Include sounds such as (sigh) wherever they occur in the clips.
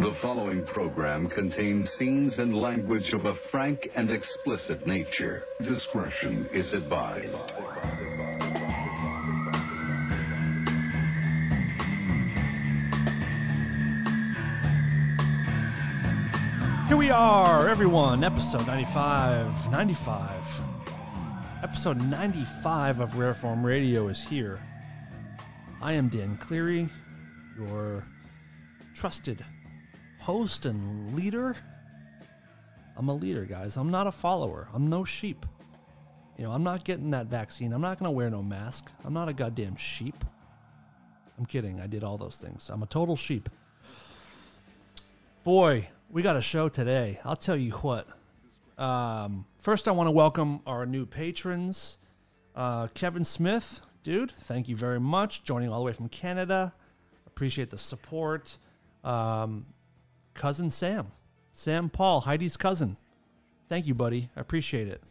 The following program contains scenes and language of a frank and explicit nature. Discretion is advised. Here we are, everyone, episode 95. 95. Episode 95 of Rareform Radio is here. I am Dan Cleary, your trusted host and leader. I'm a leader, guys. I'm not a follower. I'm no sheep. You know, I'm not getting that vaccine. I'm not going to wear no mask. I'm not a goddamn sheep. I'm kidding. I did all those things. I'm a total sheep. Boy, we got a show today. I'll tell you what. Um, first, I want to welcome our new patrons. Uh, Kevin Smith, dude, thank you very much. Joining all the way from Canada. Appreciate the support. Um, cousin Sam, Sam Paul, Heidi's cousin. Thank you, buddy. I appreciate it.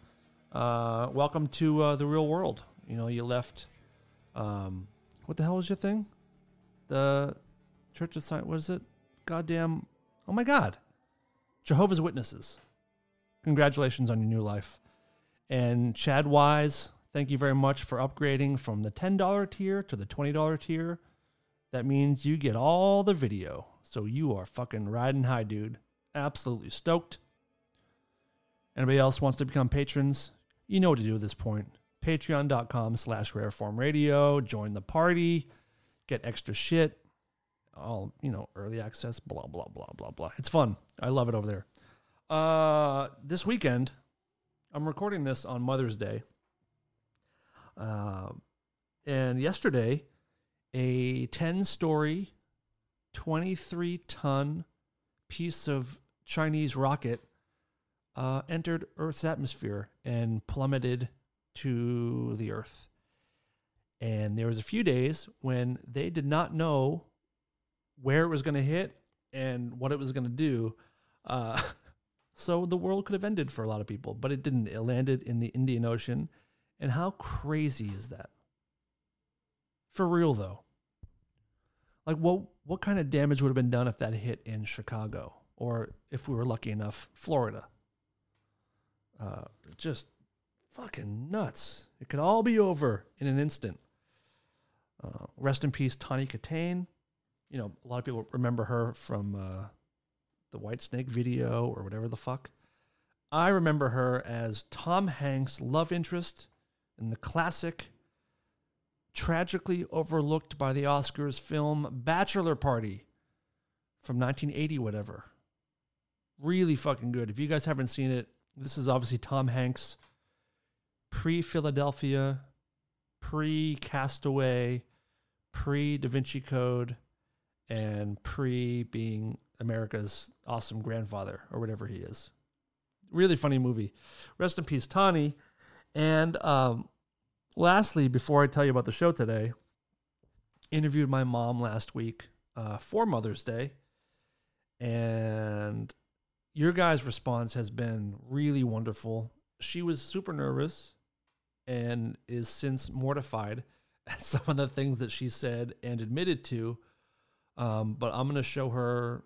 Uh, welcome to uh, the real world. You know, you left. Um, what the hell was your thing? The Church of Science. What is it? Goddamn. Oh my God. Jehovah's Witnesses. Congratulations on your new life. And Chad Wise, thank you very much for upgrading from the $10 tier to the $20 tier. That means you get all the video. So you are fucking riding high, dude. Absolutely stoked. Anybody else wants to become patrons? You know what to do at this point. Patreon.com slash rareformradio. Join the party. Get extra shit. All, you know, early access, blah, blah, blah, blah, blah. It's fun. I love it over there. Uh, this weekend, I'm recording this on Mother's Day. Uh, and yesterday, a 10 story, 23 ton piece of Chinese rocket uh, entered Earth's atmosphere and plummeted to the Earth. And there was a few days when they did not know where it was going to hit and what it was going to do. Uh, (laughs) so the world could have ended for a lot of people, but it didn't. It landed in the Indian Ocean. And how crazy is that? For real, though. Like, what, what kind of damage would have been done if that hit in Chicago? Or if we were lucky enough, Florida? Uh, just fucking nuts. It could all be over in an instant. Uh, rest in peace, Tawny Kitaen. You know, a lot of people remember her from uh, the Whitesnake video or whatever the fuck. I remember her as Tom Hanks' love interest in the classic, tragically overlooked by the Oscars film Bachelor Party from 1980, whatever. Really fucking good. If you guys haven't seen it, this is obviously Tom Hanks pre Philadelphia, pre Cast Away, pre Da Vinci Code, and pre being America's awesome grandfather or whatever he is. Really funny movie. Rest in peace, Tawny. And um, lastly, before I tell you about the show today, interviewed my mom last week uh, for Mother's Day, and your guys' response has been really wonderful. She was super nervous and is since mortified (laughs) at some of the things that she said and admitted to. Um, but I'm going to show her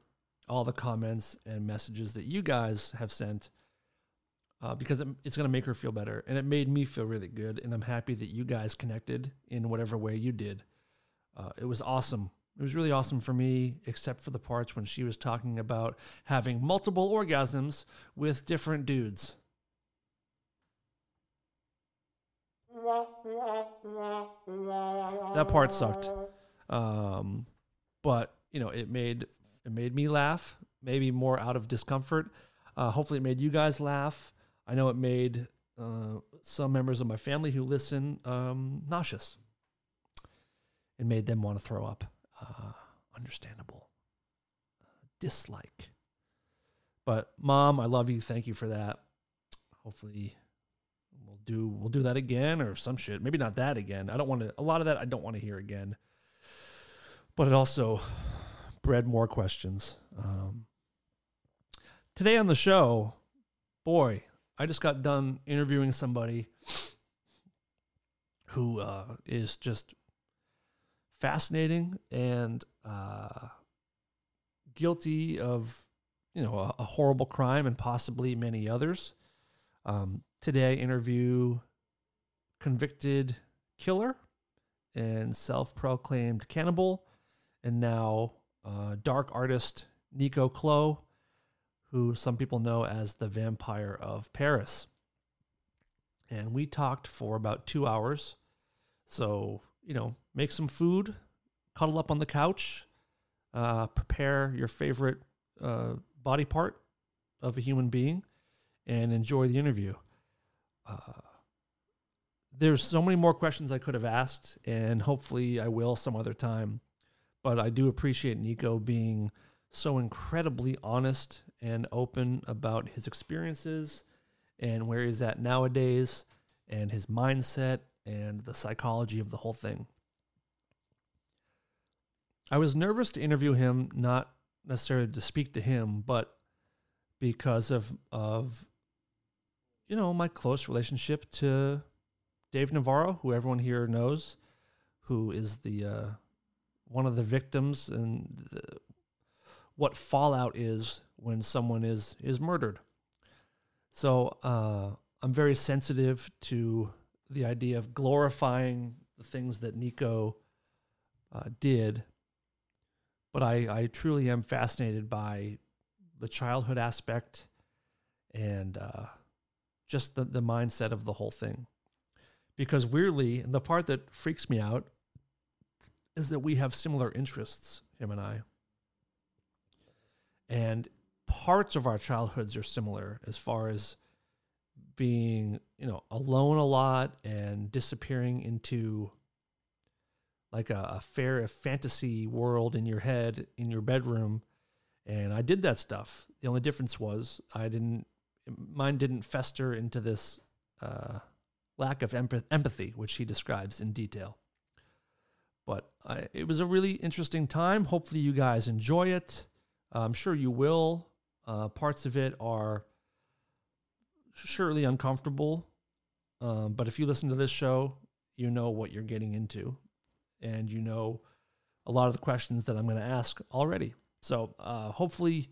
all the comments and messages that you guys have sent uh, because it, it's going to make her feel better. And it made me feel really good. And I'm happy that you guys connected in whatever way you did. Uh, it was awesome. It was really awesome for me, except for the parts when she was talking about having multiple orgasms with different dudes. That part sucked. Um, but you know, it made it made me laugh, maybe more out of discomfort. Uh, hopefully, it made you guys laugh. I know it made uh, some members of my family who listen um, nauseous. It made them want to throw up. Uh, understandable. dislike. But mom, I love you. Thank you for that. Hopefully, we'll do we'll do that again or some shit. Maybe not that again. I don't want to. A lot of that I don't want to hear again. But it also bred more questions. Um, today on the show, boy, I just got done interviewing somebody who uh, is just fascinating and uh, guilty of, you know, a, a horrible crime and possibly many others. Um, today, I interview convicted killer and self-proclaimed cannibal, and now uh, dark artist Nico Claux, who some people know as the Vampire of Paris. And we talked for about two hours. So, you know, make some food, cuddle up on the couch, uh, prepare your favorite uh, body part of a human being, and enjoy the interview. Uh, there's so many more questions I could have asked, and hopefully I will some other time. But I do appreciate Nico being so incredibly honest and open about his experiences and where he's at nowadays and his mindset and the psychology of the whole thing. I was nervous to interview him, not necessarily to speak to him, but because of of you know my close relationship to Dave Navarro, who everyone here knows, who is the uh, one of the victims and the, what fallout is when someone is is murdered. So uh, I'm very sensitive to the idea of glorifying the things that Nico uh, did, but I, I truly am fascinated by the childhood aspect and uh, just the, the mindset of the whole thing because weirdly, and the part that freaks me out is that we have similar interests, him and I. And parts of our childhoods are similar as far as being, you know, alone a lot and disappearing into like a, a fair a fantasy world in your head in your bedroom. And I did that stuff. The only difference was I didn't mine didn't fester into this uh, lack of empathy, which he describes in detail. But I, it was a really interesting time. Hopefully, you guys enjoy it. I'm sure you will. Uh, parts of it are surely uncomfortable, um, but if you listen to this show, you know what you're getting into, and you know a lot of the questions that I'm going to ask already. So uh, hopefully,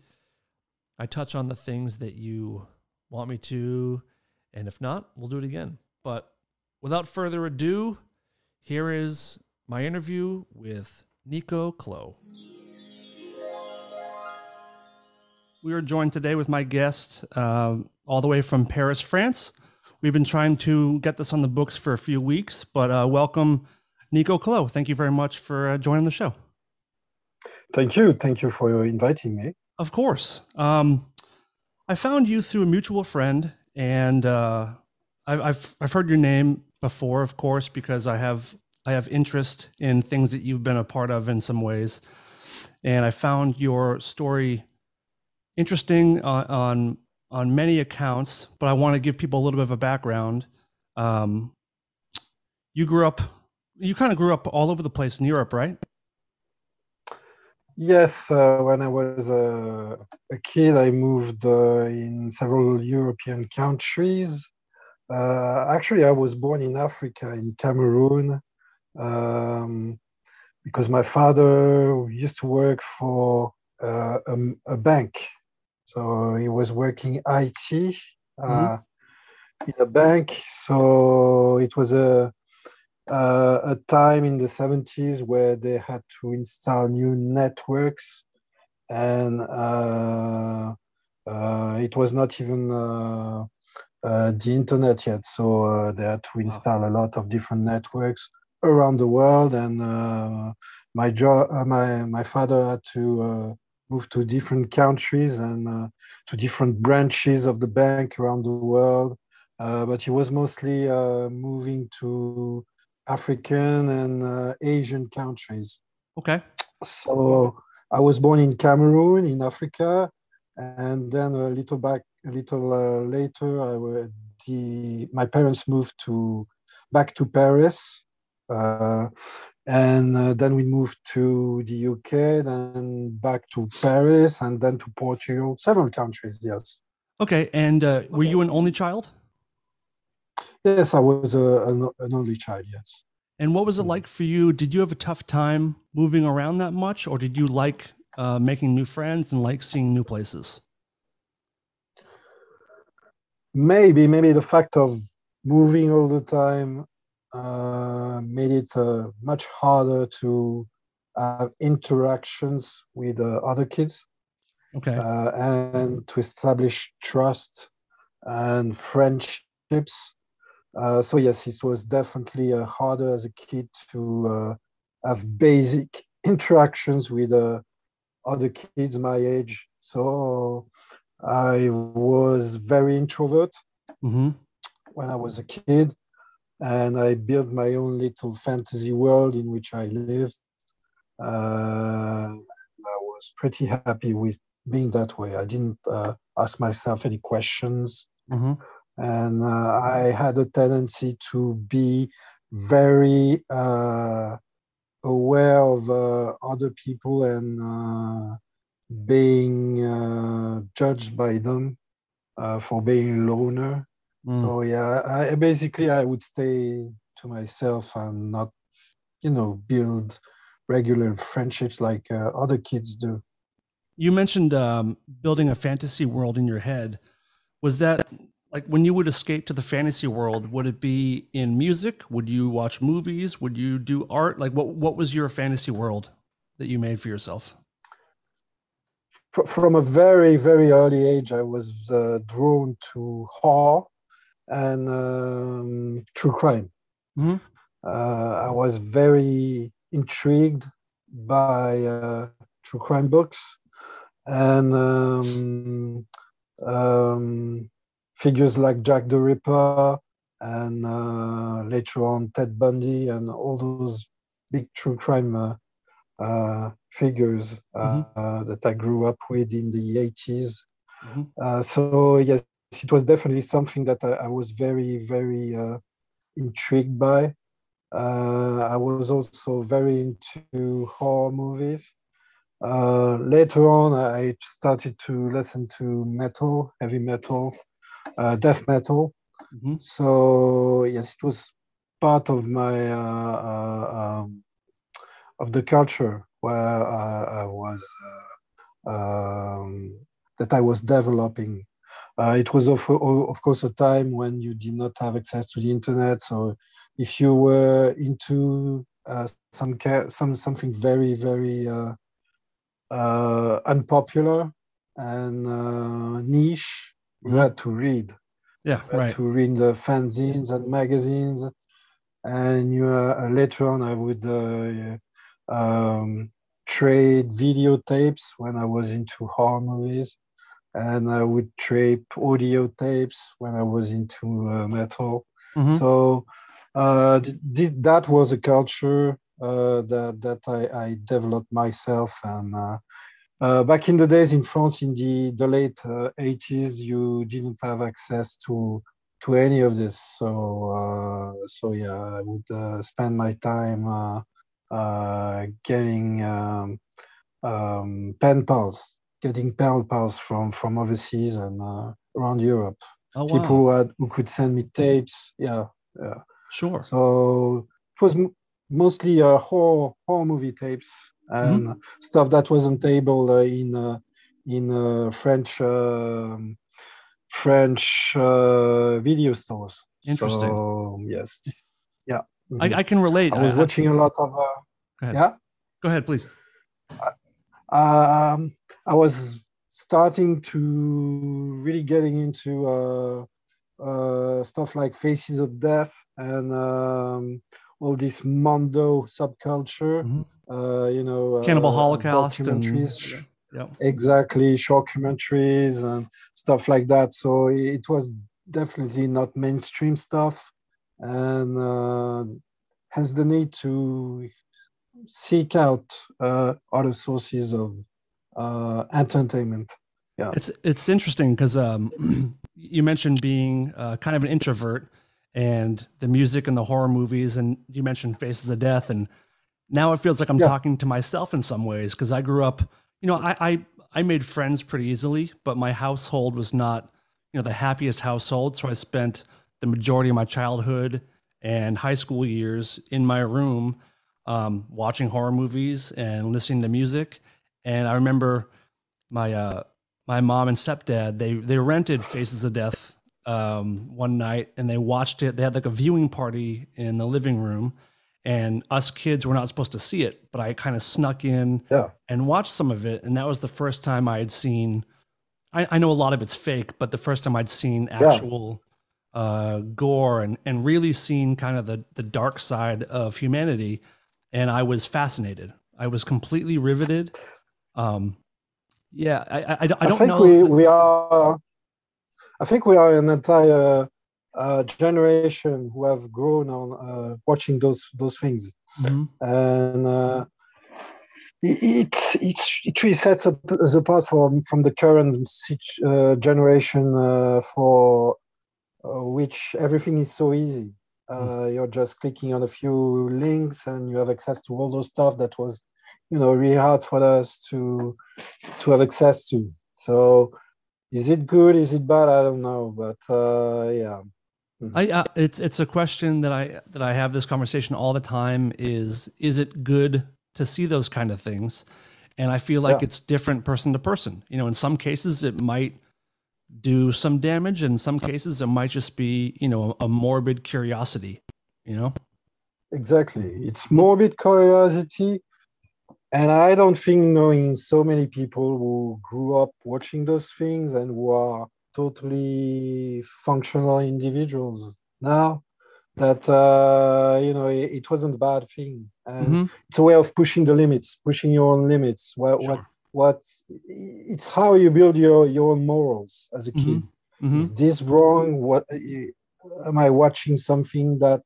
I touch on the things that you want me to, and if not, we'll do it again. But without further ado, here is my interview with Nico Claux. We are joined today with my guest, uh, all the way from Paris, France. We've been trying to get this on the books for a few weeks, but uh, welcome, Nico Claux. Thank you very much for uh, joining the show. Thank you. Thank you for inviting me. Of course. Um, I found you through a mutual friend, and uh, I've I've heard your name before, of course, because I have I have interest in things that you've been a part of in some ways, and I found your story interesting on on, on many accounts. But I want to give people a little bit of a background. Um, you grew up, you kind of grew up all over the place in Europe, right? Yes, uh, when I was a, a kid, I moved uh, in several European countries. Uh, actually, I was born in Africa, in Cameroon, um, because my father used to work for uh, a, a, bank. So he was working IT uh, mm-hmm. in a bank. So it was a, a, a time in the 70s where they had to install new networks and uh, uh, it was not even uh, uh, the internet yet. So uh, they had to install a lot of different networks around the world. And uh, my job, my my father had to move to different countries and to different branches of the bank around the world. but he was mostly moving to African and uh, Asian countries. Okay. So I was born in Cameroon in Africa, and then a little back a little uh, later, I, the, my parents moved to back to Paris, uh, and uh, then we moved to the UK, then back to Paris, and then to Portugal. Several countries, yes. Okay, and uh, were you an only child? Yes, I was a, an, an only child. Yes. And what was it like for you? Did you have a tough time moving around that much, or did you like uh, making new friends and like seeing new places? Maybe, maybe the fact of moving all the time uh, made it uh, much harder to have interactions with uh, other kids Okay. uh, and to establish trust and friendships. Uh, so yes, it was definitely uh, harder as a kid to uh, have basic (laughs) interactions with uh, other kids my age. So I was very introvert hmm when I was a kid, and I built my own little fantasy world in which I lived. Uh, I was pretty happy with being that way. I didn't uh, ask myself any questions, hmm and uh, I had a tendency to be very uh, aware of uh, other people and uh, being uh, judged by them uh, for being a loner. Mm. So yeah, I basically I would stay to myself and not, you know, build regular friendships like uh, other kids do. You mentioned um, building a fantasy world in your head. Was that like when you would escape to the fantasy world? Would it be in music? Would you watch movies? Would you do art? Like what? What was your fantasy world that you made for yourself? From a very very early age, I was uh, drawn to horror and um, true crime. Mhm. Uh, I was very intrigued by uh, true crime books and um, um, figures like Jack the Ripper and uh, later on Ted Bundy and all those big true crime uh, uh, figures uh, uh, that I grew up with in the 80s. Mhm. Uh, so, yes, it was definitely something that I, I was very, very uh, intrigued by. Uh, I was also very into horror movies. Uh, later on, I started to listen to metal, heavy metal, uh, death metal. Mhm. So yes, it was part of my uh, uh, um, of the culture where I, I was uh, um, that I was developing. Uh, it was of, of course a time when you did not have access to the internet. So if you were into uh, some ca- some something very very uh, uh, unpopular and uh, niche, you Mhm. had to read. Yeah, You had right. to read the fanzines and magazines, and you uh, later on I would uh, um, trade videotapes when I was into horror movies, and I would trade audio tapes when I was into uh, metal. Mhm. So uh, this that was a culture uh, that that I, I developed myself. And uh, uh, back in the days in France, in the the late uh, 80s, you didn't have access to to any of this. So uh, so yeah, I would uh, spend my time uh, uh, getting um, um, pen pals, getting pen pals from from overseas and uh, around Europe. Oh, wow. People who had who could send me tapes. Yeah, yeah. Sure. So it was m- mostly uh, horror horror movie tapes and stuff that wasn't able uh, in uh, in uh, French um French uh, video stores. Interesting. So, yes. Yeah. I. I can relate. I was I- I- watching a lot of. Uh, Go yeah. Go ahead, please. um, I was starting to really getting into uh, uh, stuff like Faces of Death and um, all this Mondo subculture. Mhm. Uh, you know, Cannibal uh, Holocaust and yeah. exactly, documentaries and stuff like that. So it was definitely not mainstream stuff, and uh, hence the need to seek out uh, other sources of uh, entertainment. It's it's interesting because um, (clears throat) you mentioned being uh, kind of an introvert and the music and the horror movies, and you mentioned Faces of Death, and now it feels like I'm Yeah. talking to myself in some ways because I grew up. You know, I, I I made friends pretty easily, but my household was not you know the happiest household. So I spent the majority of my childhood and high school years in my room um, watching horror movies and listening to music. And I remember my uh, my mom and stepdad they they rented Faces of Death um, one night and they watched it. They had like a viewing party in the living room, and us kids were not supposed to see it, but I kind of snuck in Yeah. and watched some of it, and that was the first time I had seen. I, I know a lot of it's fake, but the first time I'd seen actual uh, gore and and really seen kind of the the dark side of humanity, and I was fascinated. I was completely riveted. Um, yeah, I I, I don't I think know. we, we are. I think we are an entire uh, generation who have grown on uh, watching those those things, Mhm. and uh, it it it really sets up as apart from from the current uh, generation uh, for uh, which everything is so easy. Uh, you're just clicking on a few links and you have access to all those stuff that was, you know, really hard for us to to have access to. So, is it good? Is it bad? I don't know, but uh, yeah. I uh, it's it's a question that I that I have this conversation all the time is is it good to see those kind of things? And I feel like Yeah. it's different person to person. You know, in some cases it might do some damage, in some cases it might just be, you know, a, morbid curiosity, you know? Exactly. It's morbid curiosity. And I don't think knowing so many people who grew up watching those things and who are totally functional individuals now that, uh, you know, it, it wasn't a bad thing. And Mhm. it's a way of pushing the limits, pushing your own limits. What, what, Sure. what, it's how you build your, your own morals as a kid. Mhm. Is this wrong? What am I watching something that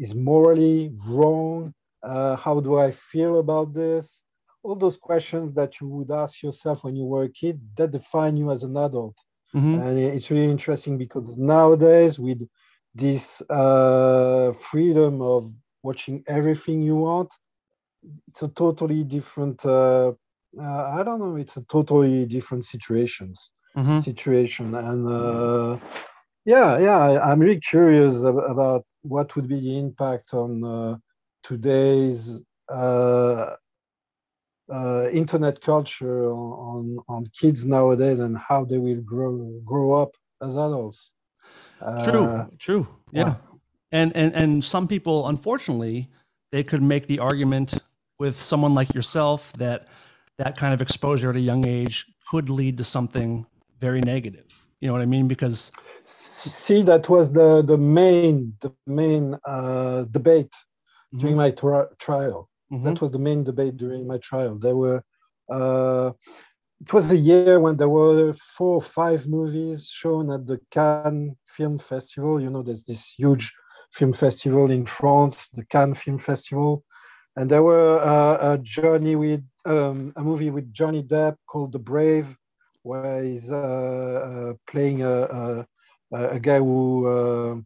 is morally wrong? Uh, how do I feel about this? All those questions that you would ask yourself when you were a kid that define you as an adult. Mhm. And it's really interesting because nowadays, with this uh, freedom of watching everything you want, it's a totally different. Uh, uh, I don't know. It's a totally different situations Mhm. situation and uh, yeah yeah i'm really curious ab- about what would be the impact on uh, today's uh, uh, internet culture on, on kids nowadays and how they will grow grow up as adults True, Uh, true. Yeah. yeah. And and and some people unfortunately they could make the argument with someone like yourself that that kind of exposure at a young age could lead to something very negative. You know what I mean? Because see that was the the main the main uh, debate during my tri- trial Mhm. that was the main debate during my trial. There were, uh, it was a year when there were four or five movies shown at the Cannes Film Festival. You know, there's this huge film festival in France, the Cannes Film Festival, and there were uh, a journey with um, a movie with Johnny Depp called The Brave, where he's uh, uh, playing a, a, a guy who uh,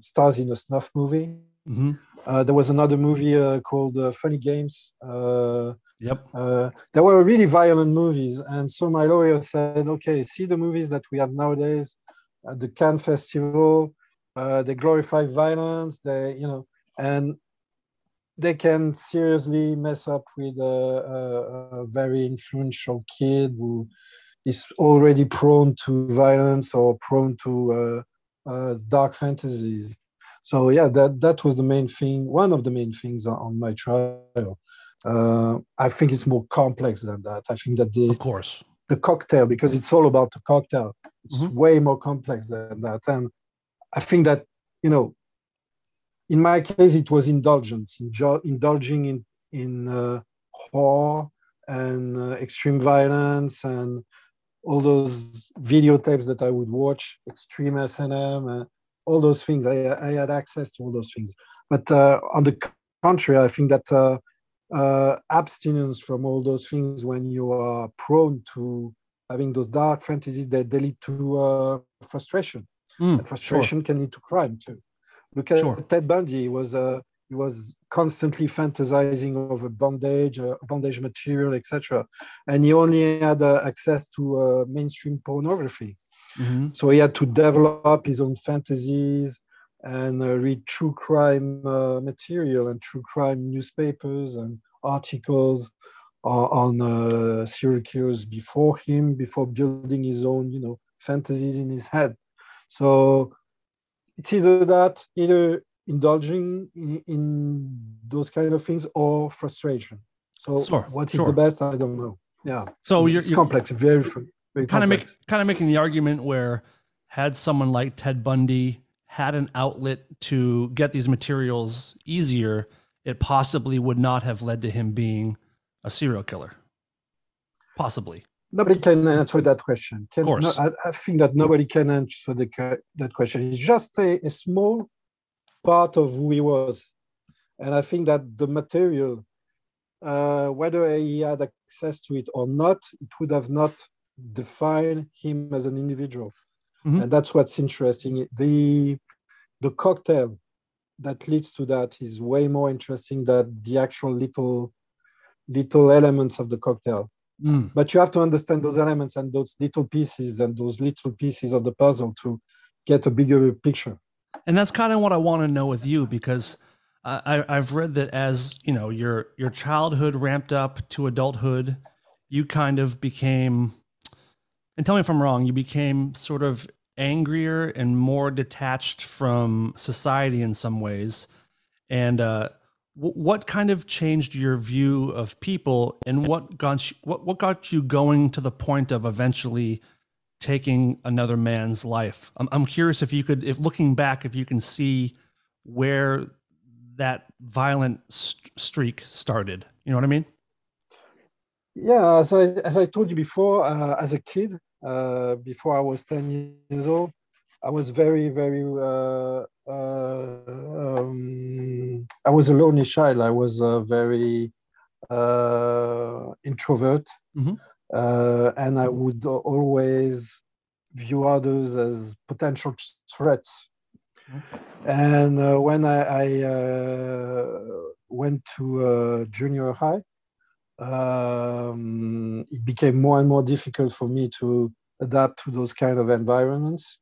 stars in a snuff movie. Mhm. Uh, there was another movie uh, called uh, Funny Games. Uh, Yep. uh, there were really violent movies, and so my lawyer said, "Okay, see the movies that we have nowadays at the Cannes Festival. Uh, they glorify violence. They, you know, and they can seriously mess up with a, a, a very influential kid who is already prone to violence or prone to uh, dark fantasies." So yeah, that that was the main thing. One of the main things on- my trial. Uh, I think it's more complex than that. I think that the Of course. the cocktail, because it's all about the cocktail, it's Mhm. way more complex than that. And I think that you know, in my case, it was indulgence, injo- indulging in in uh, horror and uh, extreme violence and all those videotapes that I would watch, extreme S&M, uh, all those things. I, I had access to all those things. But uh, on the contrary, I think that uh, uh, abstinence from all those things when you are prone to having those dark fantasies, that they lead to uh, frustration. Mm, And frustration can lead to crime too. Look at Sure. Ted Bundy. He was uh, he was constantly fantasizing over bondage, uh, bondage material, etc. And he only had uh, access to uh, mainstream pornography. Mhm. So he had to develop his own fantasies and uh, read true crime uh, material and true crime newspapers and articles on uh, serial killers before him, before building his own, you know, fantasies in his head. So it's either that, either indulging in, in those kind of things or frustration. So Sure, what is sure. the best? I don't know. Yeah. So you're, it's you're complex, very, very kind of make kind of making the argument where had someone like Ted Bundy had an outlet to get these materials easier, it possibly would not have led to him being a serial killer. Possibly. Nobody can answer that question. Can, course. no, I, I think that nobody can answer the, that question. It's just a, a small part of who he was. And I think that the material, uh, whether he had access to it or not, it would have not defined him as an individual. Mhm. And that's what's interesting. The, the cocktail that leads to that is way more interesting than the actual little, little elements of the cocktail Mm. but you have to understand those elements and those little pieces and those little pieces of the puzzle to get a bigger picture And that's kind of what I want to know with you because I, I've read that as you know your your childhood ramped up to adulthood, you kind of became, and tell me if I'm wrong, you became sort of angrier and more detached from society in some ways. And uh, w- what kind of changed your view of people, and what got you, what what got you going to the point of eventually taking another man's life. I'm, I'm curious if you could, if looking back, if you can see where that violent st- streak started. You know what I mean? yeah as i as i told you before uh, as a kid uh, before i was 10 years old i was very very uh, uh, um, i was a lonely child i was a very uh, introvert Mhm. Uh, and i would always view others as potential threats. And uh, when I, I uh, went to uh, junior high, um, it became more and more difficult for me to adapt to those kind of environments.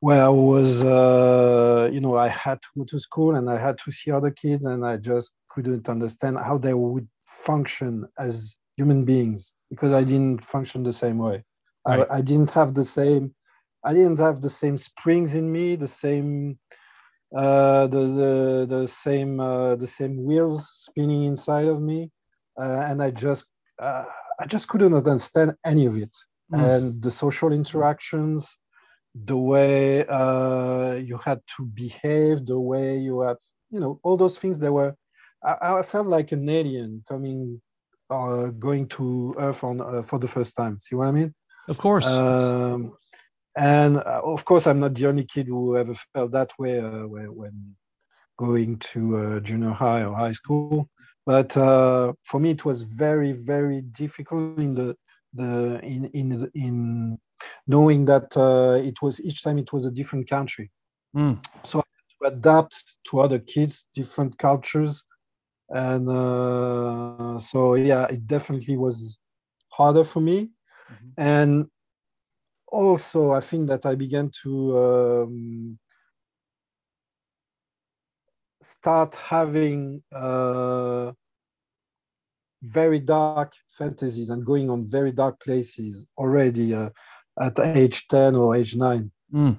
Where I was, uh, you know, I had to go to school and I had to see other kids, and I just couldn't understand how they would function as human beings because I didn't function the same way. Right. I, I didn't have the same I didn't have the same springs in me, the same uh, the, the the same uh, the same wheels spinning inside of me, uh, and I just uh, I just couldn't understand any of it. Mm. And the social interactions, the way uh, you had to behave, the way you have you know all those things that were I, I felt like an alien coming uh, going to Earth on uh, for the first time. See what I mean? Of course. Um, and uh, of course, I'm not the only kid who ever felt that way uh, when, when going to uh, junior high or high school. But uh, for me, it was very, very difficult in the the in in in knowing that uh, it was each time it was a different country. Mm. So I had to adapt to other kids, different cultures, and uh, so yeah, it definitely was harder for me. Mhm. And also, I think that I began to um, start having uh, very dark fantasies and going on very dark places already uh, at age 10 or age 9. Mm.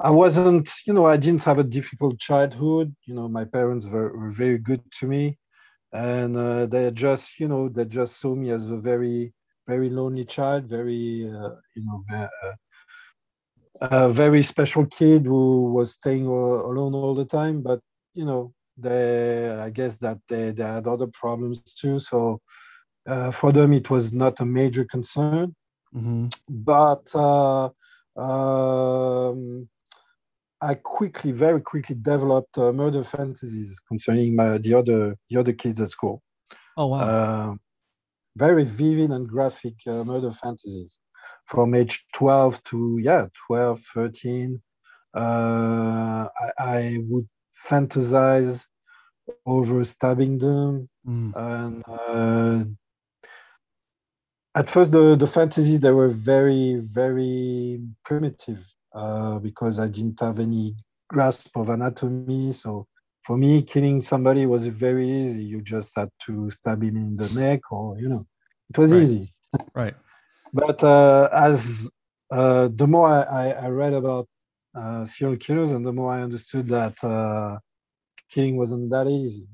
I wasn't, you know, I didn't have a difficult childhood. You know, my parents were, were very good to me. And uh, they just, you know, they just saw me as a very, very lonely child, very, uh, you know, uh, a very special kid who was staying alone all the time. But, you know, they, I guess that they, they had other problems too. So uh, for them, it was not a major concern hmm but uh, um, I quickly, very quickly developed uh, murder fantasies concerning my the other the other kids at school. Oh wow. Uh, very vivid and graphic uh, murder fantasies from age 12 to yeah 12 13 uh, I, I would fantasize over stabbing them Mm. and uh, at first the, the fantasies they were very very primitive uh, because i didn't have any grasp of anatomy so for me, killing somebody was very easy. You just had to stab him in the neck, or you know, it was Right. easy. Right. But uh, as uh, the more I, I, read about uh, serial killers, and the more I understood that uh, killing wasn't that easy.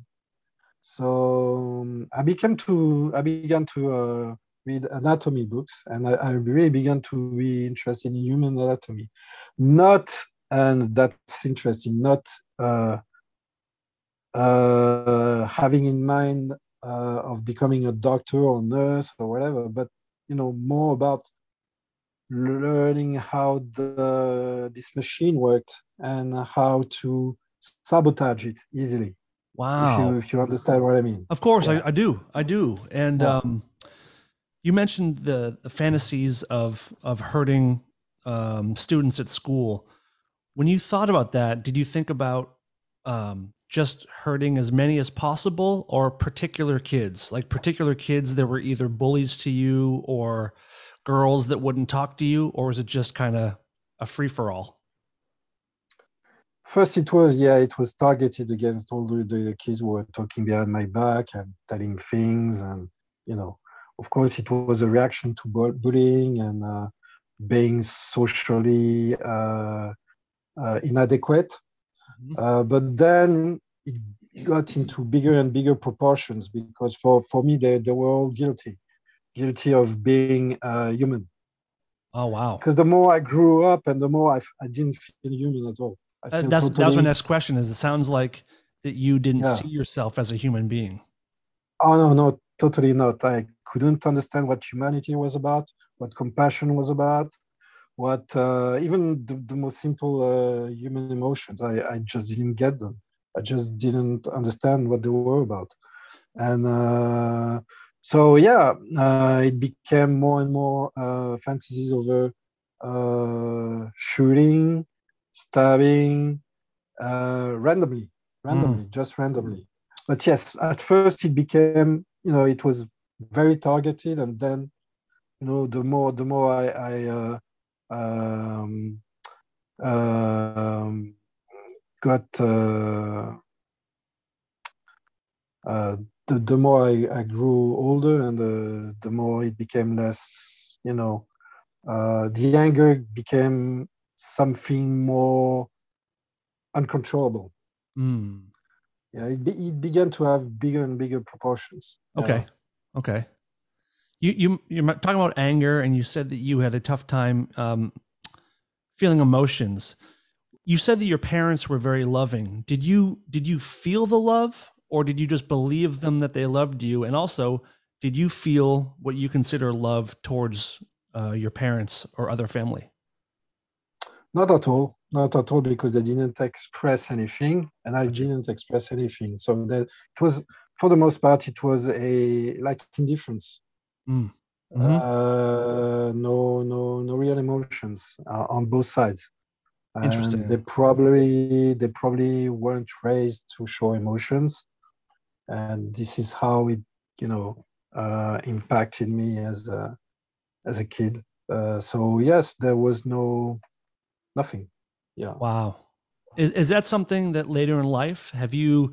So um, I became to I began to uh, read anatomy books, and I, I really began to be interested in human anatomy. Not, and that's interesting. Not uh, uh, having in mind uh, of becoming a doctor or nurse or whatever, but you know more about learning how the this machine worked and how to sabotage it easily. Wow. If you if you understand what I mean. Of course, Yeah. I, I do. I do. And um, you mentioned the, the fantasies of of hurting um, students at school. When you thought about that, did you think about um, just hurting as many as possible, or particular kids, like particular kids that were either bullies to you or girls that wouldn't talk to you, or was it just kind of a free for all? First, it was yeah, it was targeted against all the, the kids who were talking behind my back and telling things, and you know, of course, it was a reaction to bu- bullying and uh, being socially uh, uh, inadequate. Mhm. Uh, but then it got into bigger and bigger proportions because for, for me, they, they were all guilty, guilty of being uh, human. Oh wow. Because the more I grew up and the more I, f- I didn't feel human at all. I Uh, that's that was my next question. Is it sounds like that you didn't Yeah. see yourself as a human being? Oh no, no, totally not. I couldn't understand what humanity was about, what compassion was about, what uh, even the, the most simple uh, human emotions. I, I just didn't get them. I just didn't understand what they were about, and uh, so yeah, uh, it became more and more uh, fantasies over uh, shooting, stabbing, uh, randomly, randomly, just randomly but yes, at first it became, you know, it was very targeted, and then, you know, the more the more I, I uh, um, um, got, uh, uh, the the more I, I grew older, and the the more it became less, you know, uh, the anger became something more uncontrollable Mm. Yeah, it, be, it began to have bigger and bigger proportions. Okay. Okay. You you you're talking about anger, and you said that you had a tough time um, feeling emotions. You said that your parents were very loving. Did you did you feel the love, or did you just believe them that they loved you? And also, did you feel what you consider love towards uh, your parents or other family? Not at all, not at all, because they didn't express anything, and I didn't express anything. So that it was, for the most part, it was a like indifference. Mm. Mhm. Uh, no, no, no real emotions uh, on both sides. And Interesting. They probably they probably weren't raised to show emotions, and this is how it, you know, uh, impacted me as a as a kid. Uh, so yes, there was no nothing. Yeah. Wow. Is is that something that later in life have you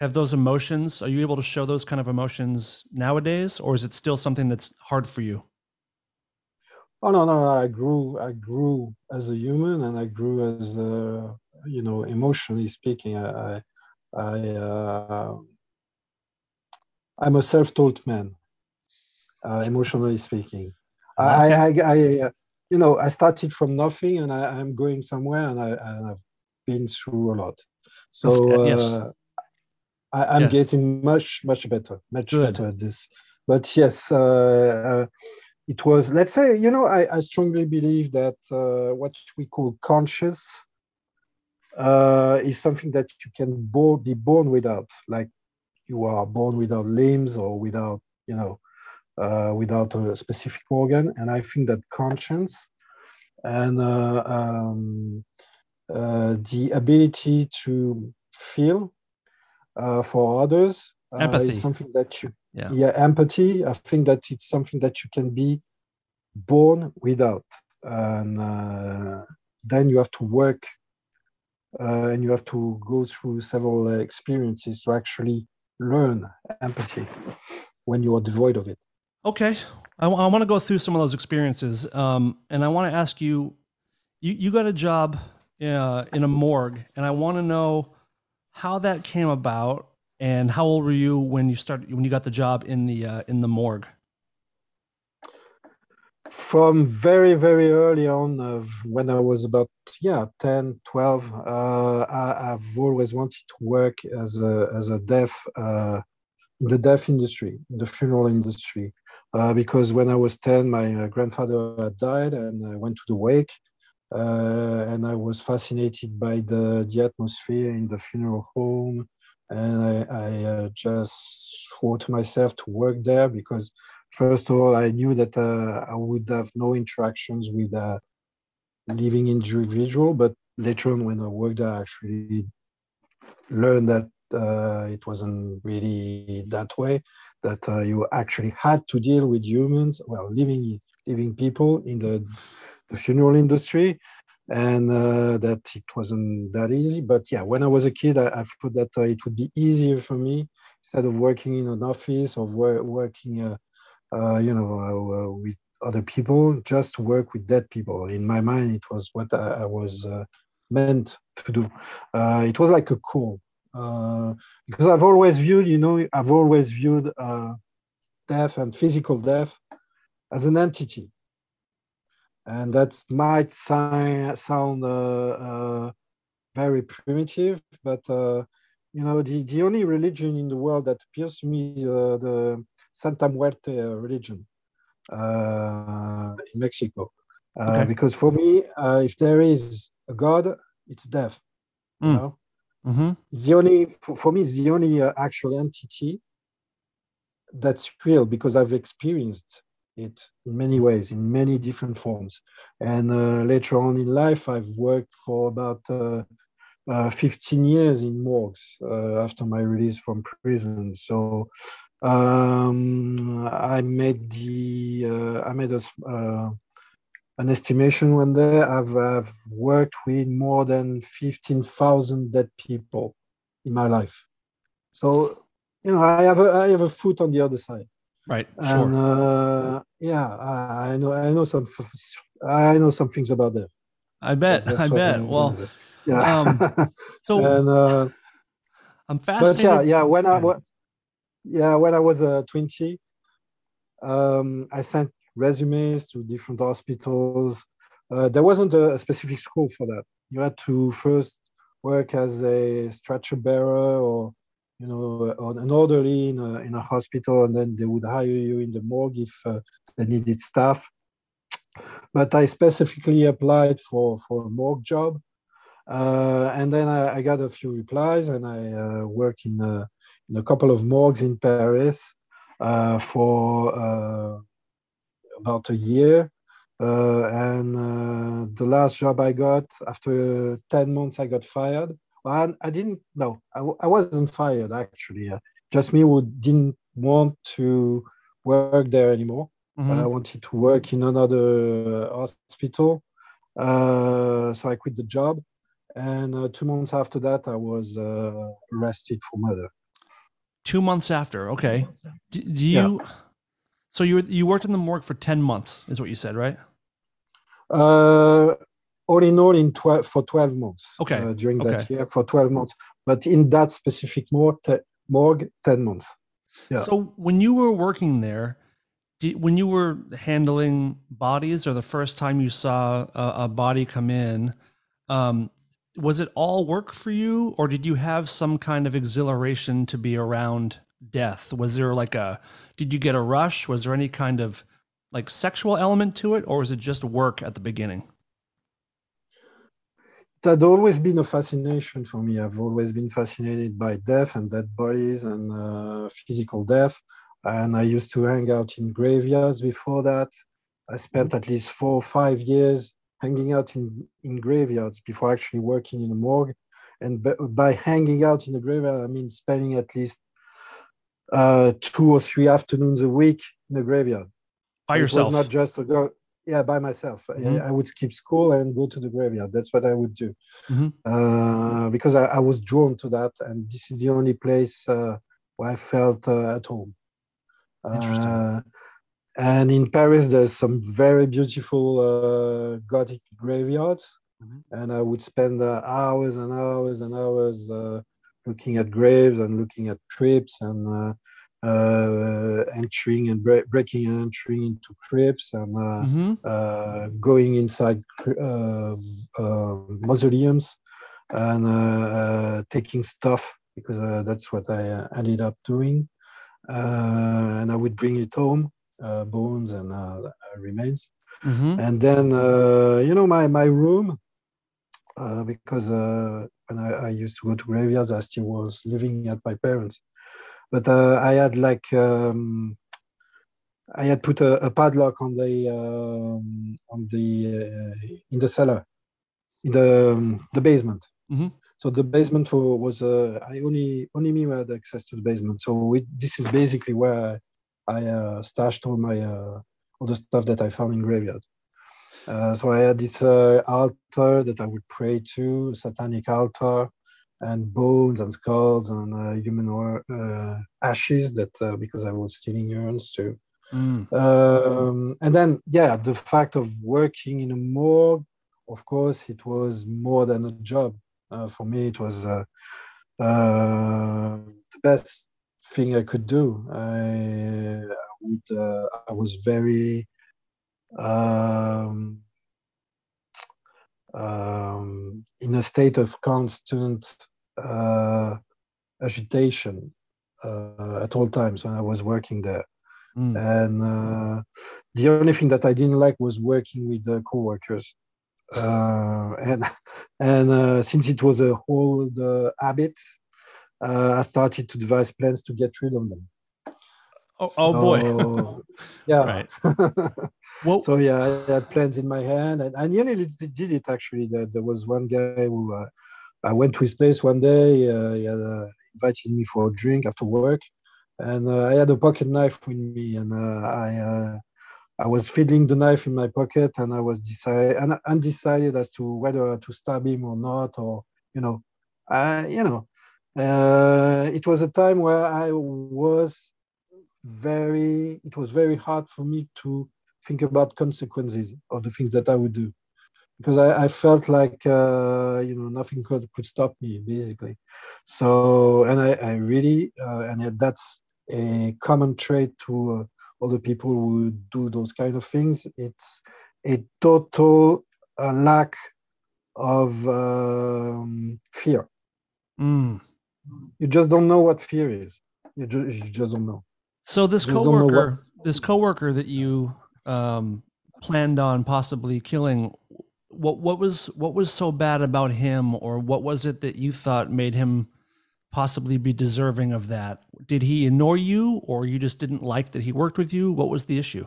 have those emotions? Are you able to show those kind of emotions nowadays, or is it still something that's hard for you? Oh no, no, I grew, I grew as a human, and I grew as, uh, you know, emotionally speaking. I, I, I uh, I'm a self-taught man, uh, emotionally speaking. I, I, I, I, uh, you know, I started from nothing, and I, I'm going somewhere, and I, and I've been through a lot. So Of- yes. uh, I, I'm Yes. getting much, much better, much Good. better at this. But yes, uh, uh, it was let's say you know i, I strongly believe that uh, what we call conscious uh, is something that you can bo- be born without like you are born without limbs or without you know uh, without a specific organ and i think that conscience and uh, um, uh, the ability to feel uh, for others uh, is something that you Yeah. yeah empathy i think that it's something that you can be born without and uh, then you have to work uh, and you have to go through several experiences to actually learn empathy when you are devoid of it. Okay, I want to go through some of those experiences, um, and I want to ask you, you you got a job uh, in a morgue, and I want to know how that came about, and how old were you when you started when you got the job in the uh, in the morgue? from very very early on when i was about yeah 10 12 uh, I, have always wanted to work as a as a deaf uh, the deaf industry the funeral industry uh, because when i was 10 my uh, grandfather had died and i went to the wake uh, and i was fascinated by the the atmosphere in the funeral home. And i, I just swore to myself to work there because first of all, I knew that I would have no interactions with a living individual, but later on, when I worked, there, I actually learned that uh, it wasn't really that way. That uh, you actually had to deal with humans, well, living living people in the the funeral industry, and uh, that it wasn't that easy. But yeah, when I was a kid, I, I thought that uh, it would be easier for me instead of working in an office or working uh, uh, you know, with other people, just work with dead people. In my mind, it was what I, I was meant to do. it was like a call because I've always viewed, you know, I've always viewed death and physical death as an entity and that might si- sound uh, uh, very primitive, but uh, you know the, the only religion in the world that appears to me is the Santa Muerte religion uh, in Mexico. Uh, okay. Because for me, uh, if there is a God, it's death. Mm. You hmm. know? Mm-hmm. The only, for, for, me, the only actual entity that's real because I've experienced it in many ways, in many different forms. And uh, later on in life, I've worked for about uh, uh, 15 years in morgues after my release from prison. So um, I made the uh, I made a, uh, an estimation one day. I've, I've worked with more than fifteen thousand dead people in my life, so you know I have a I have a foot on the other side. Right. And sure. uh, yeah, I, I, know I know some I know some things about that. I bet. I bet. Well, yeah. Um, (laughs) so and uh, I'm fascinated. But yeah, yeah. When I yeah, when I was uh, 20, um, I sent resumes to different hospitals. Uh, there wasn't a, a, specific school for that. You had to first work as a stretcher bearer or you know or an orderly in a, in a hospital, and then they would hire you in the morgue if uh, they needed staff. But I specifically applied for for a morgue job, uh, and then I, I, got a few replies, and I uh, worked in a in a couple of morgues in Paris uh, for uh, about a year. Uh, and uh, the last job I got, after 10 months, I got fired. Well, I, I didn't, no, I w- I wasn't fired actually. just me who didn't want to work there anymore. Mm-hmm. I wanted to work in another hospital. Uh, so I quit the job. And uh, two months after that, I was uh, arrested for murder. Two months after, okay. Do, do you? Yeah. So you you worked in the morgue for ten months, is what you said, right? Uh, all in all, in twelve for twelve months. Okay. Uh, during that year, for twelve months, but in that specific morgue, te- morgue ten months. Yeah. So when you were working there, did, when you were handling bodies, or the first time you saw a, a body come in, um, was it all work for you or did you have some kind of exhilaration to be around death? Was there like a did you get a rush? Was there any kind of like sexual element to it or was it just work at the beginning? It had always been a fascination for me. I've always been fascinated by death and dead bodies and uh, physical death. And i used to hang out in graveyards before that. I spent at least four or five years hanging out in, in graveyards before actually working in a morgue. And by hanging out in a graveyard, I mean spending at least uh, two or three afternoons a week in the graveyard. By yourself? Not just a go. yeah, by myself. Mhm. I, I would skip school and go to the graveyard. That's what I would do Mhm. uh, because I, I was drawn to that, and this is the only place uh, where I felt uh, at home. Interesting. Uh, and in Paris, there's some very beautiful uh, Gothic graveyards, Mhm. and I would spend uh, hours and hours and hours uh, looking at graves and looking at crypts and uh, uh, entering and bre- breaking and entering into crypts and uh, hmm uh, going inside uh, uh, mausoleums and taking stuff because uh, that's what I uh, ended up doing. Uh, and I would bring it home, uh, bones and uh, remains. hmm And then, uh, you know, my, my room, uh, because uh, when I, I used to go to graveyards, I still was living at my parents. But uh, I had like, um, I had put a, a padlock on the um, on the uh, in the cellar, in the um, the basement. Mhm. So the basement for was uh, I only only me had access to the basement. So we, this is basically where I uh, stashed all my uh, all the stuff that I found in graveyard. Uh, so I had this uh, altar that I would pray to, satanic altar, and bones and skulls and uh, human or, uh, ashes that uh, because I was stealing urns too. Mm. Um, and then, yeah, the fact of working in a morgue, of course, it was more than a job. Uh, for me, it was uh, uh, the best thing I could do. I, would, uh, I was very, um, um, in a state of constant uh, agitation uh, at all times when I was working there Mm. and uh, the only thing that I didn't like was working with the coworkers. Uh, and (laughs) and uh, since it was a whole uh, habit, uh, I started to devise plans to get rid of them. Oh, oh boy. (laughs) Yeah. right. (laughs) Well, so yeah, I had plans in my hand, and I nearly did it actually. There, there was one guy who uh, I went to his place one day. Uh, he had uh, invited me for a drink after work, and uh, I had a pocket knife with me, and uh, I uh, I was feeling the knife in my pocket, and I was decide and undecided as to whether to stab him or not, or you know, I you know, uh, it was a time where I was very. It was very hard for me to think about consequences of the things that I would do, because I, I felt like uh, you know nothing could could stop me basically. So and I, I really uh, and that's a common trait to uh, all the people who do those kind of things. It's a total uh, lack of um, fear. mm. You just don't know what fear is. You just, you just don't know. So this Just don't know what- coworker, this coworker that you um, planned on possibly killing, what what was what was so bad about him, or what was it that you thought made him possibly be deserving of that? Did he annoy you, or you just didn't like that he worked with you? What was the issue?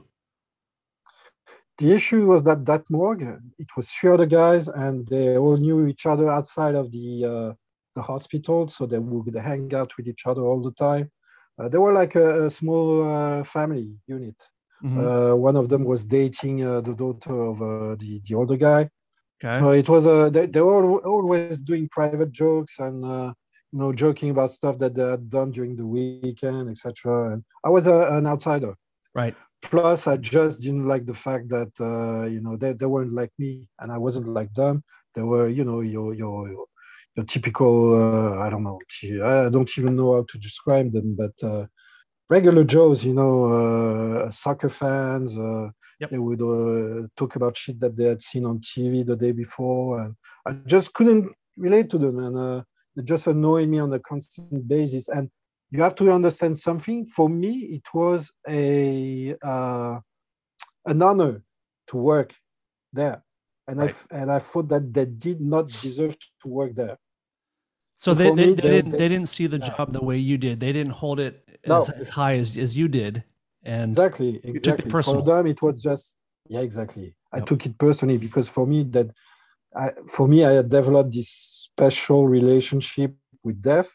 The issue was that that morgue, it was three other guys, and they all knew each other outside of the uh, the hospital, so they would hang out with each other all the time. Uh, they were like a, a small uh, family unit. Mhm. Uh, one of them was dating uh, the daughter of uh, the the older guy. okay. So it was uh, they, they were always doing private jokes and uh, you know joking about stuff that they had done during the weekend, etc. And I was a, an outsider. Right. Plus, I just didn't like the fact that uh, you know they, they weren't like me, and I wasn't like them. They were you know your your your typical uh, I don't know I don't even know how to describe them, but uh, regular Joes, you know, uh, soccer fans. Uh, Yep. They would uh, talk about shit that they had seen on TV the day before, and I just couldn't relate to them, and uh, they just annoyed me on a constant basis. And you have to understand something. For me, it was a uh, an honor to work there, and I Right. f- and I thought that they did not deserve to work there. So they, they, me, they they- didn't they- didn't see the yeah. job the way you did. They didn't hold it No. as, as high as, as you did. And exactly exactly for them it was just yeah exactly i Yep. took it personally because for me that I, for me i had developed this special relationship with death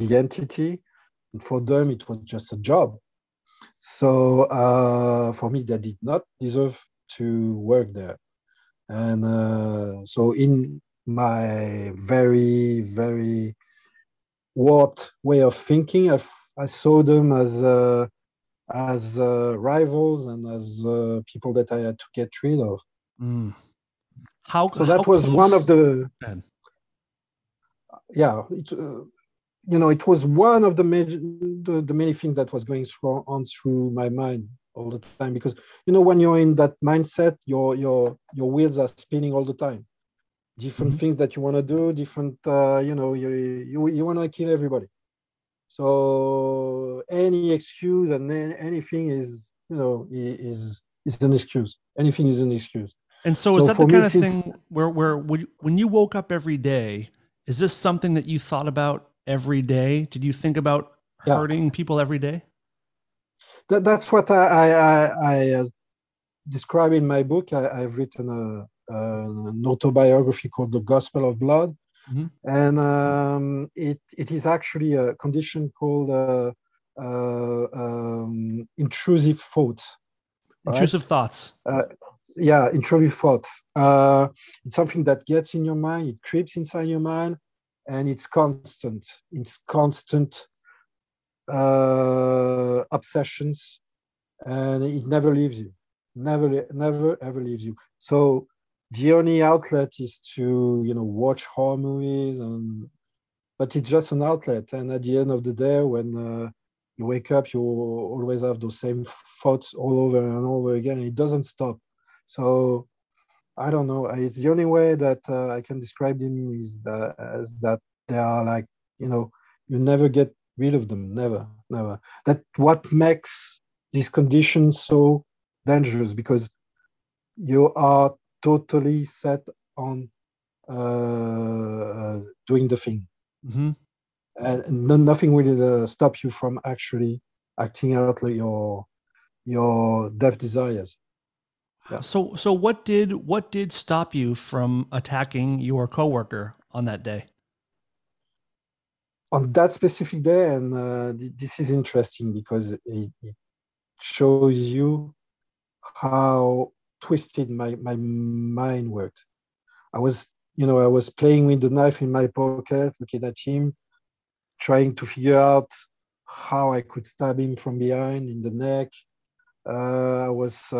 the entity and for them it was just a job so uh, for me they did not deserve to work there. And uh, so, in my very, very warped way of thinking, I, I saw them as uh, as uh, rivals and as uh, people that I had to get rid of. Mm. How so that how was one of the yeah it, uh, you know it was one of the, major, the the many things that was going through, on through my mind all the time because you know when you're in that mindset your your your wheels are spinning all the time different Mhm. things that you want to do different uh, you know you you, you want to kill everybody so any excuse and then anything is you know is is an excuse anything is an excuse And so, is that the kind of thing where where when you- when you woke up every day, is this something that you thought about every day? Did you think about Yeah. hurting people every day? that, that's what I, I, I, I uh, describe in my book. I, I've written a, an autobiography called The Gospel of Blood. Mhm. And um, it, it is actually a condition called uh, uh, um, intrusive thoughts. right? Intrusive thoughts. yeah, intrusive thoughts. Uh, it's something that gets in your mind, it creeps inside your mind, and it's constant. It's constant uh, obsessions, and it never leaves you. Never, never, ever leaves you. So the only outlet is to you know watch horror movies, and but it's just an outlet. And at the end of the day, when uh, you wake up, you always have those same thoughts all over and over again. It doesn't stop. So I don't know. It's the only way that uh, I can describe them is that as that they are like you know you never get rid of them. Never, never. That what makes these conditions so dangerous because you are totally set on uh, doing the thing hmm and no, nothing will uh, stop you from actually acting out your your death desires. Yeah. So so what did what did stop you from attacking your coworker on that day? On that specific day, and uh, th- this is interesting because it, it shows you how twisted my, my mind worked. I was, you know, I was playing with the knife in my pocket, looking at him, trying to figure out how I could stab him from behind in the neck. Uh, I was uh,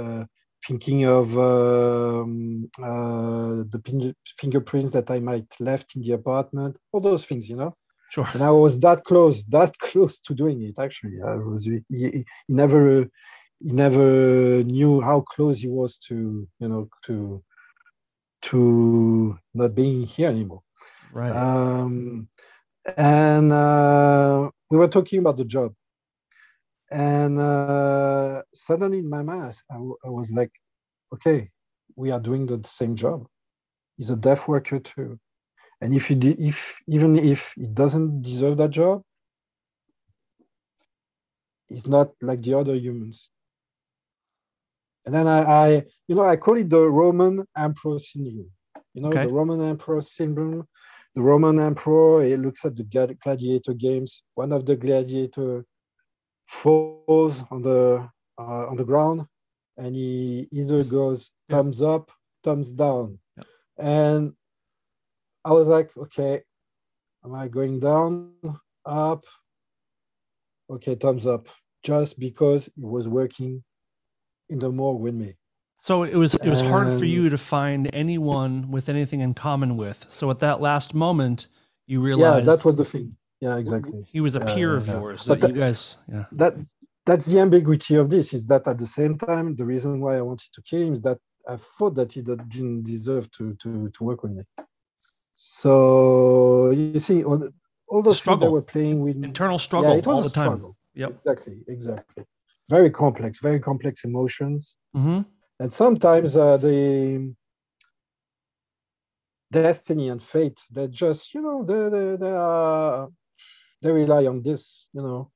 uh, thinking of um, uh, the fingerprints that I might left in the apartment, all those things, you know. Sure. And I was that close, that (laughs) close to doing it. Actually, I was. He, he he never, he never knew how close he was to, you know, to, to not being here anymore. Right. Um, and uh, we were talking about the job. And uh, suddenly in my mind, I s- I, w- I was like, okay, we are doing the same job. He's a deaf worker too. And if he if even if he doesn't deserve that job, he's not like the other humans. And then I, I you know, I call it the Roman Emperor syndrome. You know, Okay. the Roman Emperor syndrome. The Roman Emperor, he looks at the gladiator games. One of the gladiator falls on the uh, on the ground, and he either goes Yeah. thumbs up, thumbs down. Yeah. And I was like, okay, am I going down, up? Okay, thumbs up, just because it was working in the morgue with me. So it was it was hard for you to find anyone with anything in common with. So at that last moment, you Yeah, realized that was the thing. Yeah, exactly. he was a Yeah, peer yeah, of yeah. yours. But That you guys, yeah. that that's the ambiguity of this is that at the same time the reason why i wanted to kill him is that i thought that he did- didn't deserve to to to work with me so you see all, the- all those Struggle. were playing with Internal struggle yeah, all the time. Yep. exactly exactly very complex very complex emotions hmm and sometimes uh, the destiny and fate they just you know they they, they are they rely on this you know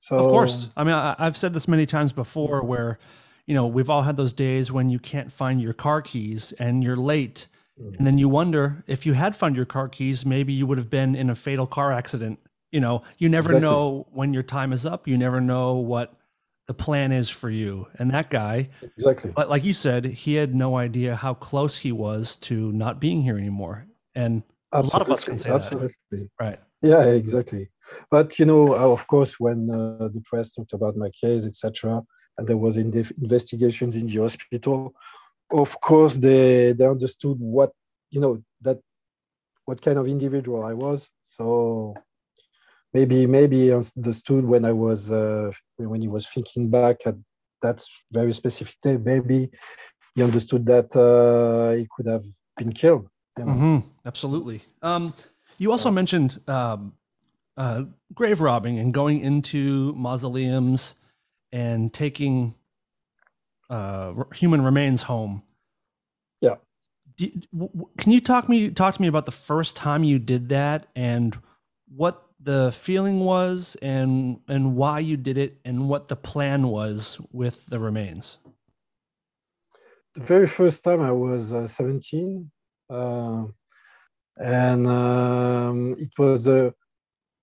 so Of course. I mean, I, I've said this many times before where, you know, we've all had those days when you can't find your car keys and you're late. Mm. And then you wonder if you had found your car keys, maybe you would have been in a fatal car accident. You know, you never Exactly. know when your time is up. You never know what the plan is for you. And that guy, exactly. But like you said, he had no idea how close he was to not being here anymore. And absolutely. a lot of us can say absolutely. that. Right. Yeah, exactly. But you know, uh, of course, when uh, the press talked about my case, etc., and there was in investigations in the hospital, of course, they they understood what you know that what kind of individual I was. So maybe maybe understood when I was uh, when he was thinking back at that very specific day. Maybe he understood that uh, he could have been killed. You know? mm-hmm. Absolutely. Um, you also yeah. mentioned um, uh, grave robbing and going into mausoleums and taking uh, human remains home. Yeah. Do, w- can you talk me talk to me about the first time you did that and what the feeling was and and why you did it and what the plan was with the remains? The very first time i was uh, 17 uh, and um, it was uh,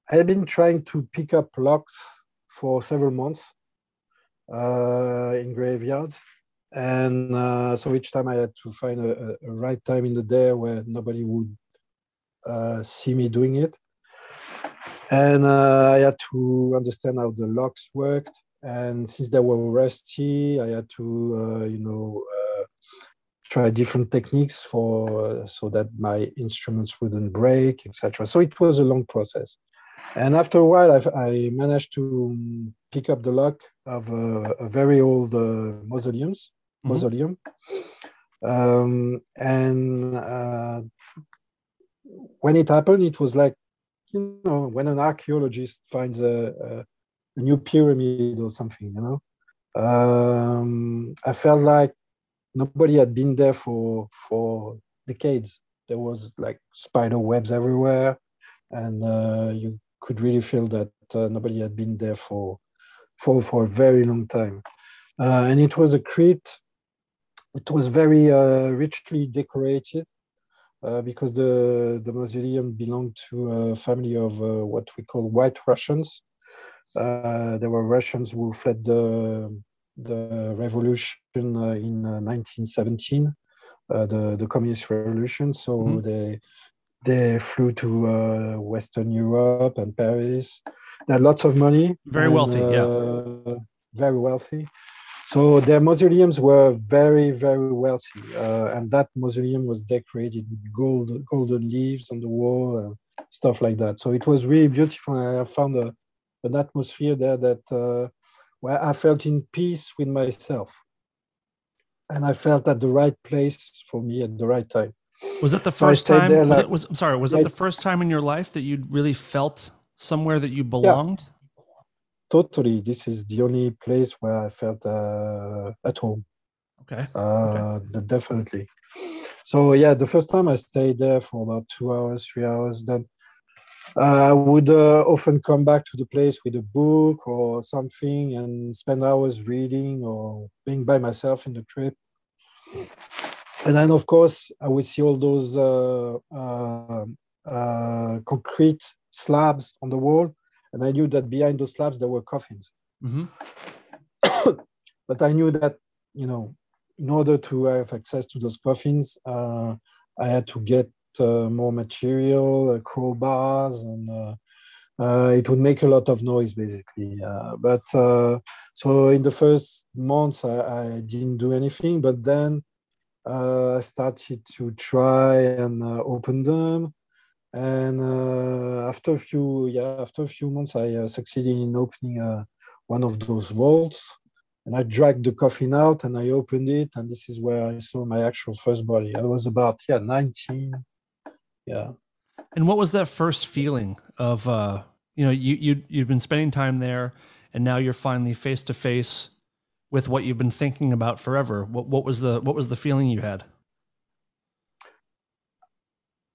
i had been trying to pick up locks for several months uh, in graveyards. And uh, so each time i had to find a, a, right time in the day where nobody would uh, see me doing it and uh, I had to understand how the locks worked. And since they were rusty, I had to, uh, you know, uh, try different techniques for uh, so that my instruments wouldn't break, etc. So it was a long process. And after a while, I've, i managed to pick up the lock of a, a very old uh, mausoleums, mm-hmm. mausoleum. Um, and uh, when it happened, it was like you know, when an archaeologist finds a, a, a new pyramid or something, you know, um, I felt like nobody had been there for for decades. There was like spider webs everywhere, and uh, you could really feel that uh, nobody had been there for for for a very long time. Uh, and it was a crypt. It was very uh, richly decorated. Uh, because the, the mausoleum belonged to a family of uh, what we call white Russians. Uh, there were Russians who fled the, the revolution in 1917, the, the communist revolution. So mm-hmm. they they flew to uh, Western Europe and Paris. They had lots of money. Very and, wealthy, uh, yeah. Very wealthy. So their mausoleums were very, very wealthy, uh, and that mausoleum was decorated with gold, golden leaves on the wall and stuff like that. So it was really beautiful. And I found a, an atmosphere there that uh, where I felt in peace with myself, and I felt at the right place for me at the right time. Was it the first so time? Like, was, I'm sorry. Was it the first time in your life that you'd really felt somewhere that you belonged? Yeah totally this is the only place where i felt uh, at home okay. Uh, okay. definitely so yeah the first time i stayed there for about two hours three hours then uh, i would uh, often come back to the place with a book or something and spend hours reading or being by myself in the trip and then of course i would see all those uh, uh, uh, concrete slabs on the wall and I knew that behind those slabs there were coffins. Mm-hmm. (coughs) but I knew that you know, in order to have access to those coffins, uh, I had to get uh, more material, uh, crowbars, and uh, uh, it would make a lot of noise basically. Uh, but so in the first months, I, I, didn't do anything, but then I started to try and open them and uh, after a few yeah after a few months i uh, succeeded in opening uh, one of those vaults. And i dragged the coffin out and i opened it and this is where i saw my actual first body. I was about yeah 19 yeah. And what was that first feeling of uh you know you you you've been spending time there and now you're finally face to face with what you've been thinking about forever. What what was the what was the feeling you had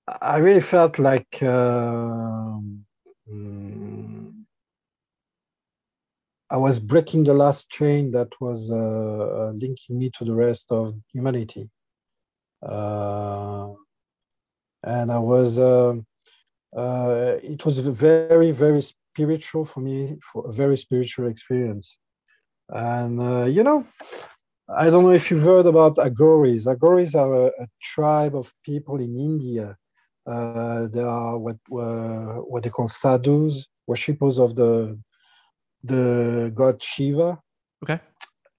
I really felt like uh, mm, I was breaking the last chain that was uh, uh, linking me to the rest of humanity. Uh, and I was, um, uh, it was very, very spiritual for me, for a very spiritual experience. And uh, you know, I don't know if you've heard about Aghoris. Aghoris are a, a tribe of people in India. Uh, they are what uh, what they call sadhus, worshippers of the the god Shiva. Okay.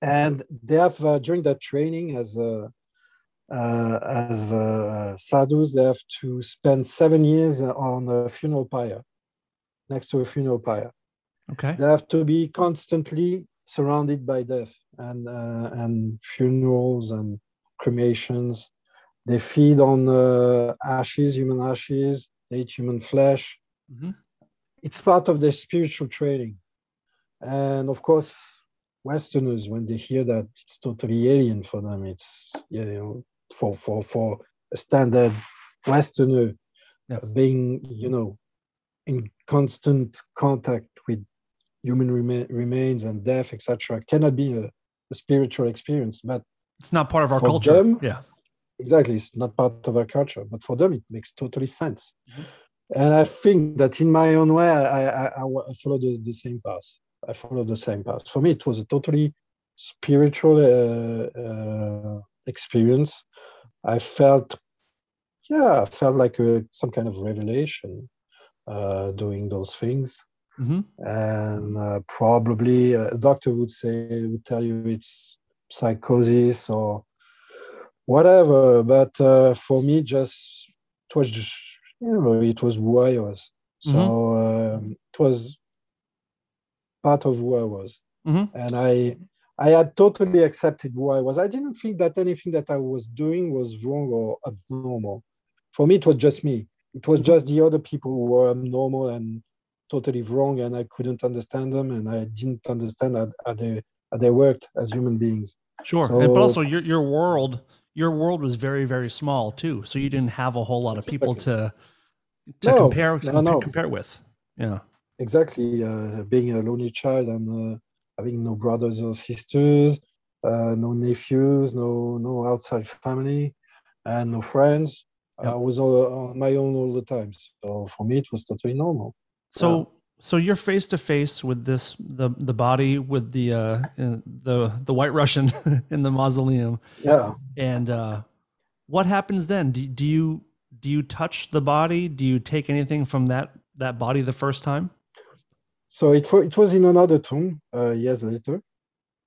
And they have uh, during their training as a uh, as sadhus, they have to spend seven years on a funeral pyre, next to a funeral pyre. Okay. They have to be constantly surrounded by death and uh, and funerals and cremations. They feed on uh, ashes, human ashes. They eat human flesh. Mhm. It's part of their spiritual training, and of course, Westerners when they hear that it's totally alien for them. It's you know for for for a standard Westerner Yeah. being you know in constant contact with human rema- remains and death, etc., cannot be a, a spiritual experience. But It's not part of our culture. them- yeah. Exactly, it's not part of our culture. But for them, it makes totally sense. Mhm. And I think that in my own way, I, I, I, follow the, the same path. I follow the same path. For me, it was a totally spiritual uh, uh, experience. I felt, yeah, I felt like a, some kind of revelation uh, doing those things. hmm and uh, probably uh, a doctor would say would tell you it's psychosis or whatever but uh, for me just it was just you know it was who i was so um, it was part of who i was Mhm. and i i had totally accepted who i was i didn't think that anything that i was doing was wrong or abnormal for me it was just me it was Mhm. just the other people who were abnormal and totally wrong and I couldn't understand them and I didn't understand how, how they how they worked as human beings. Sure. and, but also your your world your world was very very small too, so you didn't have a whole lot of people to to No, compare no, no. compare with. Yeah. Exactly, uh, being a lonely child and uh, having no brothers or sisters, uh, no nephews, no no outside family, and no friends. Yep. I was all on my own all the time. So for me, it was totally normal. So so you're face to face with this the the body with the uh the the white Russian (laughs) in the mausoleum Yeah. and uh what happens then? Do, do you do you touch the body? Do you take anything from that that body the first time? So it, it was in another tomb uh, years later.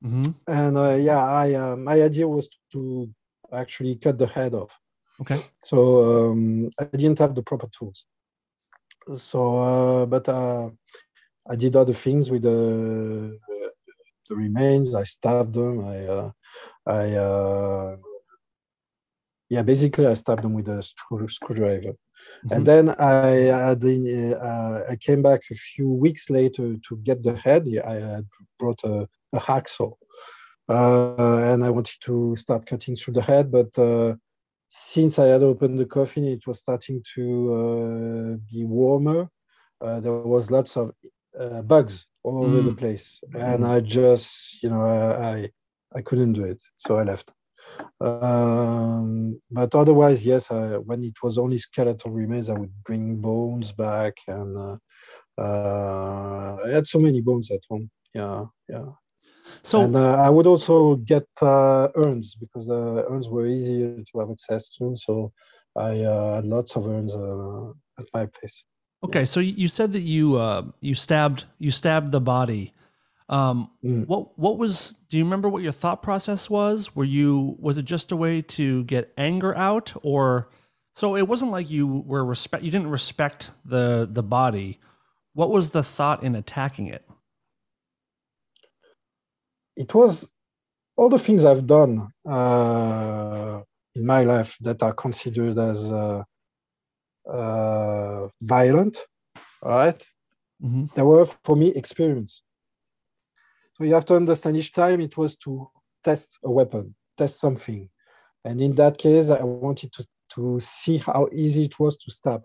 Mm-hmm. and uh, yeah i uh, my idea was to actually cut the head off Okay. so um, i didn't have the proper tools so uh, but uh, i did other things with the the remains i stabbed them i uh, i uh, yeah basically i stabbed them with a screw, screwdriver Mhm. and then i uh, i came back a few weeks later to get the head i had brought a, a hacksaw uh, and I wanted to start cutting through the head. But uh, since I had opened the coffin, it was starting to uh, be warmer. Uh, there was lots of uh, bugs all over the Mm. place, and I just, you know, I I, I couldn't do it, so I left. Um, but otherwise, yes, I, when it was only skeletal remains, I would bring bones back, and uh, uh, I had so many bones at home. Yeah, yeah So and uh, I would also get uh, urns because the urns were easier to have access to. So I uh, had lots of urns uh, at my place. okay, so you said that you uh you stabbed you stabbed the body. Um Mm. what what was do you remember what your thought process was? Were you was it just a way to get anger out or so it wasn't like you were respect you didn't respect the the body. What was the thought in attacking it? It was all the things I've done uh, in my life that are considered as uh, uh, violent, right? Mm-hmm. They were for me experience. So you have to understand each time it was to test a weapon, test something. And in that case, I wanted to, to see how easy it was to stab.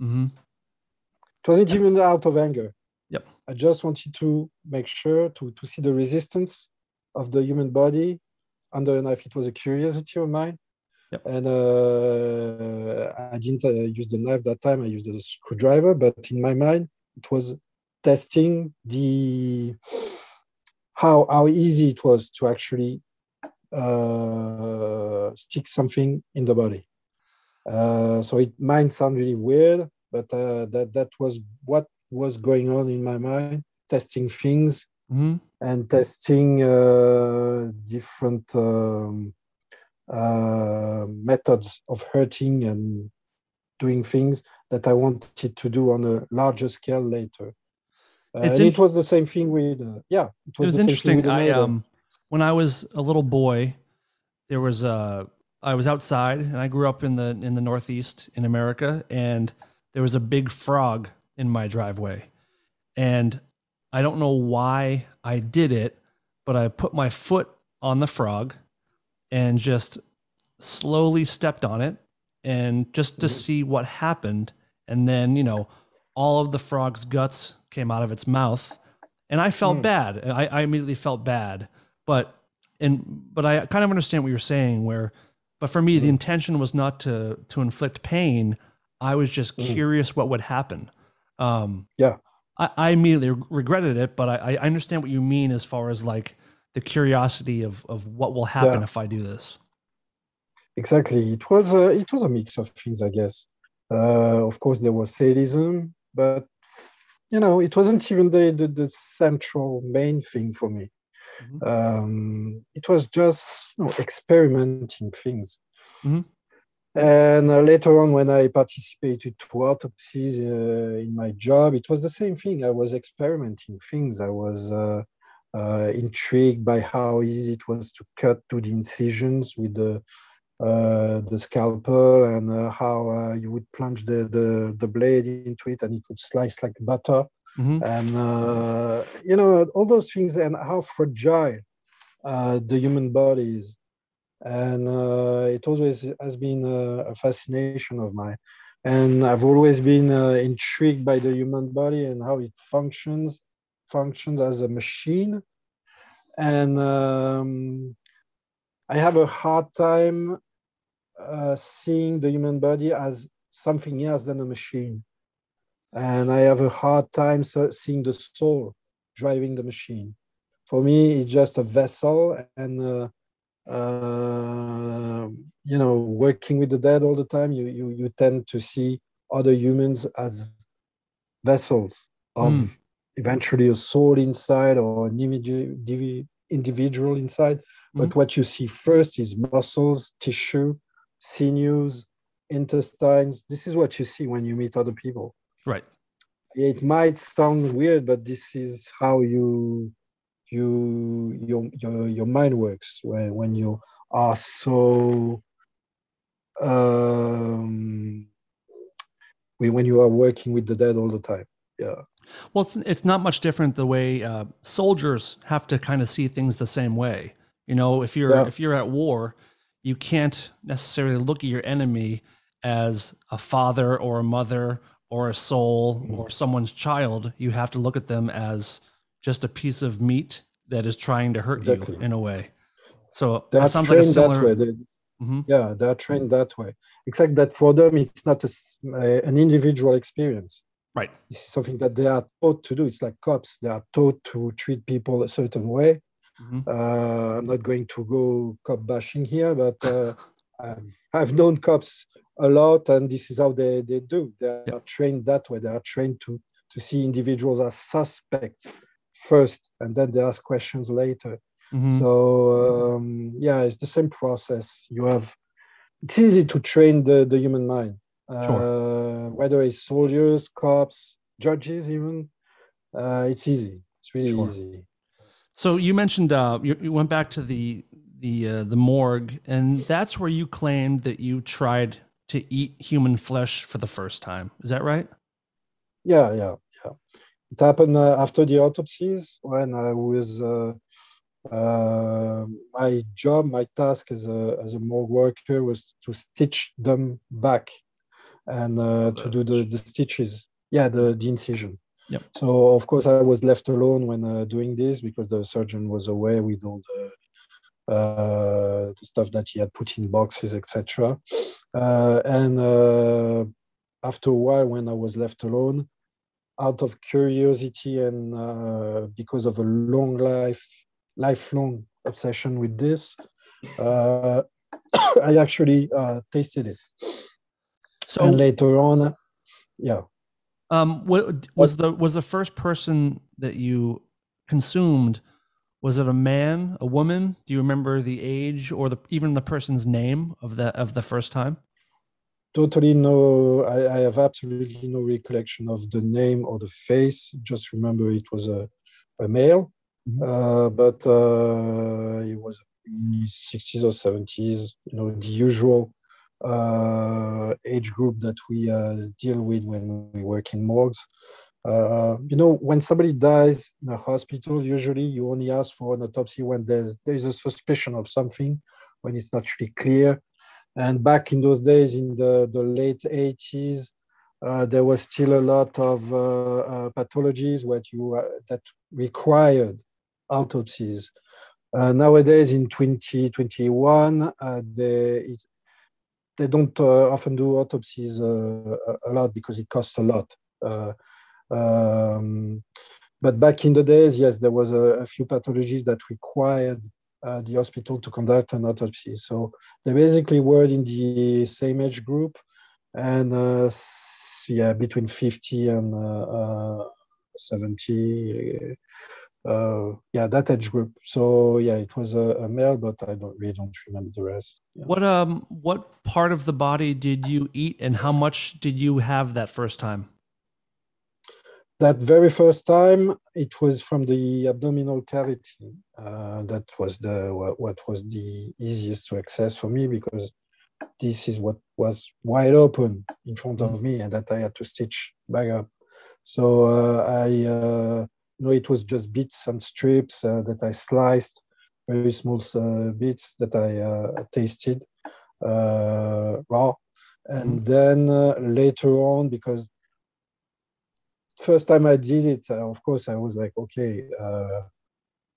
Mm-hmm. It wasn't even out of anger. I just wanted to make sure to, to see the resistance of the human body under a knife. It was a curiosity of mine. Yep. And uh, I didn't uh, use the knife that time. I used a screwdriver, but in my mind, it was testing the how how easy it was to actually uh, stick something in the body. Uh, so it might sound really weird, but uh, that that was what was going on in my mind, testing things Mm-hmm. and testing uh, different um, uh, methods of hurting and doing things that I wanted to do on a larger scale later. Uh, int- it was the same thing with uh, yeah. It was the same thing interesting. I um when I was a little boy, there was a I was outside and I grew up in the in the Northeast in America and there was a big frog in my driveway. And I don't know why I did it, but I put my foot on the frog and just slowly stepped on it and just to Mhm. see what happened and then, you know, all of the frog's guts came out of its mouth and I felt Mm. bad. I, I immediately felt bad, but and but I kind of understand what you're saying. Where, but for me, the Mm. intention was not to to inflict pain. I was just Mm. curious what would happen. Um, Yeah. I, I immediately regretted it, but I, I understand what you mean as far as like the curiosity of of what will happen Yeah. if I do this. Exactly. It was a, it was a mix of things, I guess. Uh, of course, there was sadism, but you know, it wasn't even the, the, the central main thing for me. Mhm. Um, it was just you know, experimenting things. Mhm. And uh, later on, when I participated to autopsies uh, in my job, it was the same thing. I was experimenting things. I was uh, uh, intrigued by how easy it was to cut to the incisions with the uh, the scalpel and uh, how uh, you would plunge the, the, the blade into it and it would slice like butter. Mhm. And, uh, you know, all those things and how fragile uh, the human body is. And uh, it always has been a, fascination of mine. And I've always been uh, intrigued by the human body and how it functions, functions as a machine. And um, I have a hard time uh, seeing the human body as something else than a machine. And I have a hard time seeing the soul driving the machine. For me, it's just a vessel, and uh, uh, you know, working with the dead all the time, you you you tend to see other humans as vessels of Mm. eventually a soul inside or an individu- divi- individual inside. But what you see first is muscles, tissue, sinews, intestines. This is what you see when you meet other people. Right. It might sound weird, but this is how you you your your, your mind works when, when you are so um when when you are working with the dead all the time. Yeah. Well, it's, it's not much different the way uh, soldiers have to kind of see things the same way. You know, if you're Yeah. if you're at war, you can't necessarily look at your enemy as a father or a mother or a soul Mm. or someone's child. You have to look at them as just a piece of meat that is trying to hurt Exactly. you in a way. So that sounds like a trained that way. similar. Mhm. yeah, they are trained that way. Except that for them, it's not a an individual experience. Right. This is something that they are taught to do. It's like cops. They are taught to treat people a certain way. Mhm. Uh, I'm not going to go cop bashing here, but uh, (laughs) I've, I've known cops a lot, and this is how they, they do. They are trained that way. They are trained to, to see individuals as suspects first, and then they ask questions later. Mhm. So um, yeah, it's the same process. You have it's easy to train the, the human mind, uh, whether it's soldiers, cops, judges, even. Uh, it's easy. It's really Sure. easy. So you mentioned uh, you, you went back to the the uh, the morgue, and that's where you claimed that you tried to eat human flesh for the first time. Is that right? Yeah, yeah, yeah. It happened uh, after the autopsies when I was. Uh, uh, my job, my task as a as a morgue worker was to stitch them back, and uh, to do the the stitches. Yeah, the the incision. Yep. So of course I was left alone when uh, doing this because the surgeon was away with all the, uh, the stuff that he had put in boxes, etc. Uh, and uh, after a while, when I was left alone, out of curiosity and uh, because of a long life lifelong obsession with this. Uh, (coughs) I actually uh, tasted it. So and later on, yeah. Um, what was the was the first person that you consumed? Was it a man, a woman? Do you remember the age or the even the person's name of the of the first time? Totally no. I, I have absolutely no recollection of the name or the face. Just remember it was a a male, mm-hmm. uh, but uh, he was in his 60s or 70s. You know, the usual uh, age group that we uh, deal with when we work in morgues. Uh, you know, when somebody dies in a hospital, usually you only ask for an autopsy when there's, there's a suspicion of something, when it's not really clear. And back in those days, in the, the late 80s, uh, there was still a lot of uh, uh, pathologies you, that required autopsies. nowadays, in 2021, they, they don't uh, often do autopsies uh, a lot because it costs a lot. Uh, um, but back in the days, yes, there was a, a few pathologies that required uh, the hospital to conduct an autopsy. So they basically were in the same age group, and uh, yeah, between 50 and uh, 70 uh, yeah, that age group. So yeah, it was a, a, male, but I don't really don't remember the rest. Yeah. What um what part of the body did you eat, and how much did you have that first time? That very first time, it was from the abdominal cavity. Uh, that was the what, was the easiest to access for me because this is what was wide open in front of me, and that I had to stitch back up. So uh, I uh, you know, it was just bits and strips uh, that I sliced, very small uh, bits that I uh, tasted raw. And mm-hmm. then later on, because first time I did it, of course, I was like, okay,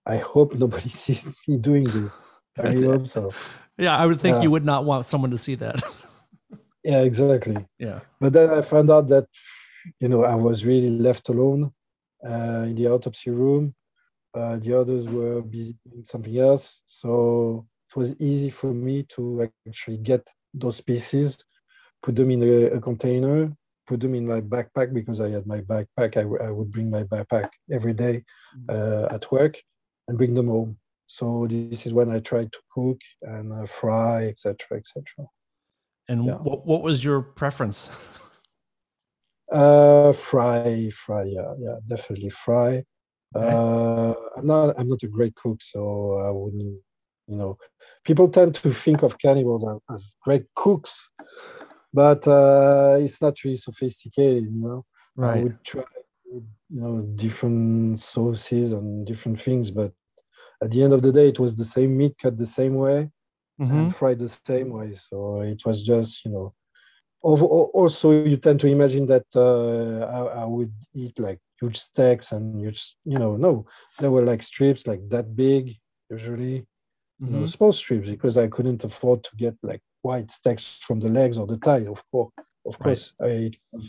I hope nobody (laughs) sees me doing this. (laughs) I hope so. Yeah, I would think you would not want someone to see that. (laughs) yeah, exactly. Yeah. But then I found out that, you know, I was really left alone uh, in the autopsy room. Uh, the others were busy doing something else. So it was easy for me to actually get those pieces, put them in a, a container, put them in my backpack because I had my backpack. I, would bring my backpack every day mm. uh, at work and bring them home. So this is when I tried to cook and uh, fry, etc., etc. And yeah. what what was your preference? (laughs) Uh, fry, fry, yeah, yeah, definitely fry. Okay. Uh, I'm not, I'm not a great cook, so I wouldn't, you know, people tend to think of cannibals as great cooks, but uh, it's not really sophisticated, you know. Right. I would try, you know, different sauces and different things, but at the end of the day, it was the same meat cut the same way mm-hmm. and fried the same way. So it was just, you know, also you tend to imagine that uh, I, I, would eat like huge steaks and huge you know no there were like strips like that big usually mm-hmm. you know mm-hmm. small strips because i couldn't afford to get like white steaks from the legs or the thigh of course of course right. i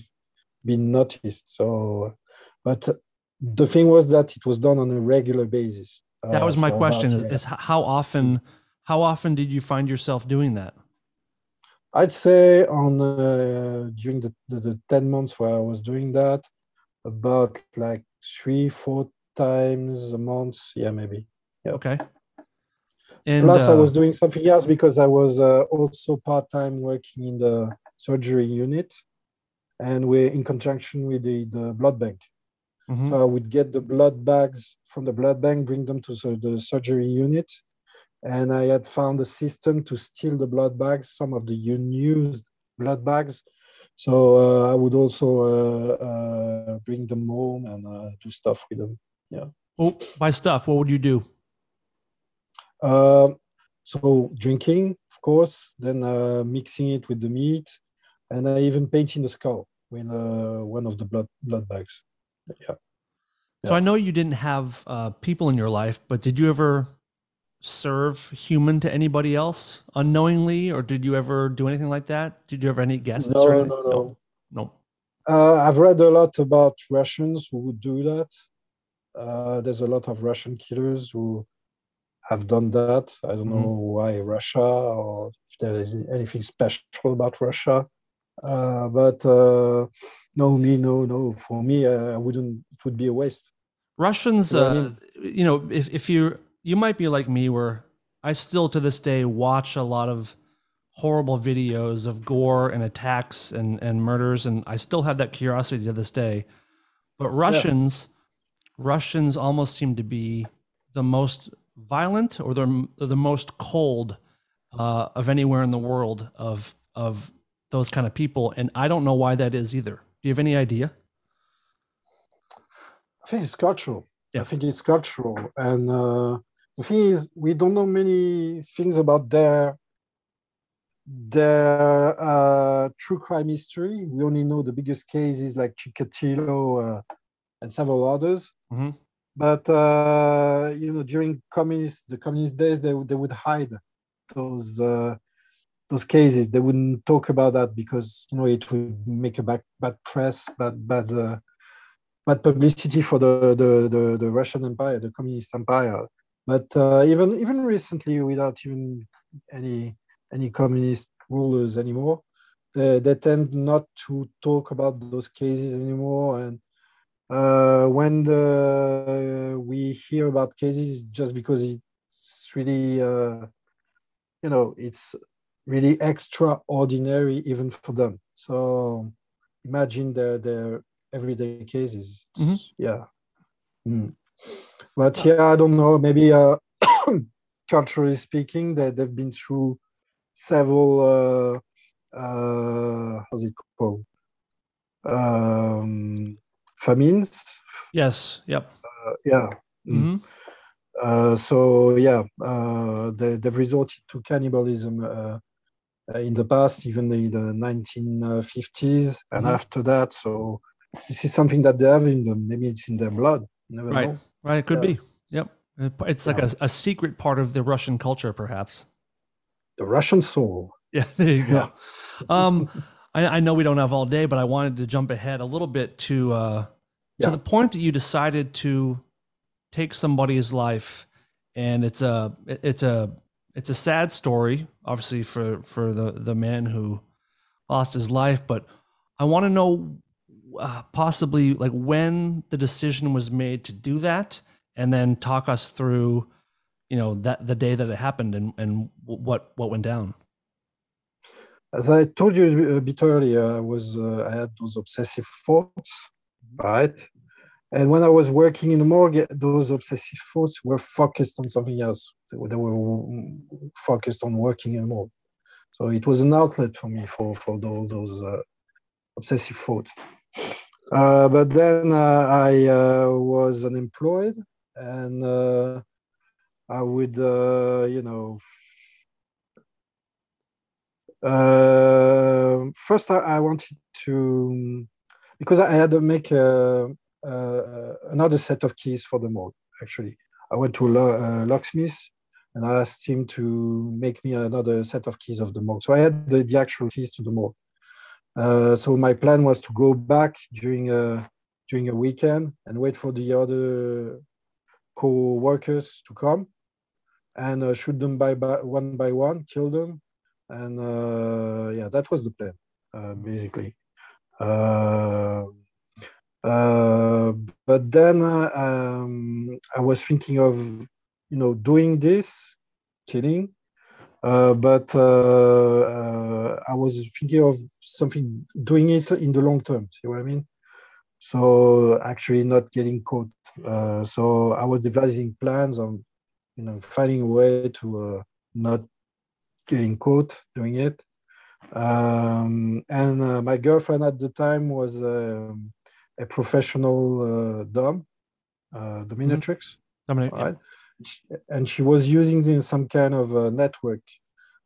been noticed so but the thing was that it was done on a regular basis that was uh, my question is, is how often how often did you find yourself doing that I'd say on uh, during the, the, the, 10 months where I was doing that, about like three, four times a month. Yeah, maybe. Yeah. Okay. And, Plus, uh, I was doing something else because I was uh, also part time working in the surgery unit, and we're in conjunction with the, the blood bank. Mm-hmm. So I would get the blood bags from the blood bank, bring them to the surgery unit, and I had found a system to steal the blood bags, some of the unused blood bags. So uh, I would also uh, uh, bring them home and uh, do stuff with them. Yeah. Oh, by stuff, what would you do? Um, so drinking, of course, then uh, mixing it with the meat, and I even painting the skull with uh, one of the blood blood bags. Yeah. So I know you didn't have uh, people in your life, but did you ever serve human to anybody else unknowingly, or did you ever do anything like that? Did you ever any guests? No, no, no, no. no. Uh, I've read a lot about Russians who would do that. Uh, there's a lot of Russian killers who have done that. I don't know Mhm. why Russia or if there is anything special about Russia. Uh, but uh, no, me, no, no. For me, uh, I wouldn't. It would be a waste. Russians, You know I uh, you know, if if you you might be like me, where I still to this day watch a lot of horrible videos of gore and attacks and and murders, and I still have that curiosity to this day. But Russians, Russians almost seem to be the most violent or they're the most cold uh, of anywhere in the world of of those kind of people, and I don't know why that is either. Do you have any idea? I think it's cultural. Yeah. I think it's cultural. And uh, the thing is, we don't know many things about their their uh, true crime history. We only know the biggest cases like Chikatilo uh, and several others. Mhm. But uh, you know, during communist the communist days, they they would hide those uh, those cases. They wouldn't talk about that because you know it would make a bad bad press, bad bad. Uh, bad publicity for the, the, the, the Russian Empire, the Communist Empire. But uh, even even recently, without even any any communist rulers anymore, they, they tend not to talk about those cases anymore. And uh, when the, we hear about cases, just because it's really, uh, you know, it's really extraordinary even for them. So imagine their their everyday cases. Mhm. Yeah. Mm. But yeah, I don't know. Maybe uh, (coughs) culturally speaking, they they've been through several. Uh, uh, how's it called? Um, famines. Yes. Yep. Uh, yeah. Mm. hmm Uh, so yeah, uh, they, they've resorted to cannibalism uh, in the past, even in the 1950s and Mhm. after that. So this is something that they have in them. Maybe it's in their blood. Never Right. know. Right. It could Yeah. be. Yep. It's like a, a secret part of the Russian culture, perhaps. The Russian soul. Yeah. (laughs) There you go. Yeah. Um, (laughs) I, I know we don't have all day, but I wanted to jump ahead a little bit to uh, to the point that you decided to take somebody's life, and it's a it's a it's a sad story, obviously for for the the man who lost his life. But I want to know uh, possibly like when the decision was made to do that, and then talk us through, you know, that the day that it happened and and what what went down. As I told you a bit earlier, I was uh, I had those obsessive thoughts, right? And when I was working in the morgue, those obsessive thoughts were focused on something else. They were, focused on working in the morgue. So it was an outlet for me for for all those uh, obsessive thoughts. Uh, but then uh, I uh, was unemployed, and uh, I would, you know, uh, first I, I wanted to because I had to make a, uh, another set of keys for the morgue. Actually, I went to lo- uh, locksmith and I asked him to make me another set of keys of the morgue. So I had the, the actual keys to the morgue. Uh, so my plan was to go back during a during a weekend and wait for the other co-workers to come and uh, shoot them by, by one by one, kill them, and uh, yeah, that was the plan uh, basically. Uh, uh, but then uh, um, I was thinking of, you know, doing this, killing, uh, but uh, uh, I was thinking of something, doing it in the long term. See what I mean? So actually, not getting caught. Uh, so I was devising plans on, you know, finding a way to uh, not getting caught doing it. Um, and uh, my girlfriend at the time was um, a professional uh, dom, uh, dominatrix, Dominic, right? And she was using some kind of uh, network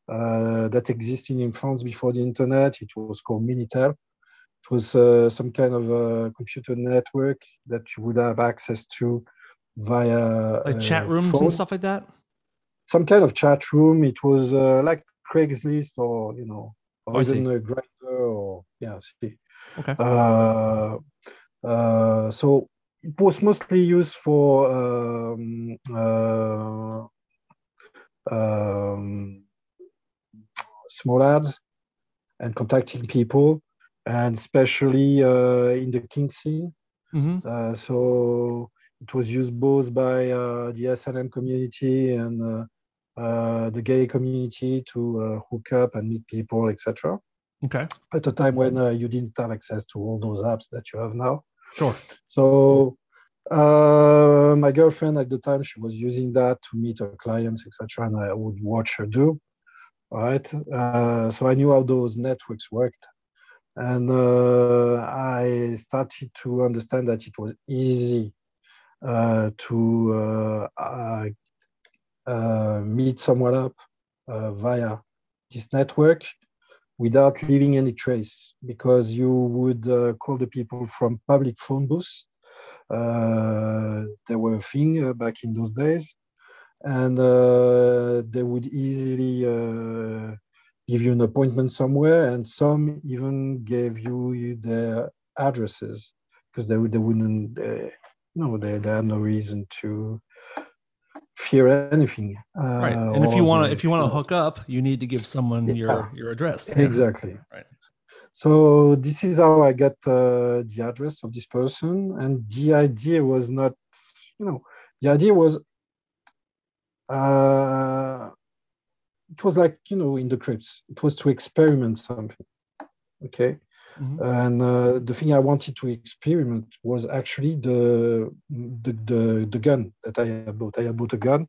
uh, that existed in France before the internet. It was called Minitel. It was uh, some kind of uh, computer network that you would have access to via like chat uh, rooms phone and stuff like that. Some kind of chat room. It was uh, like Craigslist or you know, Oh, or see. even a Grindr or yeah. See. Okay. Uh, uh, so it was mostly used for um, uh, um, small ads and contacting people, and especially uh, in the kink scene. Mm-hmm. Uh, so it was used both by uh, the S&M community and uh, the gay community to uh, hook up and meet people, etc. Okay. At a time when uh, you didn't have access to all those apps that you have now. Sure. So uh, my girlfriend at the time she was using that to meet her clients, etc. And I would watch her do. Right. Uh, so I knew how those networks worked and uh, I started to understand that it was easy uh, to uh, uh, Uh, meet someone up uh, via this network without leaving any trace because you would uh, call the people from public phone booths. Uh, there were a thing back in those days and they would easily give you an appointment somewhere, and some even gave you their addresses because they, would, they wouldn't, uh, no, they, they had no reason to fear anything. Uh, right, and if you want to, if you want to hook up, you need to give someone yeah. your your address. Exactly. Right. So this is how I got uh, the address of this person, and the idea was not, you know, the idea was. Uh, it was like you know in the crypts it was to experiment something okay mm-hmm. and uh, the thing i wanted to experiment was actually the the the, the gun that i bought i bought a gun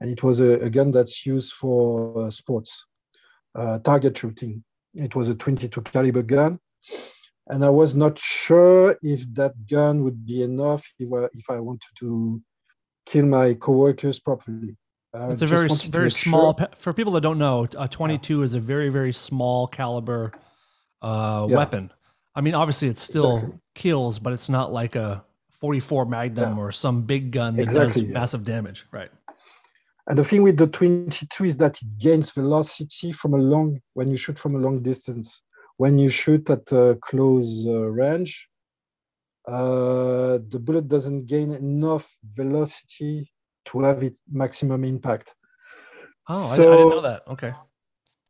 and it was a, a gun that's used for uh, sports uh, target shooting it was a 22 caliber gun and i was not sure if that gun would be enough if I, if I wanted to kill my coworkers properly uh, it's a very very small sure. for people that don't know. A 22 yeah. is a very very small caliber uh, yeah. weapon. I mean, obviously it still exactly. kills, but it's not like a 44 Magnum yeah. or some big gun that exactly, does massive damage, right? And the thing with the 22 is that it gains velocity from a long when you shoot from a long distance. When you shoot at a close uh, range, uh, the bullet doesn't gain enough velocity to have its maximum impact. Oh, so, I, I, didn't know that. Okay.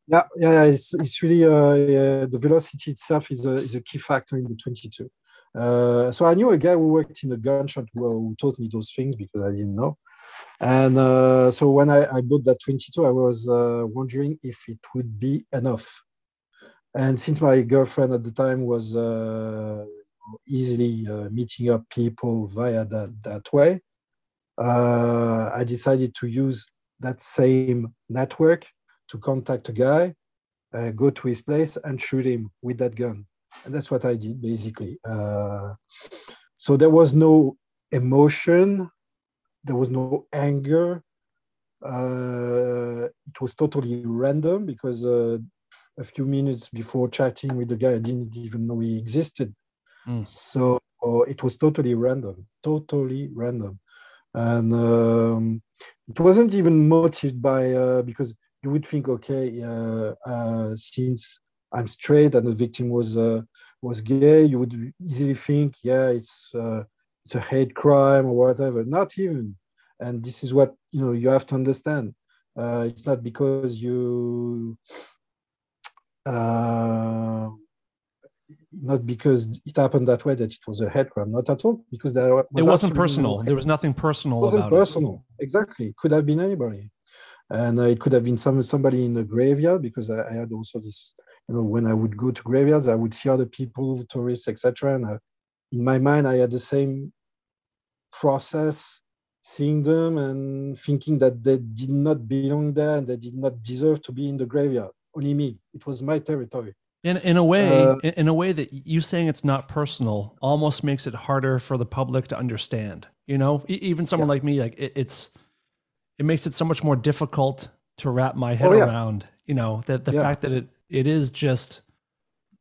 Yeah, yeah, it's, it's really uh, yeah, the velocity itself is a, is a key factor in the 22. Uh, so I knew a guy who worked in a gun shop who, taught me those things because I didn't know. And uh, so when I, I, bought that 22, I was uh, wondering if it would be enough. And since my girlfriend at the time was uh, easily uh, meeting up people via that, that way, I decided to use that same network to contact a guy, uh, go to his place and shoot him with that gun. And that's what I did basically. Uh, so there was no emotion, there was no anger. Uh, it was totally random because uh, a few minutes before chatting with the guy, I didn't even know he existed. Mm. So it was totally random, totally random and um, it wasn't even motivated by uh, because you would think okay uh, uh, since i'm straight and the victim was uh, was gay you would easily think yeah it's uh, it's a hate crime or whatever not even and this is what you know you have to understand uh, it's not because you not because it happened that way that it was a hate crime, not at all. Because there was it wasn't personal. No there was nothing personal. About it wasn't personal. It. Exactly. Could have been anybody, and uh, it could have been some somebody in a graveyard because I, I, had also this. You know, when I would go to graveyards, I would see other people, tourists, etc. And uh, in my mind, I had the same process, seeing them and thinking that they did not belong there and they did not deserve to be in the graveyard. Only me. It was my territory. In in a way, uh, in, in a way that you saying it's not personal almost makes it harder for the public to understand. You know, even someone yeah. like me, like it, it's it makes it so much more difficult to wrap my head oh, yeah. around. You know, that the yeah. fact that it it is just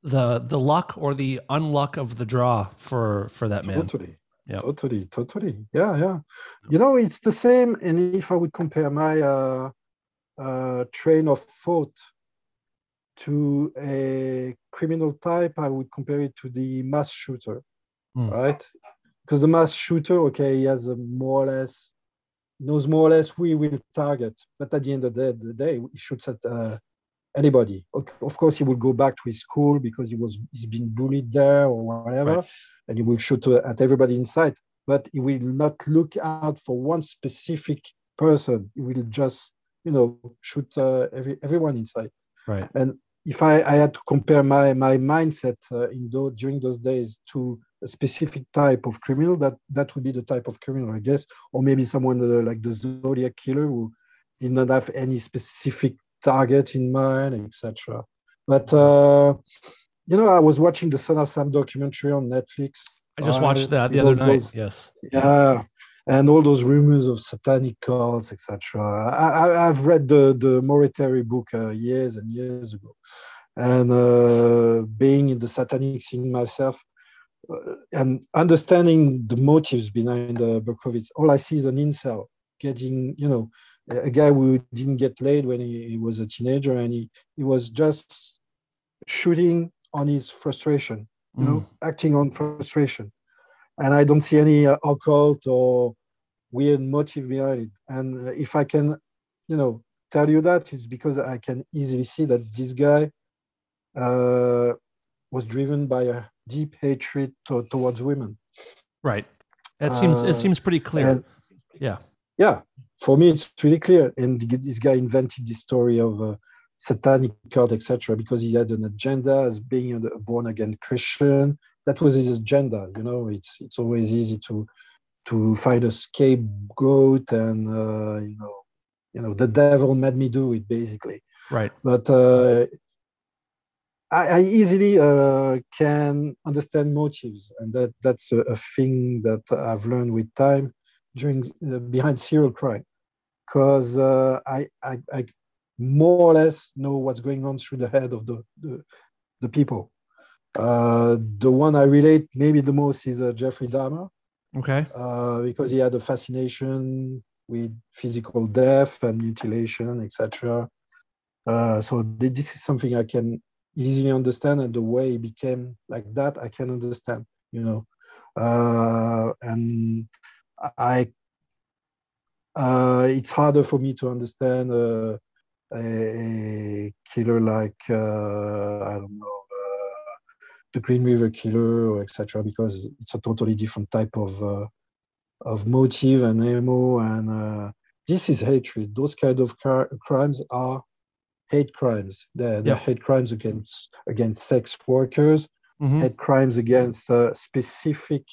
the the luck or the unluck of the draw for for that man. Totally. Yeah. Totally. Totally. Yeah. Yeah. You know, it's the same. And if I would compare my uh, uh, train of thought to a criminal type, I would compare it to the mass shooter, mm. right? Because the mass shooter, okay, he has a more or less knows more or less who he will target. But at the end of the, the day, he shoots at uh, anybody. Of course, he will go back to his school because he was he's been bullied there or whatever, right. and he will shoot at everybody inside. But he will not look out for one specific person. He will just you know shoot uh, every everyone inside. Right. And if I, I had to compare my my mindset uh, in those, during those days to a specific type of criminal, that that would be the type of criminal, I guess, or maybe someone uh, like the Zodiac killer who did not have any specific target in mind, etc. But uh, you know, I was watching the Son of Sam documentary on Netflix. I just watched that the other night. Those, yes. Yeah, and all those rumors of satanic cults, etc. I, have read the the Maury book uh, years and years ago, and uh, being in the satanic scene myself, uh, and understanding the motives behind uh, Berkowitz, all I see is an incel getting, you know, a guy who didn't get laid when he, he was a teenager, and he he was just shooting on his frustration, you mm. know, acting on frustration and I don't see any uh, occult or weird motive behind it. And uh, if I can, you know, tell you that, it's because I can easily see that this guy uh, was driven by a deep hatred to, towards women. Right. It seems it uh, seems pretty clear. And, yeah. Yeah. For me, it's really clear. And this guy invented the story of a satanic cult, etc., because he had an agenda as being a born again Christian that was his agenda. You know, it's it's always easy to to find a scapegoat and uh, you know you know the devil made me do it basically. Right. But uh, I, I, easily uh, can understand motives, and that that's a, a, thing that I've learned with time during uh, behind serial crime, because uh, I, I, I more or less know what's going on through the head of the, the, the people uh, the one I relate maybe the most is uh, Jeffrey Dahmer. Okay. Uh, because he had a fascination with physical death and mutilation, etc. Uh, so th- this is something I can easily understand, and the way he became like that, I can understand. You know, uh, and I, uh, it's harder for me to understand a, a killer like I don't know the Green River Killer etc. because it's a totally different type of uh, of motive and ammo and uh, this is hatred. Those kind of car- crimes are hate crimes. They're, they're yeah. hate crimes against against sex workers, mm-hmm. hate crimes against uh, specific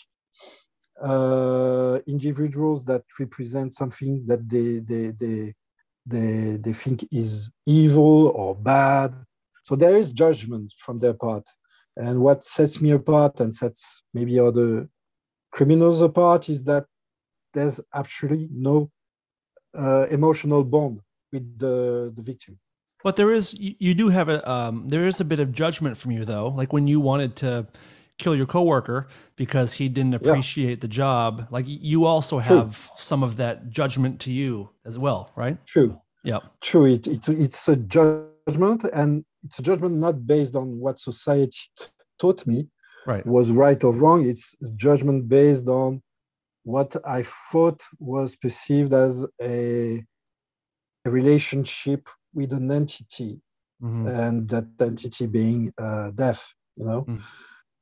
uh, individuals that represent something that they they they they they think is evil or bad. So there is judgment from their part. And what sets me apart and sets maybe other criminals apart is that there's actually no uh, emotional bond with the, the victim. But there is, you, you do have a, um, there is a bit of judgment from you though. Like when you wanted to kill your coworker because he didn't appreciate yeah. the job. Like you also have True. some of that judgment to you as well, right? True. Yeah. True. It, it, it's a judgment and it's a judgment not based on what society t- taught me right. was right or wrong. It's a judgment based on what I thought was perceived as a, a relationship with an entity, mm-hmm. and that entity being uh, death. You know, mm.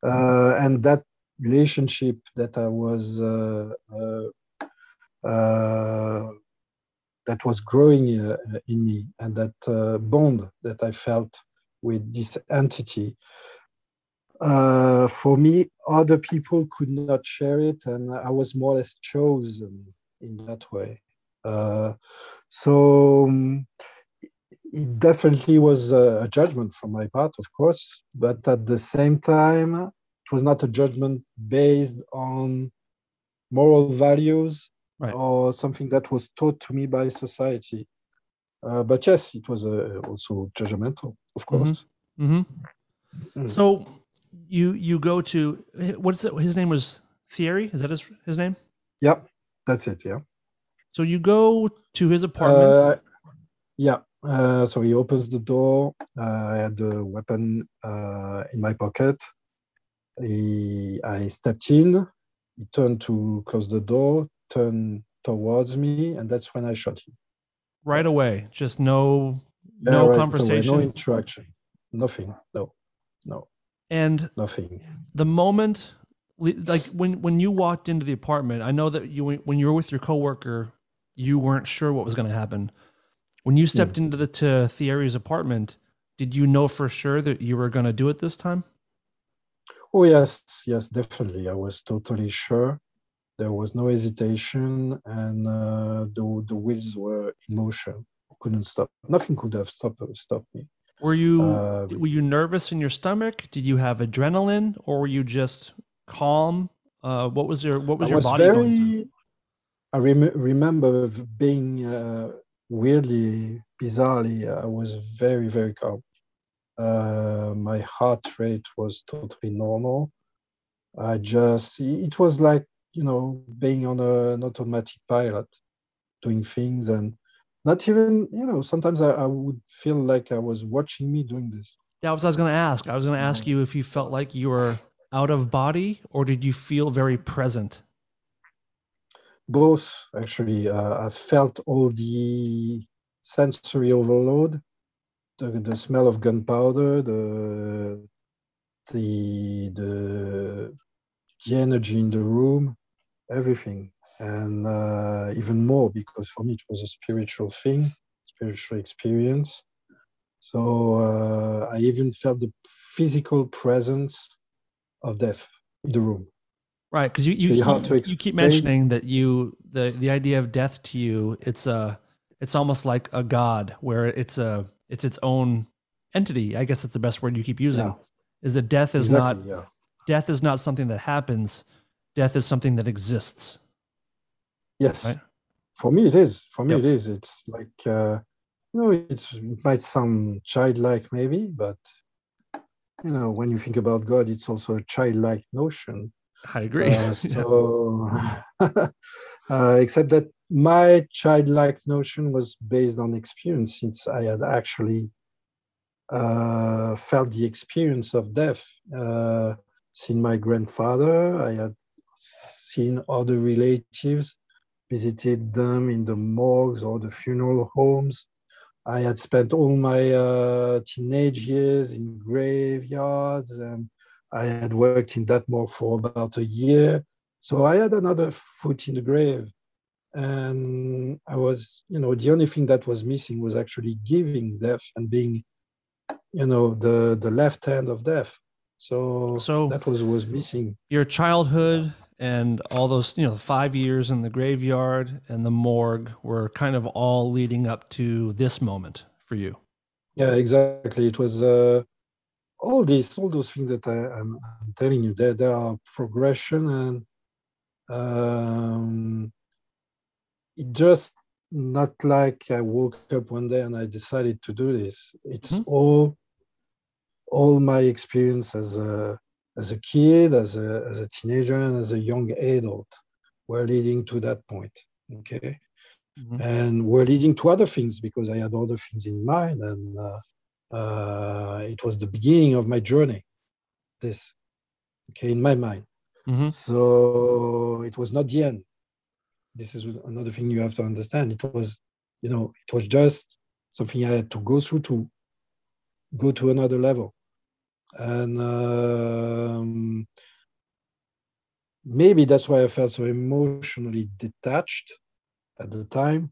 uh, and that relationship that I was uh, uh, uh that was growing uh, in me, and that bond that I felt with this entity. Uh, for me, other people could not share it, and I was more or less chosen in that way. Uh, so um, it definitely was a, judgment from my part, of course, but at the same time, it was not a judgment based on moral values right. or something that was taught to me by society. Uh, but yes, it was uh, also judgmental, of mm-hmm. course. Mm-hmm. Mm. So you you go to what's it? His name was Thierry. Is that his his name? Yep, that's it. Yeah. So you go to his apartment. Uh, yeah. Uh, so he opens the door. Uh, I had the weapon uh, in my pocket. He, I stepped in. He turned to close the door. Turned towards me, and that's when I shot him. Right away, just no Yeah, no right away, conversation. no interaction, nothing. No, no, and nothing. the moment like when when you walked into the apartment i know that you when you were with your coworker you weren't sure what was going to happen when you stepped hmm. into the to Thierry's apartment did you know for sure that you were going to do it this time Oh yes, yes, definitely. I was totally sure. There was no hesitation, and uh, the the wheels were in motion. Couldn't stop. Nothing could have stopped stopped me. were you Uh, were you nervous in your stomach did you have adrenaline or were you just calm uh, what was your what was your body going through. I rem- remember being uh, weirdly, bizarrely. I was very, very calm. Uh, my heart rate was totally normal. I just. It was like you know being on a, an automatic pilot, doing things and not even you know. Sometimes I, I would feel like I was watching me doing this. that was i was going to ask i was going to ask you if you felt like you were out of body or did you feel very present both actually uh, i felt all the sensory overload the, the smell of gunpowder the the the the energy in the room everything and uh, even more because for me it was a spiritual thing spiritual experience so uh, i even felt the physical presence of death in the room Right, because you you, hard you, you keep mentioning that you the the idea of death to you it's a it's almost like a god where it's a it's its own entity. I guess that's the best word you keep using. Yeah. Is that death is exactly, not yeah death is not something that happens. Death is something that exists. Yes, Right? for me it is. For me Yep. it is. It's like uh, you know, it's it might sound childlike maybe, but you know, when you think about God, it's also a childlike notion. I agree. Uh, (laughs) so, (laughs) uh, except that my childlike notion was based on experience, since I had actually uh, felt the experience of death. Uh, seen my grandfather, I had seen other relatives, visited them in the morgues or the funeral homes. I had spent all my uh, teenage years in graveyards and I had worked in that morgue for about a year. So I had another foot in the grave. And I was, you know, the only thing that was missing was actually giving death and being, you know, the, the left hand of death. So, So- that was was missing. Your childhood and all those, you know, five years in the graveyard and the morgue were kind of all leading up to this moment for you. Yeah, exactly. It was uh, all these, all those things that I, I'm, I'm telling you. There, there are progression, and um, it just not like I woke up one day and I decided to do this. It's Mhm. all, all my experience as a as a kid, as a as a teenager, and as a young adult were leading to that point. Okay Mhm. and were leading to other things because I had other things in mind, and uh, uh, it was the beginning of my journey. This, okay, in my mind. Mhm. So it was not the end. This is another thing you have to understand. It was, you know, it was just something I had to go through to go to another level, and um, maybe that's why I felt so emotionally detached at the time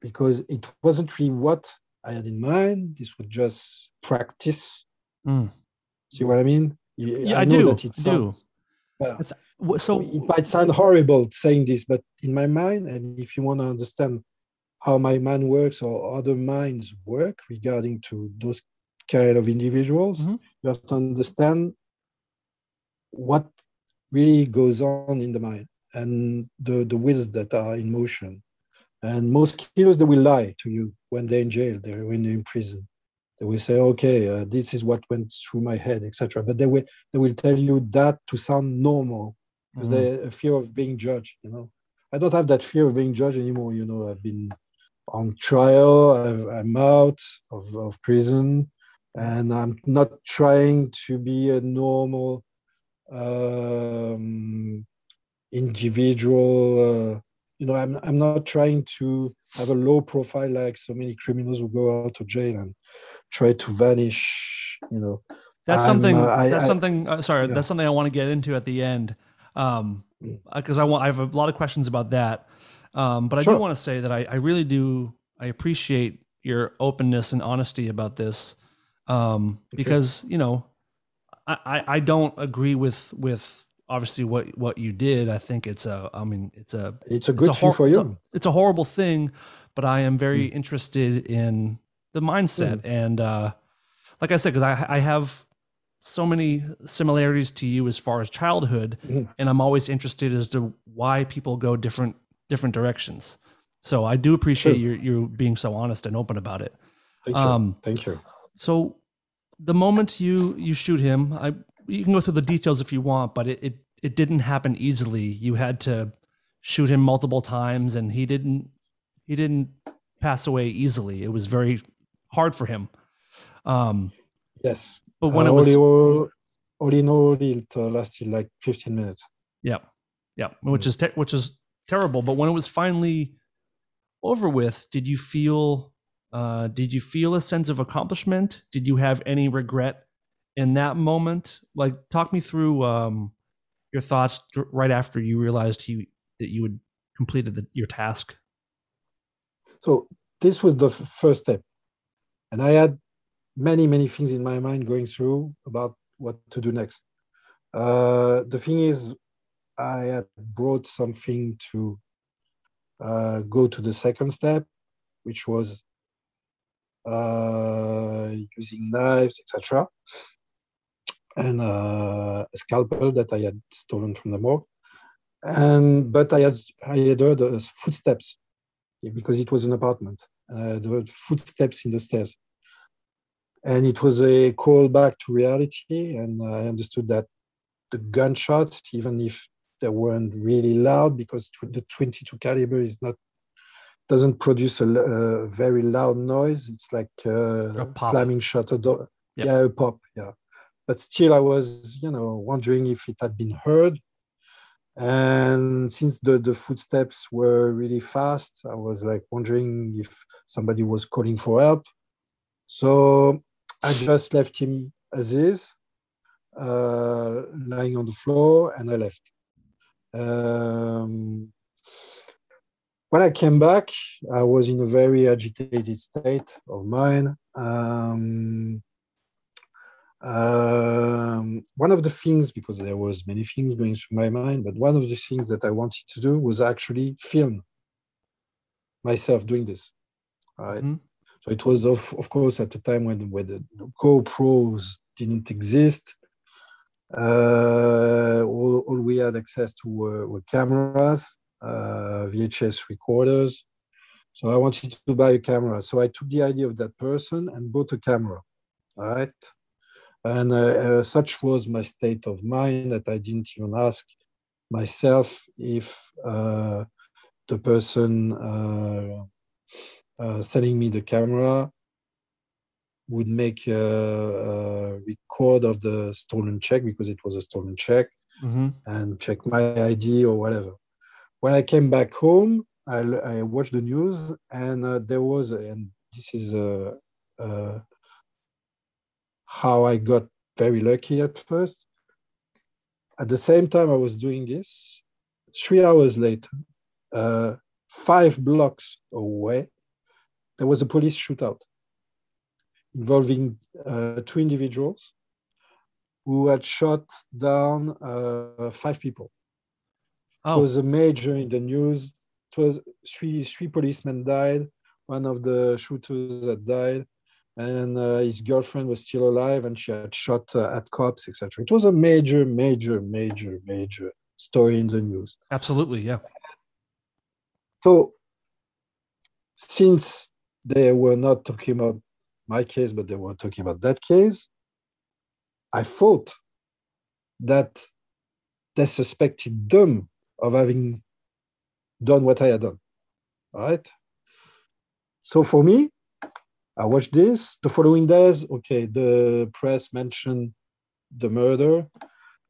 because it wasn't really what I had in mind. This was just practice. Mm. See what I mean? Yeah, I know do, That it I do. sounds, well, So it might sound horrible saying this, but in my mind, and if you want to understand how my mind works or other minds work regarding to those kind of individuals, Mhm. you have to understand what really goes on in the mind and the, the wheels that are in motion. And most killers, they will lie to you when they're in jail, they're, when they're in prison. They will say, okay, uh, this is what went through my head, etc. But they will, they will tell you that to sound normal because Mhm. they a fear of being judged, you know. I don't have that fear of being judged anymore, you know. I've been on trial, I've, I'm out of, of prison, and I'm not trying to be a normal um, individual uh, you know, I'm I'm not trying to have a low profile like so many criminals who go out of jail and try to vanish. You know, That's I'm, something. uh, I- that's I- something. Uh, sorry, Yeah. that's something I want to get into at the end, um, Mm. because I want. I have a lot of questions about that. Um, but I Sure. do want to say that I, I really do. I appreciate your openness and honesty about this, um, because you know, I, I, I don't agree with with obviously what what you did. I think it's a. I mean, it's a it's a it's good a thing hor- for it's a- you. It's a, horrible thing, but I am very Mm. interested in the mindset and uh, like I said, because I I have so many similarities to you as far as childhood, Mhm. and I'm always interested as to why people go different different directions. So I do appreciate Sure. you you being so honest and open about it. Thank you. Um, Thank you. So the moment you you shoot him, I you can go through the details if you want, but it it, it didn't happen easily. You had to shoot him multiple times, and he didn't he didn't pass away easily. It was very hard for him. Um, Yes. but when Uh, it was all, in all, in all, it uh, lasted like 15 minutes. yeah yeah, which is te- which is terrible. But when it was finally over with, did you feel uh, did you feel a sense of accomplishment? Did you have any regret in that moment? Like, talk me through um, your thoughts right after you realized you that you had completed the, your task. So this was the first step. And I had many, many things in my mind going through about what to do next. Uh, the thing is, I had brought something to uh, go to the second step, which was using knives, etc., and uh, a scalpel that I had stolen from the morgue. And but I had I had heard uh, footsteps because it was an apartment. Uh, there were footsteps in the stairs. And it was a call back to reality. And I understood that the gunshots, even if they weren't really loud, because the 22 caliber is not doesn't produce a very loud noise. It's like uh, A slamming shutter door. Yep. Yeah, a pop. Yeah, but still, I was, you know, wondering if it had been heard. And since the, the footsteps were really fast, I was like wondering if somebody was calling for help. So I just left him as is, uh, lying on the floor, and I left. Um, when I came back, I was in a very agitated state of mind. Um, um, one of the things, because there was many things going through my mind, but one of the things that I wanted to do was actually film myself doing this. Right. Mhm. So it was of of course at the time when when the GoPros didn't exist. Uh, all, all we had access to were, were cameras, VHS recorders. So I wanted to buy a camera. So I took the idea of that person and bought a camera. All right. And uh, uh, such was my state of mind that I didn't even ask myself if uh, the person uh, uh, selling me the camera would make a, a record of the stolen check because it was a stolen check Mhm. and check my ID or whatever. When I came back home, I watched the news and uh, there was, and this is uh, uh, how I got very lucky at first. At the same time I was doing this, three hours later, uh, five blocks away, there was a police shootout involving uh, two individuals who had shot down uh, five people. It Oh, was a major in the news. It was three three policemen died. One of the shooters had died, and uh, his girlfriend was still alive, and she had shot uh, at cops, etc. It was a major, major, major, major story in the news. absolutely. Yeah. So, since they were not talking about my case, but they were talking about that case, I thought that they suspected them of having done what I had done. All right. So for me, I watched this. The following days, okay, the press mentioned the murder,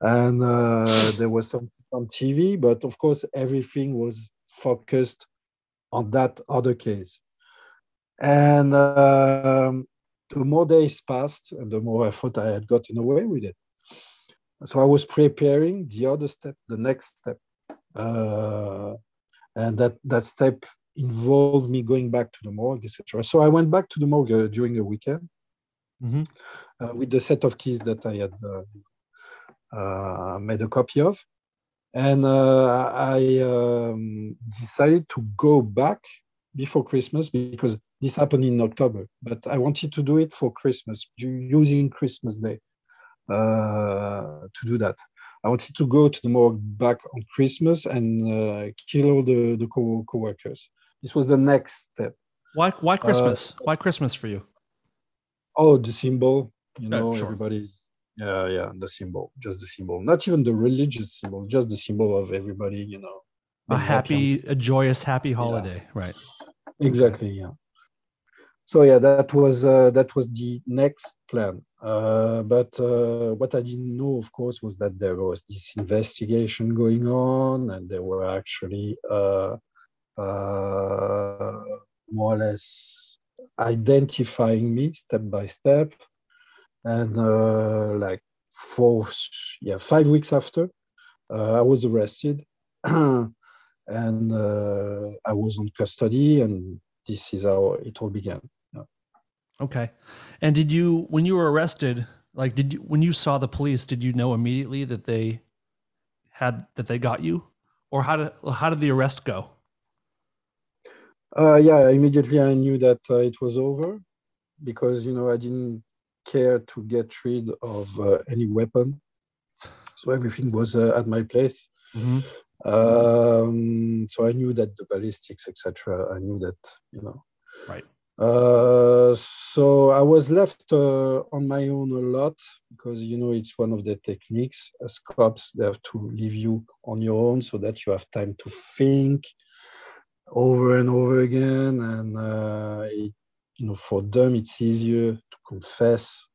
and uh, there was some on TV, but of course, everything was focused on that other case. And um, the more days passed, and the more I thought I had gotten away with it. So I was preparing the other step, the next step. Uh, and that, that step involved me going back to the morgue, etc. So I went back to the morgue uh, during the weekend Mhm. uh, with the set of keys that I had uh, uh, made a copy of. And uh, I um, decided to go back before Christmas because this happened in October, but I wanted to do it for Christmas, using Christmas Day uh, to do that. I wanted to go to the morgue back on Christmas and uh, kill all the, the co- co-workers. This was the next step. Why? Why Uh, Christmas? why Christmas for you? Oh, the symbol, you know, sure. everybody's, yeah, yeah, the symbol, just the symbol, not even the religious symbol, just the symbol of everybody, you know. A being happy, a joyous, happy holiday, right? exactly yeah so yeah that was uh, that was the next plan. Uh, but uh, what i didn't know of course was that there was this investigation going on and they were actually uh, uh, more or less identifying me step by step. And uh, like four yeah five weeks after i was arrested. (clears throat) And uh, I was on custody, and this is how it all began. Okay. And did you, when you were arrested, like, did you, when you saw the police, did you know immediately that they had, that they got you? Or how did, how did the arrest go? Uh, yeah, immediately I knew that uh, it was over because you know I didn't care to get rid of uh, any weapon, so everything was uh, at my place. Mhm. Um, so I knew that the ballistics, etc. I knew that you know. Right. Uh, so I was left uh, on my own a lot because you know it's one of the techniques as cops they have to leave you on your own so that you have time to think over and over again. And uh, it, you know for them it's easier to confess.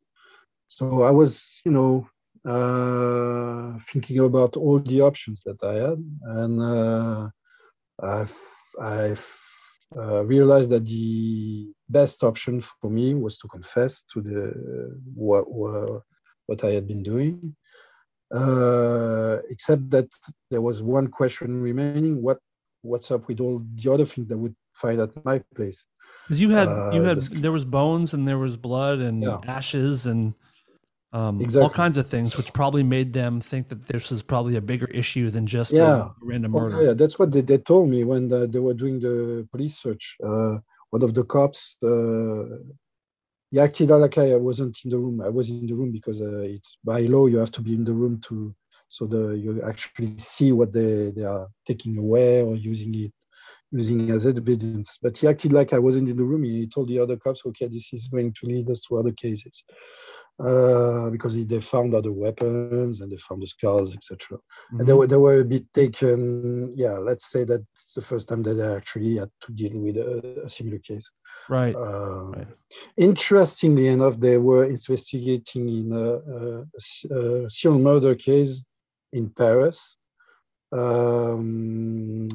So I was you know uh, thinking about all the options that I had. And uh, I've, I've uh, realized that the best option for me was to confess to the what what, what I had been doing. Uh, except that there was one question remaining: what what's up with all the other things that would find at my place? Cause you had, you Uh, had, this- there was bones and there was blood and Yeah. ashes and um, all kinds of things, which probably made them think that this is probably a bigger issue than just Yeah. a random Oh, murder. yeah, that's what they, they told me when the, they were doing the police search. Uh, one of the cops, uh, he acted like I wasn't in the room. I was in the room because uh, it's by law you have to be in the room to so the you actually see what they, they are taking away or using it using as evidence. But he acted like I wasn't in the room. He told the other cops, okay, this is going to lead us to other cases. Uh, because they found other weapons and they found the skulls, etc and they Mhm. were they were a bit taken. Yeah, let's say that it's the first time that they actually had to deal with a, a similar case. Right. Uh, Right. Interestingly enough, they were investigating in a serial murder case in Paris, um,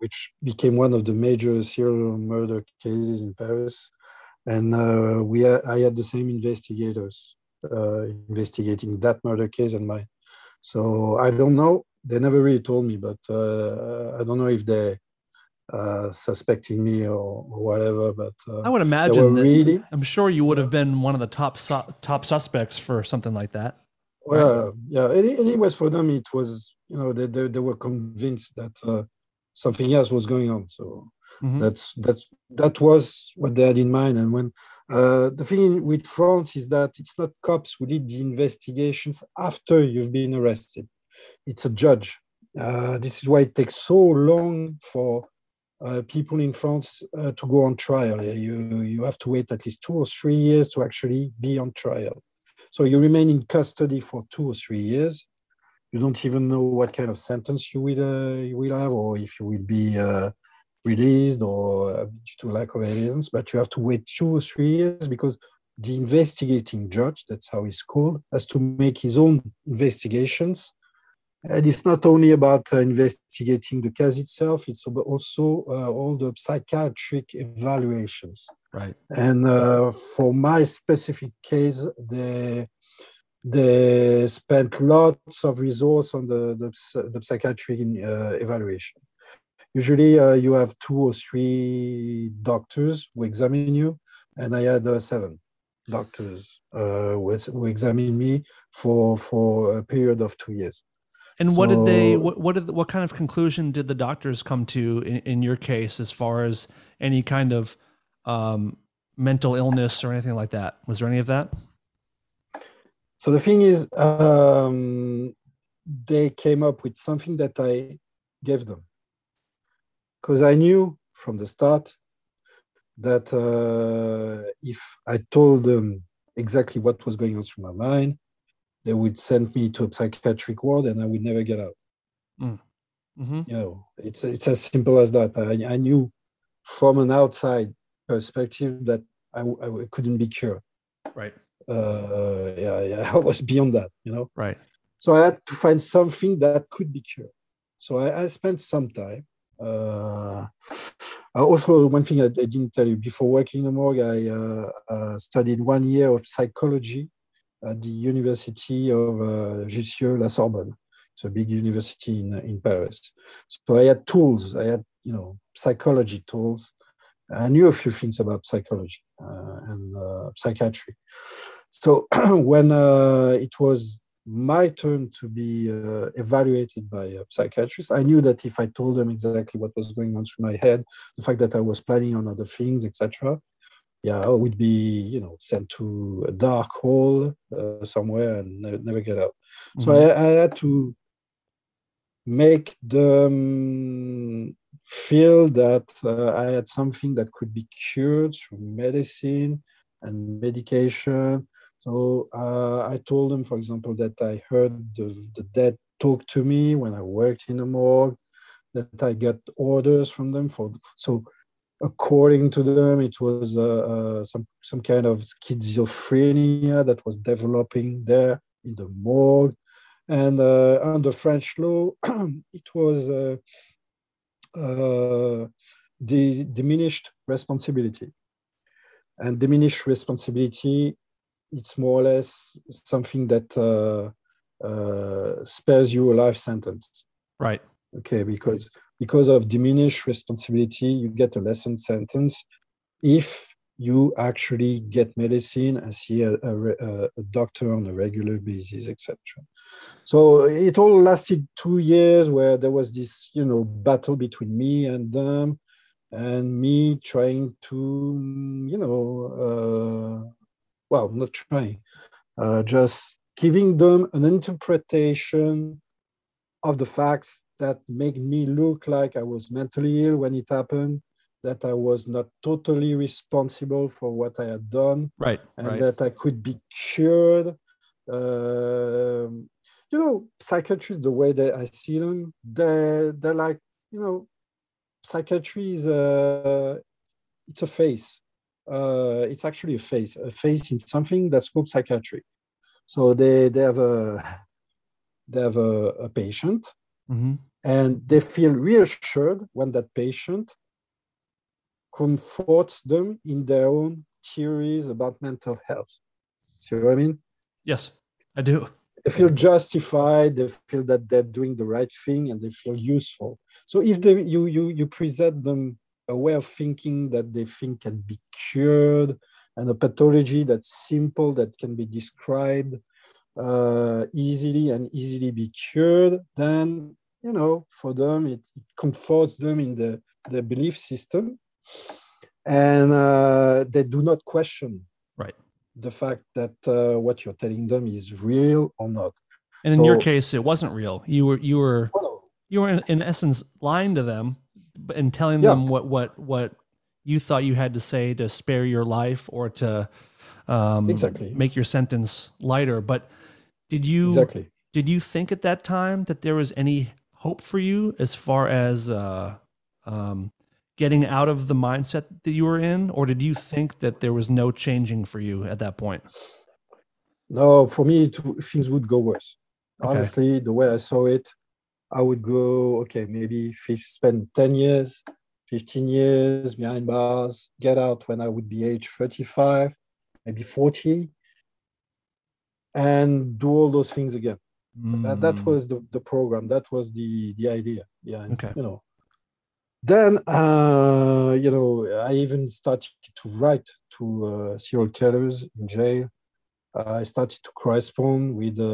which became one of the major serial murder cases in Paris. And uh, we ha- I had the same investigators uh, investigating that murder case and mine. So I don't know. They never really told me, but uh, I don't know if they uh, suspecting me or, or whatever. But uh, I would imagine that really I'm sure you would have been one of the top su- top suspects for something like that. well, yeah. Any, anyways, for them, it was you know they they, they were convinced that uh, something else was going on. So Mhm. that's that's that was what they had in mind. And when uh, the thing with France is that it's not cops who did the investigations after you've been arrested; it's a judge. Uh, this is why it takes so long for uh, people in France uh, to go on trial. You you have to wait at least two or three years to actually be on trial. So you remain in custody for two or three years. You don't even know what kind of sentence you will uh, you will have, or if you will be uh, released or uh, due to lack of evidence. But you have to wait two or three years because the investigating judge, that's how he's called, has to make his own investigations And it's not only about uh, investigating the case itself, it's also uh, all the psychiatric evaluations. Right. And uh, for my specific case, they, they spent lots of resource on the, the, the psychiatric uh, evaluation. Usually uh, you have two or three doctors who examine you, and I had uh, seven doctors uh, who, who examined me for, for a period of two years. And what so, did they? What what, did, what kind of conclusion did the doctors come to in, in your case, as far as any kind of um, mental illness or anything like that? Was there any of that? So the thing is, um, they came up with something that I gave them because I knew from the start that uh, if I told them exactly what was going on through my mind, they would send me to a psychiatric ward and I would never get out. Mm. Mm-hmm. You know, it's it's as simple as that. I, I knew from an outside perspective that I, I couldn't be cured. Right. Uh, yeah, yeah, (laughs) I was beyond that. You know. Right. So I had to find something that could be cured. So I, I spent some time. Uh, also, one thing I, I, didn't tell you before working in the morgue, I uh, uh studied one year of psychology at the University of uh, Jussieu La Sorbonne. It's a big university in, in Paris. So I had tools, I had, you know, psychology tools. I knew a few things about psychology uh, and uh, psychiatry. So (clears throat) when uh, it was my turn to be uh, evaluated by a psychiatrist, I knew that if I told them exactly what was going on through my head, the fact that I was planning on other things, etc., yeah, I would be, you know, sent to a dark hole uh, somewhere and never, never get out. Mm-hmm. So I, I, had to make them feel that uh, I had something that could be cured through medicine and medication. So uh, I told them, for example, that I heard the, the dead talk to me when I worked in the morgue, that I got orders from them for so according to them, it was uh, uh, some some kind of schizophrenia that was developing there in the morgue, and uh, under French law, (clears throat) it was uh, uh, the diminished responsibility, and diminished responsibility, it's more or less something that uh, spares you a life sentence. Right. Okay, because because of diminished responsibility, you get a lesser sentence if you actually get medicine and see a, a, a doctor on a regular basis, etc. So it all lasted two years where there was this, you know, battle between me and them, and me trying to, you know, uh, well, not trying, uh, just giving them an interpretation of the facts that make me look like I was mentally ill when it happened, that I was not totally responsible for what I had done, right, and right. that I could be cured. Uh, you know, psychiatrists, the way that I see them, they're, they're like, you know, psychiatry is a, it's a face. Uh, it's actually a face, a face in something that's called psychiatry. So they, they have a, (laughs) they have a, a patient mm-hmm. and they feel reassured when that patient comforts them in their own theories about mental health. See what I mean? Yes, I do. They feel justified. They feel that they're doing the right thing, and they feel useful. So if they, you you you present them a way of thinking that they think can be cured, and a pathology that's simple that can be described uh, easily and easily be cured, then you know for them it, it comforts them in the, the belief system, and uh, they do not question right the fact that uh, what you're telling them is real or not. And in your case, it wasn't real. You were you were you were in, in essence lying to them and telling yeah. them what what what you thought you had to say to spare your life or to um, exactly make your sentence lighter. But did you exactly. did you think at that time that there was any hope for you as far as uh, um, getting out of the mindset that you were in, or did you think that there was no changing for you at that point? No, for me, it, things would go worse. Okay. Honestly, the way I saw it, I would go, okay, maybe spend 10 years, 15 years behind bars, get out when I would be age 35, maybe 40, and do all those things again. That, that Mm. was the, the program. That was the, the idea. Yeah. and, Okay. You know, then, uh, you know, I even started to write to uh, serial killers in jail. I started to correspond with uh,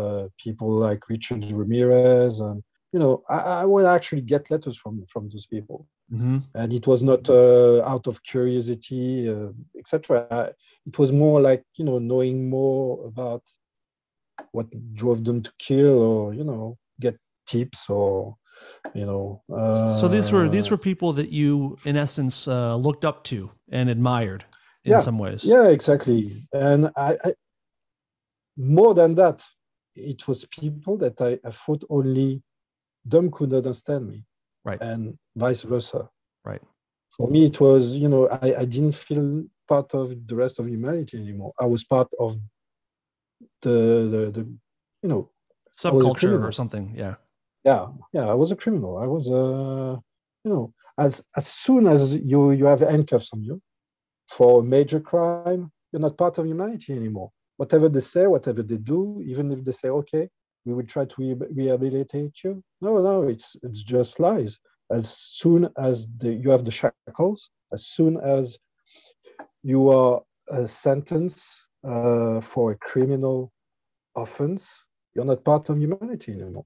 uh, people like Richard Ramirez, and you know, I, I would actually get letters from from those people, Mhm. and it was not uh, out of curiosity, uh, etc. It was more like you know, knowing more about what drove them to kill, or you know, get tips, or you know. Uh, so these were these were people that you, in essence, uh, looked up to and admired in Yeah. some ways. Yeah, exactly. And I, I more than that, it was people that I, I thought only them could understand me. Right. And vice versa. Right. For me, it was, you know, I, I didn't feel part of the rest of humanity anymore. I was part of the the, the you know, a Subculture or something. Yeah. yeah, yeah, I was a criminal. I was uh you know, as as soon as you you have handcuffs on you for a major crime, you're not part of humanity anymore. Whatever they say, whatever they do, even if they say, okay, we will try to re- rehabilitate you. No, no, it's it's just lies. As soon as the, you have the shackles, as soon as you are uh, sentenced uh, for a criminal offense, you're not part of humanity anymore.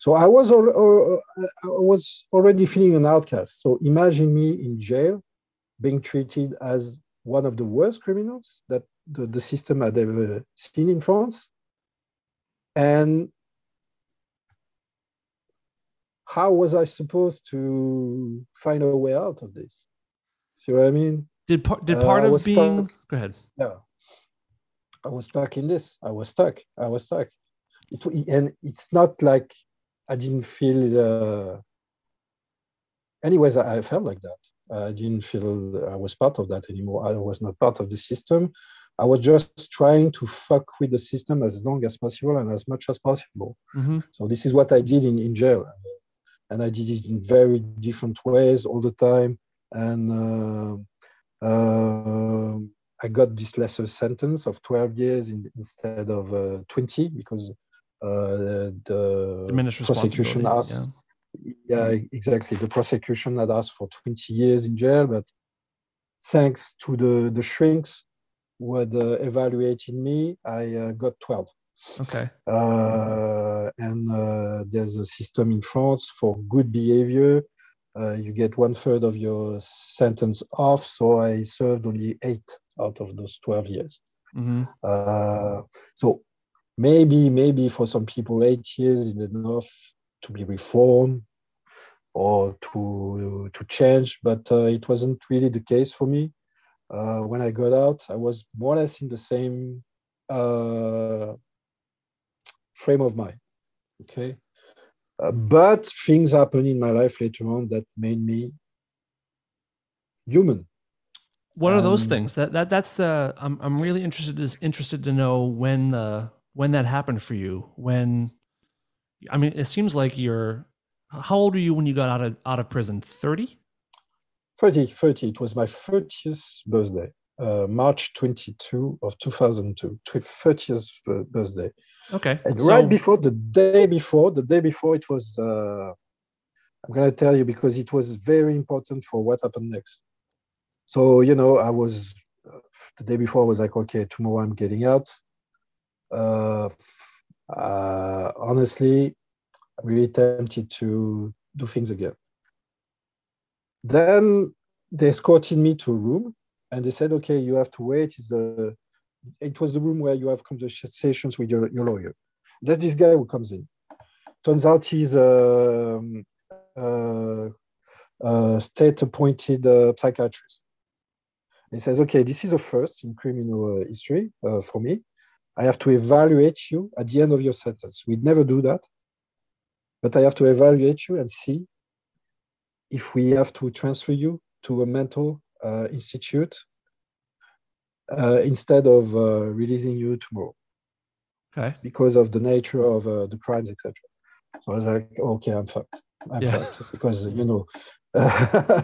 So I was al- al- I was already feeling an outcast. So imagine me in jail, being treated as one of the worst criminals that the, the system had ever seen in France. And how was I supposed to find a way out of this? See what I mean? Did part did Uh, part I of being stuck. go ahead. Yeah. I was stuck in this. I was stuck. I was stuck. It, and it's not like I didn't feel. Uh, anyways, I, I felt like that. I didn't feel I was part of that anymore. I was not part of the system. I was just trying to fuck with the system as long as possible and as much as possible. hmm So this is what I did in, in jail. And I did it in very different ways all the time. And uh, uh, I got this lesser sentence of 12 years in, instead of uh, 20 because uh, the Diminished prosecution asked, Yeah. yeah, exactly. The prosecution had asked for 20 years in jail, but thanks to the, the shrinks who had uh, evaluated me, I uh, got 12. Okay. Uh, and uh, there's a system in France for good behavior. Uh, you get one third of your sentence off. So I served only eight out of those 12 years. hmm Uh, so maybe, maybe for some people, eight years is enough to be reformed or to to change, but uh, it wasn't really the case for me. Uh, when I got out, I was more or less in the same uh, frame of mind. Okay, uh, but things happened in my life later on that made me human. What are those Um, things? That that that's the I'm I'm really interested is interested to know when the when that happened for you. When I mean, it seems like you're how old were you when you got out of out of prison? 30? 30, 30. It was my 30th birthday, uh, March 22 of 2002, 30th birthday. Okay. And So- right before, the day before, the day before, it was, uh, I'm going to tell you because it was very important for what happened next. So, you know, I was, uh, the day before, I was like, okay, tomorrow I'm getting out. Uh, uh, honestly, I'm really tempted to do things again. Then they escorted me to a room and they said, okay, you have to wait. It's the, it was the room where you have conversations with your, your lawyer. There's this guy who comes in. Turns out he's a, um, uh, a state appointed uh, psychiatrist. He says, okay, this is a first in criminal uh, history uh, for me. I have to evaluate you at the end of your sentence. We'd never do that, but I have to evaluate you and see if we have to transfer you to a mental uh, institute uh, instead of uh, releasing you tomorrow. Okay. because of the nature of uh, the crimes, etc. So I was like, okay, I'm fucked. I'm Yeah. fucked because you know, (laughs) uh,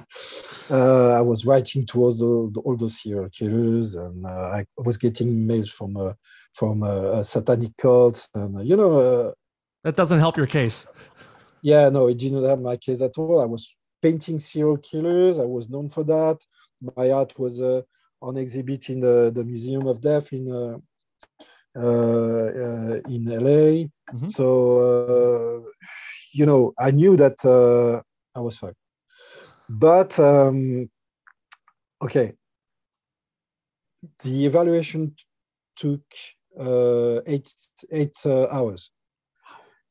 I was writing towards the, the, all those serial killers, and uh, I was getting mails from uh, from uh, satanic cults, and you know, uh, That doesn't help your case. yeah, no, it didn't have my case at all. I was painting serial killers. I was known for that. My art was uh, on exhibit in the, the Museum of Death in uh, uh, uh, in LA. Mhm. So uh, you know, I knew that uh, I was fucked. But um, okay, the evaluation took uh, eight eight uh, hours.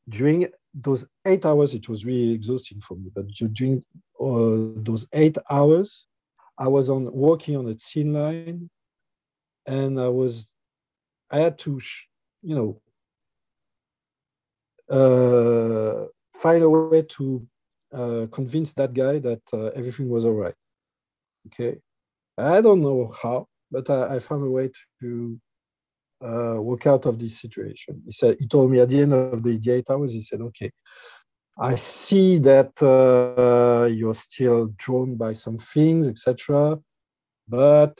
During those eight hours, it was really exhausting for me. But during uh, those eight hours, I was on working on a scene line, and I was, I had to, you know, uh, find a way to uh, convince that guy that uh, everything was all right. Okay, I don't know how, but I, I found a way to uh, work out of this situation. He said, he told me at the end of the eight hours, he said, okay, I see that uh, you're still drawn by some things, etc. But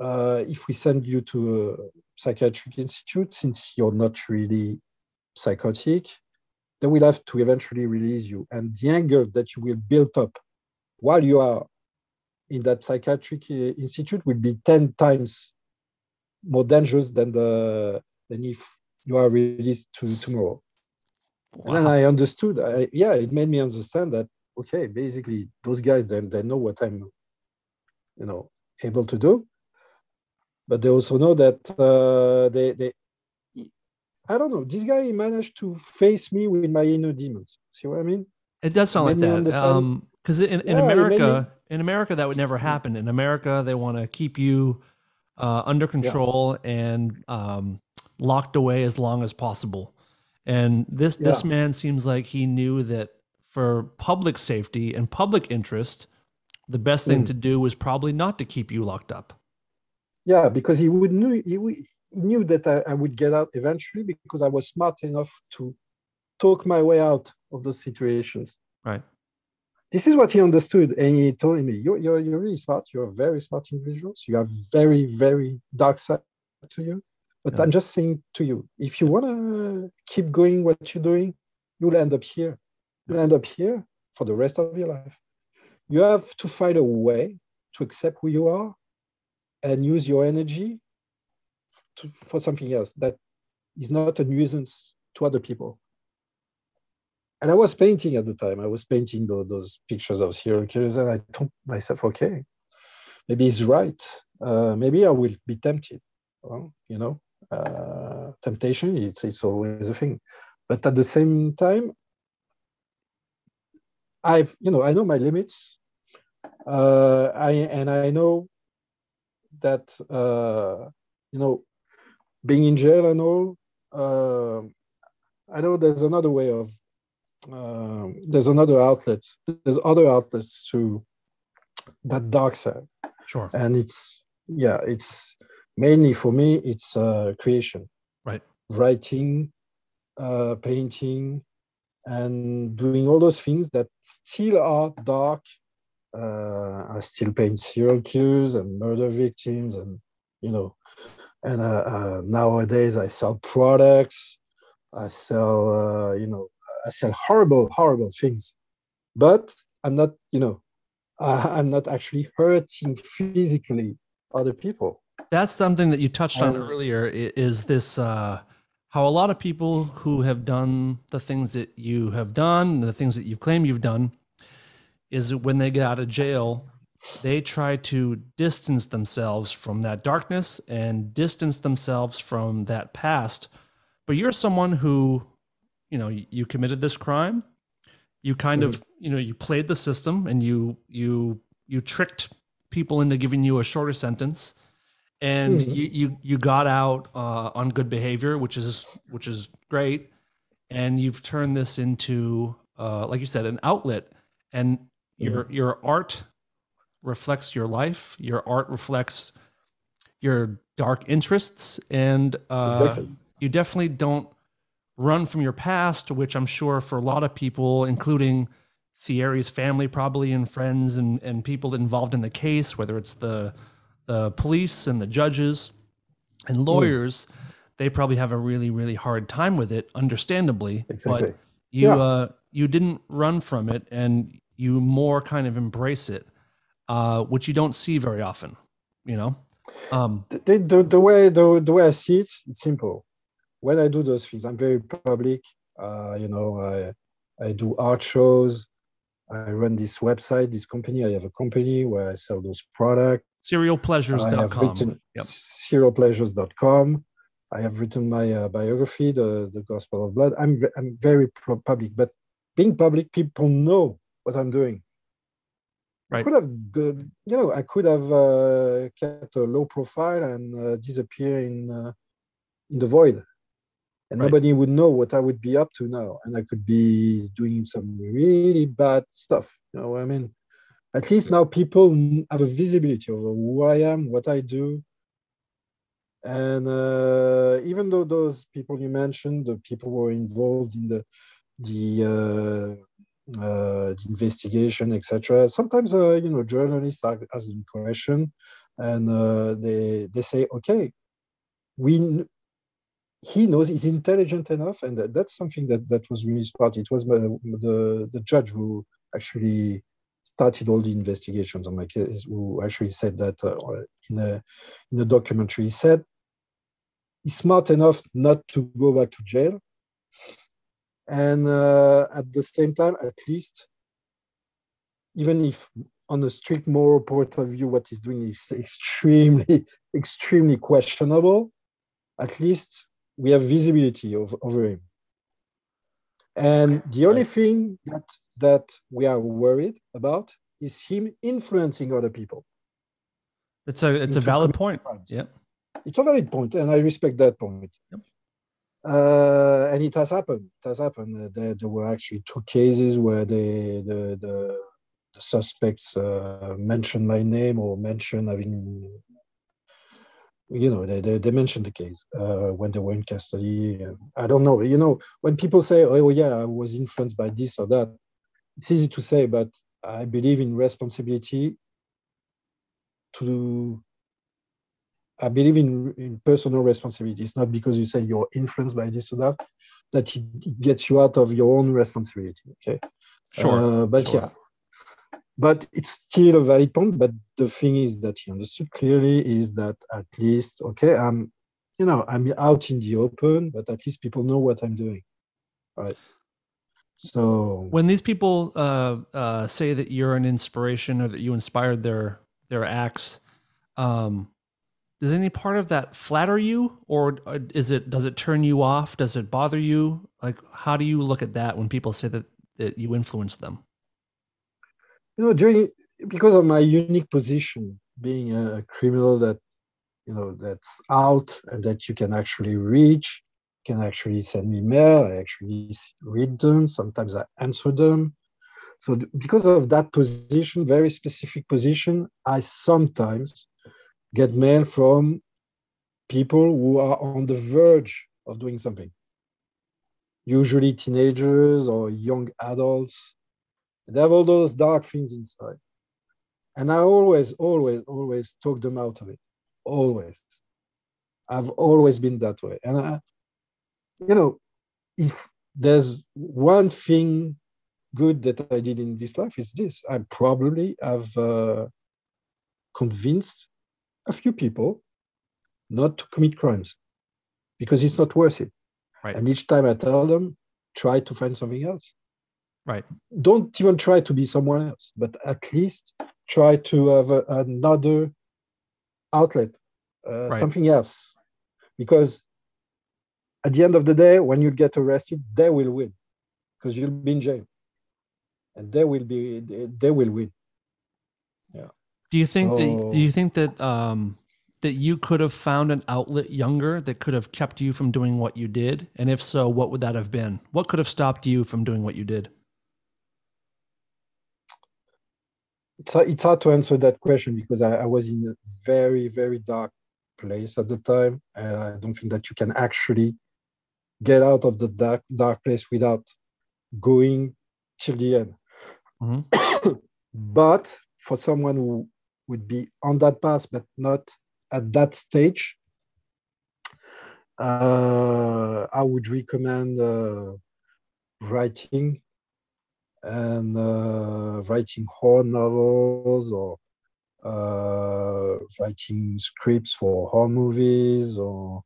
uh, if we send you to a psychiatric institute, since you're not really psychotic, then we'll have to eventually release you. And the anger that you will build up while you are in that psychiatric uh, institute will be 10 times more dangerous than the than if you are released to tomorrow. And then I understood. I, yeah, it made me understand that okay, basically those guys then they know what I'm, you know, able to do. But they also know that uh, they they. I don't know. This guy managed to face me with my inner demons. See what I mean? It does sound like that. understand- Um, because in, in Yeah, America, in America, that would never happen. In America, they want to keep you uh, under control and um, locked away as long as possible. And this this man seems like he knew that for public safety and public interest, the best thing Mm. to do was probably not to keep you locked up. Yeah, because he would knew he, would- he knew that I, I would get out eventually because I was smart enough to talk my way out of those situations. Right. This is what he understood, and he told me, "You're you're, you're really smart. You're very smart individual. So you have very very dark side to you. But Yeah. I'm just saying to you, if you wanna keep going what you're doing, you'll end up here. You'll end up here for the rest of your life. You have to find a way to accept who you are and use your energy to, for something else that is not a nuisance to other people. And I was painting at the time. I was painting tho- those pictures of serial killers, and I told myself, okay, maybe he's right. Uh, maybe I will be tempted. Well, you know, uh, temptation, it's, it's always a thing. But at the same time, I've, you know, I know my limits. Uh, I and I know that uh, you know being in jail and all uh, i know there's another way of um, there's another outlet there's other outlets to that dark side Sure. and it's yeah it's mainly for me it's uh, creation Right. writing uh, painting and doing all those things that still are dark uh, i still paint serial killers and murder victims and you know and uh, uh, nowadays i sell products i sell uh, you know i said horrible horrible things but i'm not you know uh, (laughs) i'm not actually hurting physically other people That's something that you touched on Um, earlier. Is this uh, how a lot of people who have done the things that you have done, the things that you've claimed you've done, is when they get out of jail, they try to distance themselves from that darkness and distance themselves from that past. But you're someone who, you know, you, committed this crime. You kind of, you know, you played the system and you you you tricked people into giving you a shorter sentence and Mhm. you, you you got out uh, on good behavior, which is which is great, and you've turned this into, uh, like you said, an outlet, and your your art reflects your life. Your art reflects your dark interests, and uh, Exactly. you definitely don't run from your past, which I'm sure for a lot of people, including Thierry's family, probably and friends and, and people involved in the case, whether it's the the police and the judges and hmm. lawyers, mm. they probably have a really, really hard time with it, understandably. Exactly. But you yeah. uh, you didn't run from it and you more kind of embrace it, uh, which you don't see very often, you know? Um, the, the, the, way the, the way I see it, it's simple. When I do those things, I'm very public. Uh, you know, I, I do art shows. I run this website, this company. I have a company where I sell those products. Serialpleasures.com. Yep. Serialpleasures.com. I have written my uh, biography, the, the Gospel of Blood. I'm, I'm very public, but being public, people know what I'm doing. Right. I could have, you know, I could have uh, kept a low profile and uh, disappear in uh, in the void, and right. nobody would know what I would be up to now, and I could be doing some really bad stuff. You know what I mean? At least now people have a visibility over who I am, what I do, and uh, even though those people you mentioned, the people who were involved in the the uh, uh, the investigation, etc. Sometimes, uh, you know, journalists ask, the question, and uh, they they say, okay, we he knows he's intelligent enough, and that, that's something that that was really smart. It was the the, the judge who actually started all the investigations on my case, who actually said that uh, in a in a documentary. He said he's smart enough not to go back to jail and uh, at the same time at least even if on a strict moral point of view what he's doing is extremely (laughs) extremely questionable at least we have visibility of, over him. And the only thing that that we are worried about is him influencing other people. It's a it's a valid point. yeah it's a valid point and i respect that point. Yep. Uh, and it has happened. It has happened. Uh, there, there, were actually two cases where they, the, the, the suspects uh, mentioned my name or mentioned having, you know, they, they, they mentioned the case uh, when they were in custody. I don't know. You know, when people say, oh, yeah, I was influenced by this or that, it's easy to say, but I believe in responsibility to I believe in, in personal responsibility. It's not because you say you're influenced by this or that that it, it gets you out of your own responsibility. Okay. Sure. Uh, but sure. yeah. But it's still a valid point. But the thing is that he understood clearly is that at least, okay, I'm, you know, I'm out in the open, but at least people know what I'm doing. Right. So when these people uh, uh, say that you're an inspiration or that you inspired their their acts, um, does any part of that flatter you or uh, is it does it turn you off does it bother you like how do you look at that when people say that, that you influence them you know during because of my unique position being a criminal that you know that's out and that you can actually reach can actually send me mail i actually read them sometimes i answer them so because of that position very specific position i sometimes get mail from people who are on the verge of doing something. Usually teenagers or young adults. They have all those dark things inside. And I always, always, always talk them out of it. Always. I've always been that way. And I, you know, if there's one thing good that I did in this life, it's this. I probably have uh, convinced a few people not to commit crimes because it's not worth it. Right. And each time I tell them, try to find something else. Right. Don't even try to be someone else, but at least try to have a, another outlet, uh, right. something else. Because at the end of the day, when you get arrested, they will win because you'll be in jail. And they will be they will win. yeah Do you think so, that do you think that um, that you could have found an outlet younger that could have kept you from doing what you did? And if so, what would that have been? What could have stopped you from doing what you did? It's, it's hard to answer that question because I, I was in a very, very dark place at the time. And I don't think that you can actually get out of the dark dark place without going till the end. Mm-hmm. (coughs) but for someone who would be on that path but not at that stage, uh, I would recommend uh, writing and uh, writing horror novels or uh, writing scripts for horror movies or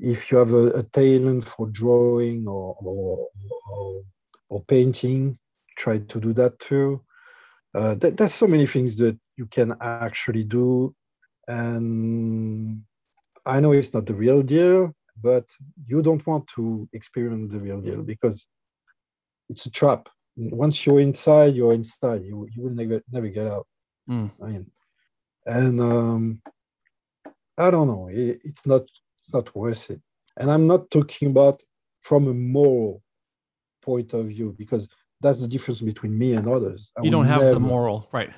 if you have a, a talent for drawing or, or, or, or, painting, try to do that too. Uh, th- there's so many things that you can actually do. And I know it's not the real deal, but you don't want to experience the real deal because it's a trap. Once you're inside, you're inside. You, you will never, never get out. Mm. I mean, and um, I don't know. It, it's not it's not worth it. And I'm not talking about from a moral point of view because that's the difference between me and others. I you don't have never... the moral, right?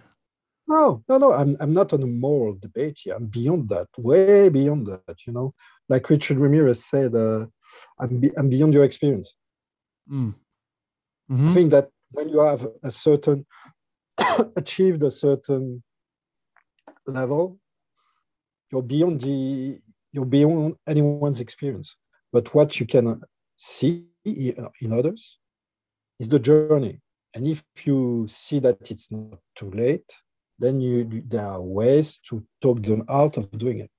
No, no, no. I'm I'm not on a moral debate here. I'm beyond that, way beyond that. You know, like Richard Ramirez said, uh, I'm be, I'm beyond your experience. Mm. Mm-hmm. I think that when you have a certain (coughs) achieved a certain level, you're beyond the you're beyond anyone's experience. But what you can see in others is the journey. And if you see that it's not too late, then you there are ways to talk them out of doing it.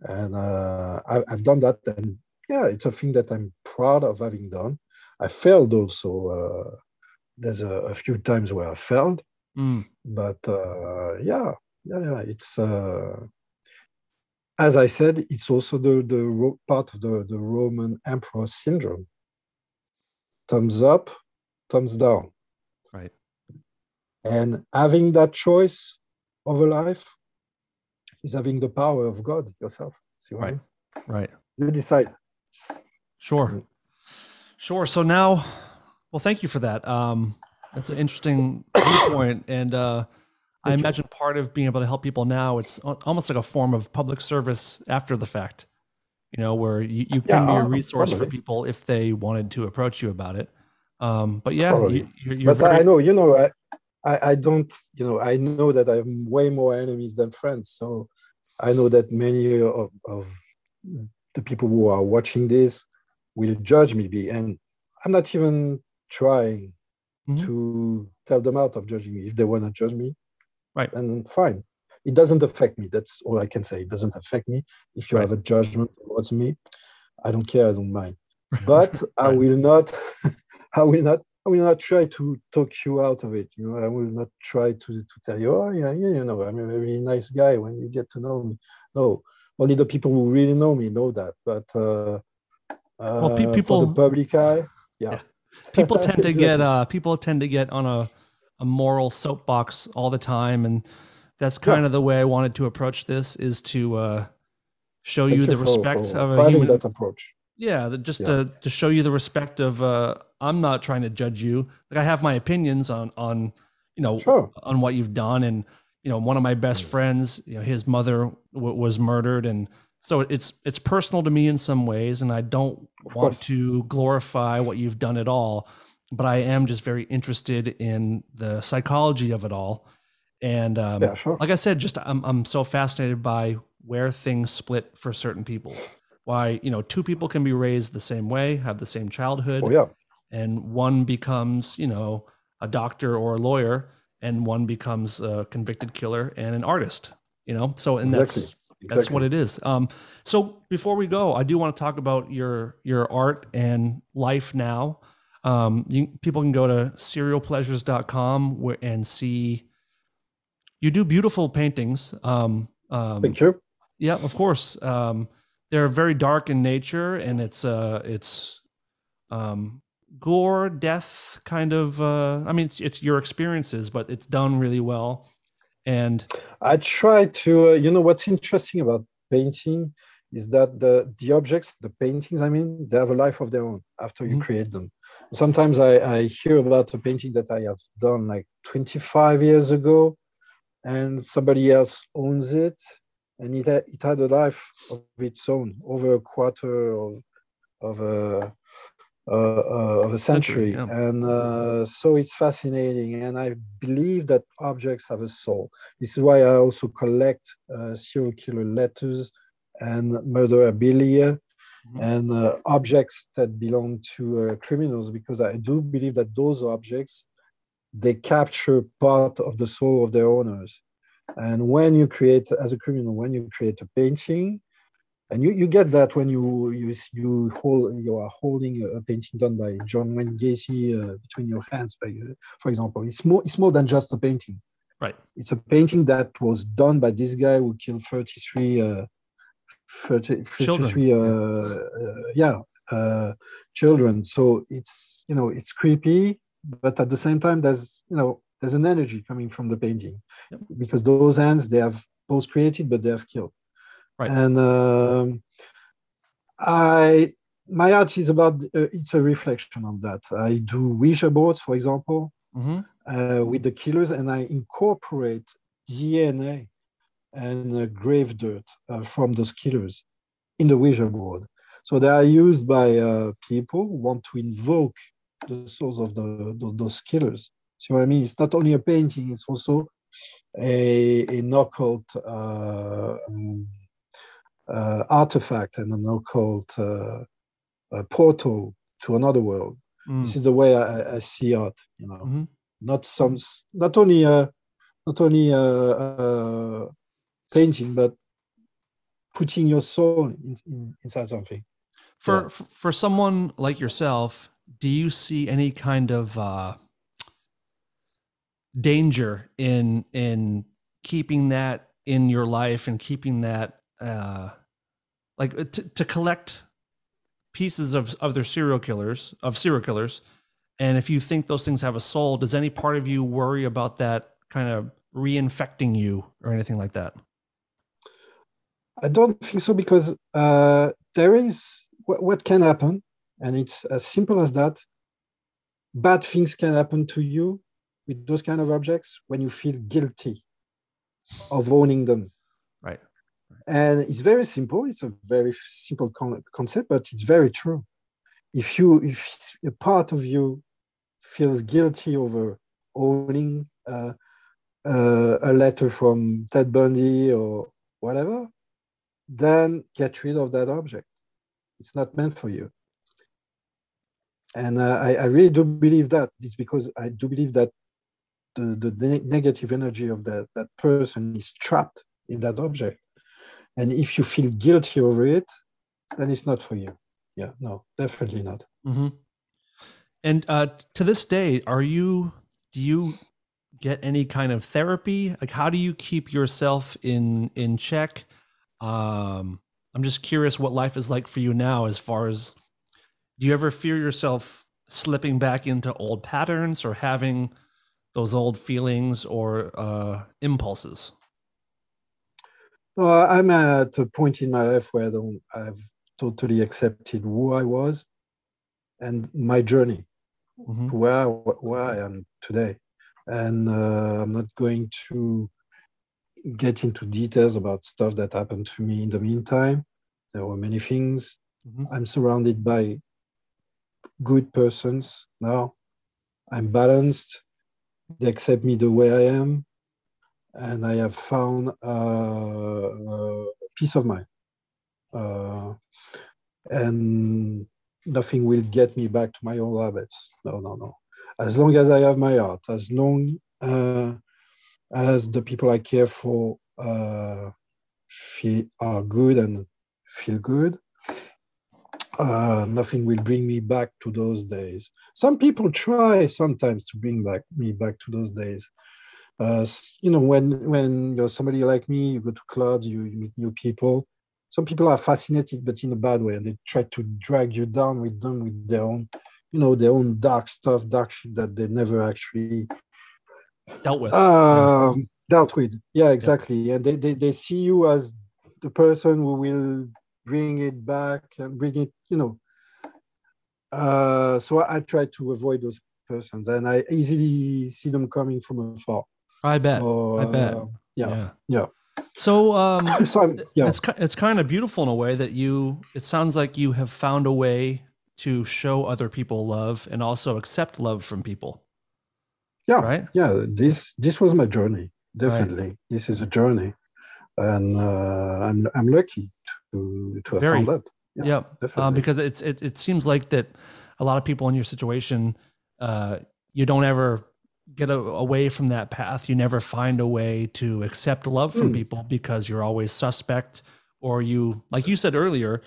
And uh, I, have done that, and yeah, it's a thing that I'm proud of having done. I failed also. Uh, there's a, a, few times where I failed, mm. but uh, yeah, yeah, yeah, it's uh, as I said, it's also the, the part of the, the Roman emperor syndrome. Thumbs up, thumbs down. Right. And having that choice of a life is having the power of God yourself. See right. I mean? Right. You decide. Sure. Sure. So now, well, thank you for that. Um, that's an interesting viewpoint. And uh, I imagine part of being able to help people now, it's almost like a form of public service after the fact, you know, where you, you can be a resource probably. for people if they wanted to approach you about it. Um, but yeah, you, but very... I know, you know, I, I, I don't, you know, I know that I have way more enemies than friends. So I know that many of, of the people who are watching this will judge me. Be and I'm not even trying mm-hmm. to tell them out of judging me. If they want to judge me, Right. And fine. It doesn't affect me. That's all I can say. It doesn't affect me. If you right. have a judgment towards me, I don't care. I don't mind. (laughs) But right. I will not. (laughs) I will not. I will not try to talk you out of it. You know, I will not try to to tell you, oh yeah, yeah, you know, I'm a very nice guy when you get to know me. No, only the people who really know me know that. But uh, uh, well, pe- people, the public eye, yeah. yeah. People (laughs) tend to get uh, people tend to get on a a moral soapbox all the time, and that's kind yeah. of the way I wanted to approach this: is to uh, show Thank you the respect for of a human. that approach. Yeah, the, just yeah. to to show you the respect of. Uh, I'm not trying to judge you. Like I have my opinions on on you know sure. on what you've done, and you know one of my best mm. friends, you know his mother w- was murdered, and so it's it's personal to me in some ways, and I don't of want course. to glorify what you've done at all but I am just very interested in the psychology of it all. And um, yeah, sure. like I said, just I'm I'm so fascinated by where things split for certain people. Why you know two people can be raised the same way, have the same childhood, oh, yeah. and one becomes you know a doctor or a lawyer, and one becomes a convicted killer and an artist. You know, so and exactly. that's Exactly. That's what it is. Um, so before we go, I do want to talk about your your art and life now. Um, you, people can go to serialpleasures.com and see you do beautiful paintings. Um, um, you. Yeah, of course. Um, they're very dark in nature, and it's uh, it's um, gore, death, kind of. Uh, I mean, it's, it's your experiences, but it's done really well. And I try to, uh, you know, what's interesting about painting is that the the objects, the paintings, I mean, they have a life of their own after you mm-hmm. create them sometimes I, I hear about a painting that I have done like 25 years ago and somebody else owns it and it had, it had a life of its own over a quarter of of a uh, of a century, yeah. and uh, so it's fascinating. And I believe that objects have a soul. This is why I also collect uh, serial killer letters and murderabilia Mhm. and uh, objects that belong to uh, criminals because I do believe that those objects they capture part of the soul of their owners. And when you create, as a criminal, when you create a painting, and you, you get that when you you you hold you are holding a painting done by John Wayne Gacy uh, between your hands, by, uh, for example, it's more it's more than just a painting. Right. It's a painting that was done by this guy who killed 33 uh, 30, Children, 33 uh, uh, yeah uh, children. So it's you know it's creepy, but at the same time there's you know there's an energy coming from the painting Yep. because those hands they have both created but they have killed. Right. And um, I my art is about uh, it's a reflection on that. I do Ouija boards, for example, hmm uh, with the killers, and I incorporate DNA and uh, grave dirt uh, from those killers in the Ouija board. So they are used by uh, people who want to invoke the souls of the, tho- those killers. See what I mean? It's not only a painting; it's also a an occult uh, um, uh, artifact and an occult uh, portal to another world. Mm. This is the way I, I see art. You know Mhm. not some not only uh not only uh, uh painting but putting your soul in, in, inside something For Yeah. f- for someone like yourself, do you see any kind of uh, danger in in keeping that in your life and keeping that uh, like uh, to, to collect pieces of other serial killers of serial killers, and if you think those things have a soul, does any part of you worry about that kind of reinfecting you or anything like that? i don't think so because uh there is what, can happen and it's as simple as that bad things can happen to you with those kind of objects when you feel guilty of owning them. And it's very simple. It's a very simple con- concept but it's very true. If you if a part of you feels guilty over owning uh, uh, a letter from ted bundy or whatever then get rid of that object. It's not meant for you. And uh, I, I really do believe that. It's because i do believe that the, the ne- negative energy of that, that person is trapped in that object and if you feel guilty over it then it's not for you yeah no definitely not hmm And uh, to this day, are you? Do you get any kind of therapy? Like, how do you keep yourself in in check? Um, I'm just curious what life is like for you now. As far as, do you ever fear yourself slipping back into old patterns or having those old feelings or uh, impulses? I'm at a point in my life where I don't, I've totally accepted who I was and my journey, Mhm. to where, where I am today. And uh, I'm not going to get into details about stuff that happened to me in the meantime. There were many things. Mhm. I'm surrounded by good persons now. I'm balanced. They accept me the way I am. And I have found uh, uh, peace of mind. Uh, and nothing will get me back to my old habits. No, no, no. As long as I have my art, as long as the people I care for feel are good and feel good, uh, nothing will bring me back to those days. Some people try sometimes to bring back me back to those days. Uh, you know, when when you're somebody like me, you go to clubs, you, you meet new people. Some people are fascinated, but in a bad way, and they try to drag you down with them with their own, you know, their own dark stuff, dark shit that they never actually Dealt with. Yeah. um, dealt with. Yeah, exactly. And they, they, they see you as the person who will bring it back and bring it, you know. Uh, so I, I try to avoid those persons and I easily see them coming from afar. I bet. I bet. uh, yeah. yeah. So, um, (coughs) so yeah. it's it's kind of beautiful in a way that you. It sounds like you have found a way to show other people love and also accept love from people. yeah Right. yeah this this was my journey definitely this is a journey and uh, i'm i'm lucky to to have Very. found that Yeah. Yeah, Uh, definitely because it's it, it seems like that a lot of people in your situation, uh, you don't ever get a, away from that path. You never find a way to accept love from Mm. people because you're always suspect, or you, like you said earlier,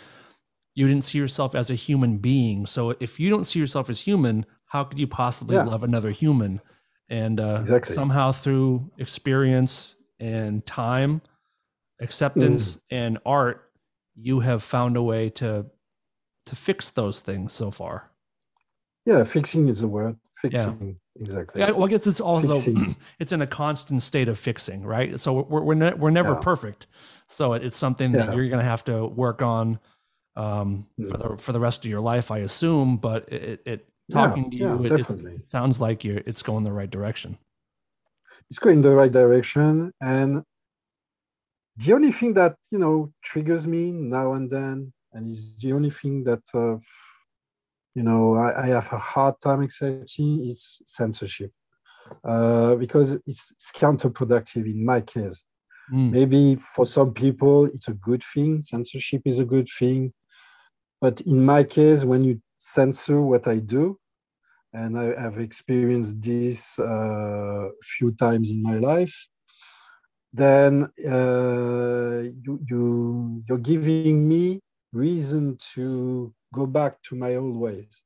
you didn't see yourself as a human being. So if you don't see yourself as human, how could you possibly Yeah. love another human? And uh, Exactly. somehow through experience and time, acceptance and art, you have found a way to to fix those things so far. yeah fixing is the word fixing exactly Yeah, well, I guess it's also Fixing. (clears throat) it's in a constant state of fixing, right? So we're we're, ne- we're never Yeah. perfect. So it's something that you're going to have to work on um, for the for the rest of your life, I assume. But it, it, Yeah, talking to you, yeah, it, it, it sounds like you're it's going the right direction. it's going the right direction and the only thing that you know triggers me now and then and is the only thing that uh, you know I, I have a hard time accepting it's censorship uh, because it's, it's counterproductive in my case. Mm, maybe for some people it's a good thing censorship is a good thing but in my case when you censor what i do and i have experienced this a uh, few times in my life then uh, you, you you're giving me reason to go back to my old ways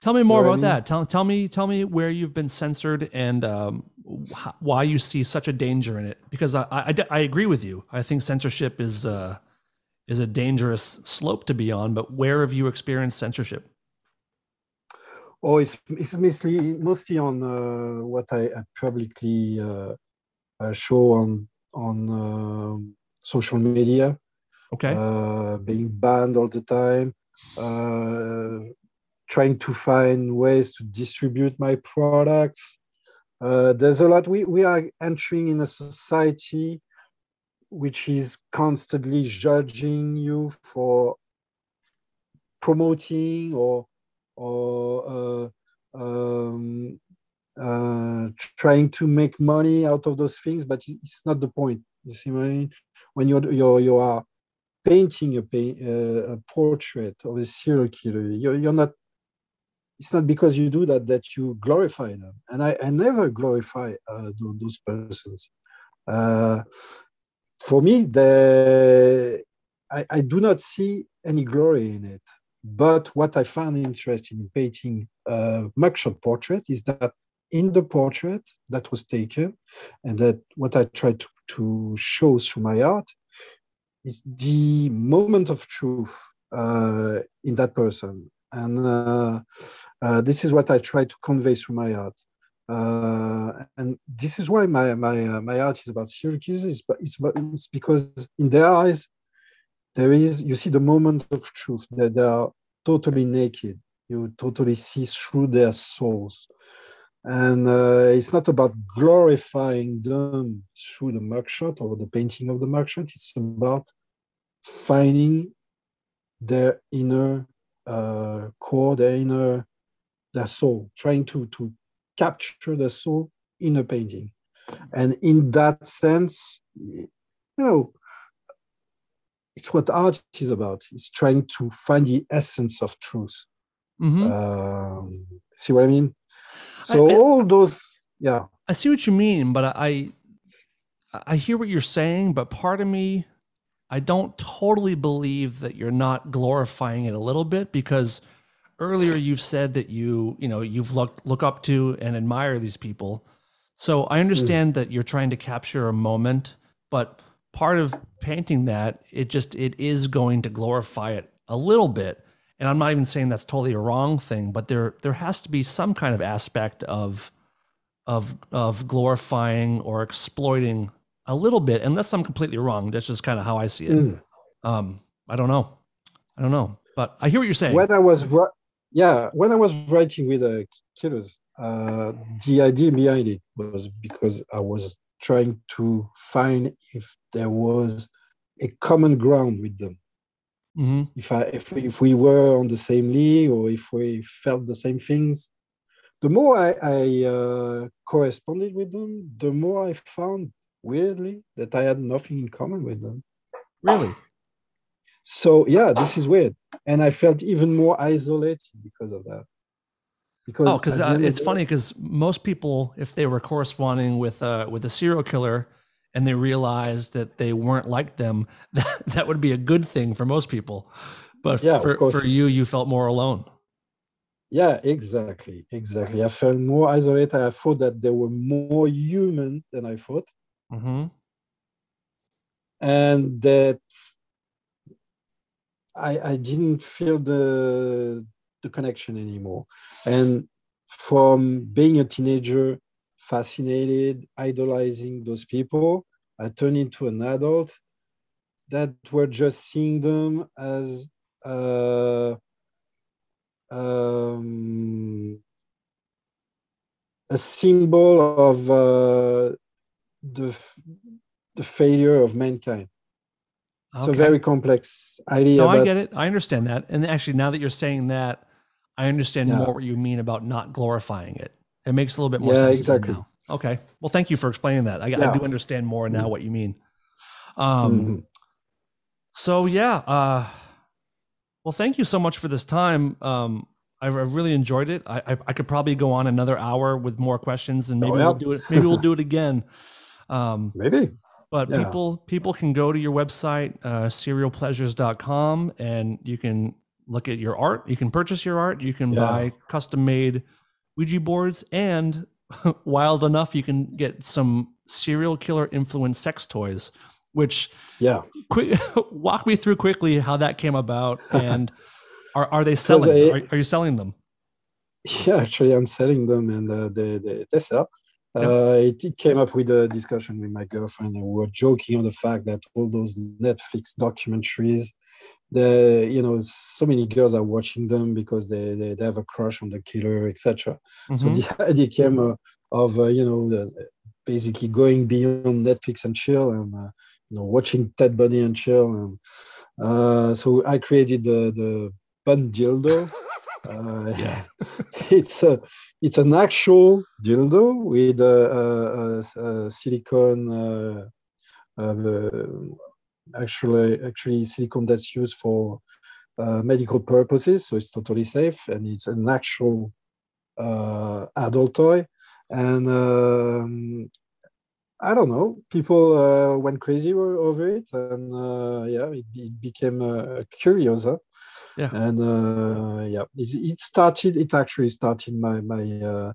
Tell me more what I about mean? that. Tell tell me tell me where you've been censored and um, wh- why you see such a danger in it. Because I, I, I agree with you. I think censorship is uh, is a dangerous slope to be on. But where have you experienced censorship? Oh, it's, it's mostly mostly on uh, what I, I publicly uh, uh, show on on um social media, Okay. uh, being banned all the time, uh, trying to find ways to distribute my products. Uh, there's a lot. We we are entering in a society which is constantly judging you for promoting or or uh, um, uh, trying to make money out of those things, but it's not the point. You see what I mean? When you're you're you are painting a, pa- uh, a portrait of a serial killer, you're, you're not. It's not because you do that that you glorify them, and I, I never glorify uh, those persons. Uh, for me, the I, I do not see any glory in it. But what I found interesting in painting a mugshot portrait is that in the portrait that was taken, and that what I tried to, to show through my art is the moment of truth uh, in that person. And uh, uh, this is what I try to convey through my art. Uh, and this is why my my uh, my art is about. But it's, about, it's because in their eyes, there is you see the moment of truth that they are totally naked you totally see through their souls and uh, it's not about glorifying them through the mugshot or the painting of the mugshot it's about finding their inner uh, core their inner their soul trying to to capture the soul in a painting and in that sense you know it's what art is about. It's trying to find the essence of truth. hmm Um, see what I mean? So I- all those, yeah, I see what you mean, but I I hear what you're saying, but part of me I don't totally believe that you're not glorifying it a little bit because earlier you've said that you, you know, you've looked look up to and admire these people. So I mm. understand that you're trying to capture a moment, but part of painting that, it just it is going to glorify it a little bit. And I'm not even saying that's totally a wrong thing, but there there has to be some kind of aspect of of of glorifying or exploiting a little bit, unless I'm completely wrong. That's just kind of how I see it. Mm. Um, I don't know. I don't know, but I hear what you're saying. when I was, yeah, when I was writing with uh, killers, uh, the idea behind it was because I was trying to find if there was a common ground with them. Hmm If I if if we were on the same league or if we felt the same things, the more I, I uh, corresponded with them, the more I found weirdly that I had nothing in common with them. Really? So yeah, this is weird, and I felt even more isolated because of that. Because Oh, because uh, it's funny because most people, if they were corresponding with uh, with a serial killer and they realized that they weren't like them, (laughs) that, that would be a good thing for most people. But Yeah, for, for you, you felt more alone. Yeah, exactly, exactly. I felt more isolated. I thought that they were more human than I thought, Mm-hmm. and that I I didn't feel the the connection anymore. And from being a teenager, fascinated, idolizing those people, I turned into an adult that were just seeing them as uh, um, a symbol of uh, the the failure of mankind. It's a very complex idea. No, I get it. I understand that. And actually, now that you're saying that, I understand Yeah. more what you mean about not glorifying it. It makes a little bit more Yeah, sense exactly. now. Okay. Well, thank you for explaining that. I, I do understand more now what you mean. Um, Mhm. So yeah. Uh, well, thank you so much for this time. Um, I've, I've really enjoyed it. I, I I could probably go on another hour with more questions, and maybe Oh, yeah. we'll do it. Maybe we'll do it again. (laughs) Um, maybe. but Yeah. people people can go to your website, uh, serialpleasures.com, and you can look at your art. You can purchase your art. You can Yeah. buy custom made Ouija boards, and (laughs) wild enough, you can get some serial killer influenced sex toys. Which Yeah. quick (laughs) walk me through quickly how that came about, (laughs) and are are they selling? I- are, are you selling them? Yeah, actually, I'm selling them, and uh, they, they they sell. Uh, it, it came up with a discussion with my girlfriend, and we were joking on the fact that all those Netflix documentaries, the you know, so many girls are watching them because they they, they have a crush on the killer, etc. So Mhm. the (laughs) idea came uh, of uh, you know the, basically going beyond Netflix and chill, and uh, you know watching Ted Bundy and chill, and uh, so I created the the bun dildo. (laughs) Uh, Yeah. (laughs) it's a it's an actual dildo with a, a, a, a silicone uh, uh, actually actually silicone that's used for uh, medical purposes so it's totally safe and it's an actual uh, adult toy and um, I don't know. People uh, went crazy over it, and uh, yeah, it, it became uh, curious. Huh? Yeah. And uh, yeah, it, it started. It actually started my my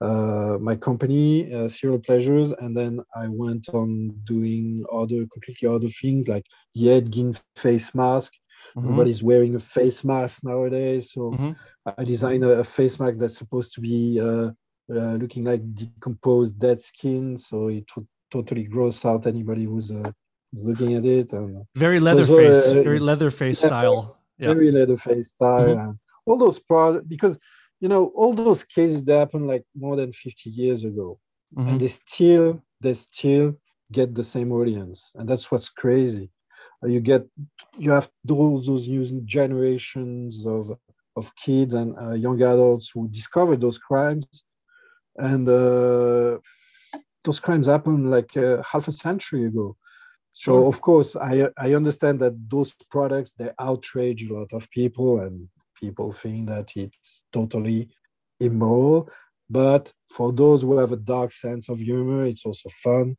uh, my company, uh, Serial Pleasures, and then I went on doing other completely other things like the Ed Gein face mask. Mhm. Nobody's wearing a face mask nowadays, so Mhm. I designed a, a face mask that's supposed to be uh, uh, looking like decomposed dead skin, so it would totally gross out anybody who's, uh, who's looking at it. And Very so, Leatherface, uh, very Leatherface yeah, style. Yeah. very Leatherface style, Mhm. and all those products because you know all those cases that happened like more than 50 years ago, Mhm. and they still they still get the same audience, and that's what's crazy. Uh, you get you have those those new generations of of kids and uh, young adults who discover those crimes, and uh, those crimes happened like uh, half a century ago. So Sure. of course, I I understand that those products they outrage a lot of people, and people think that it's totally immoral. But for those who have a dark sense of humor, it's also fun,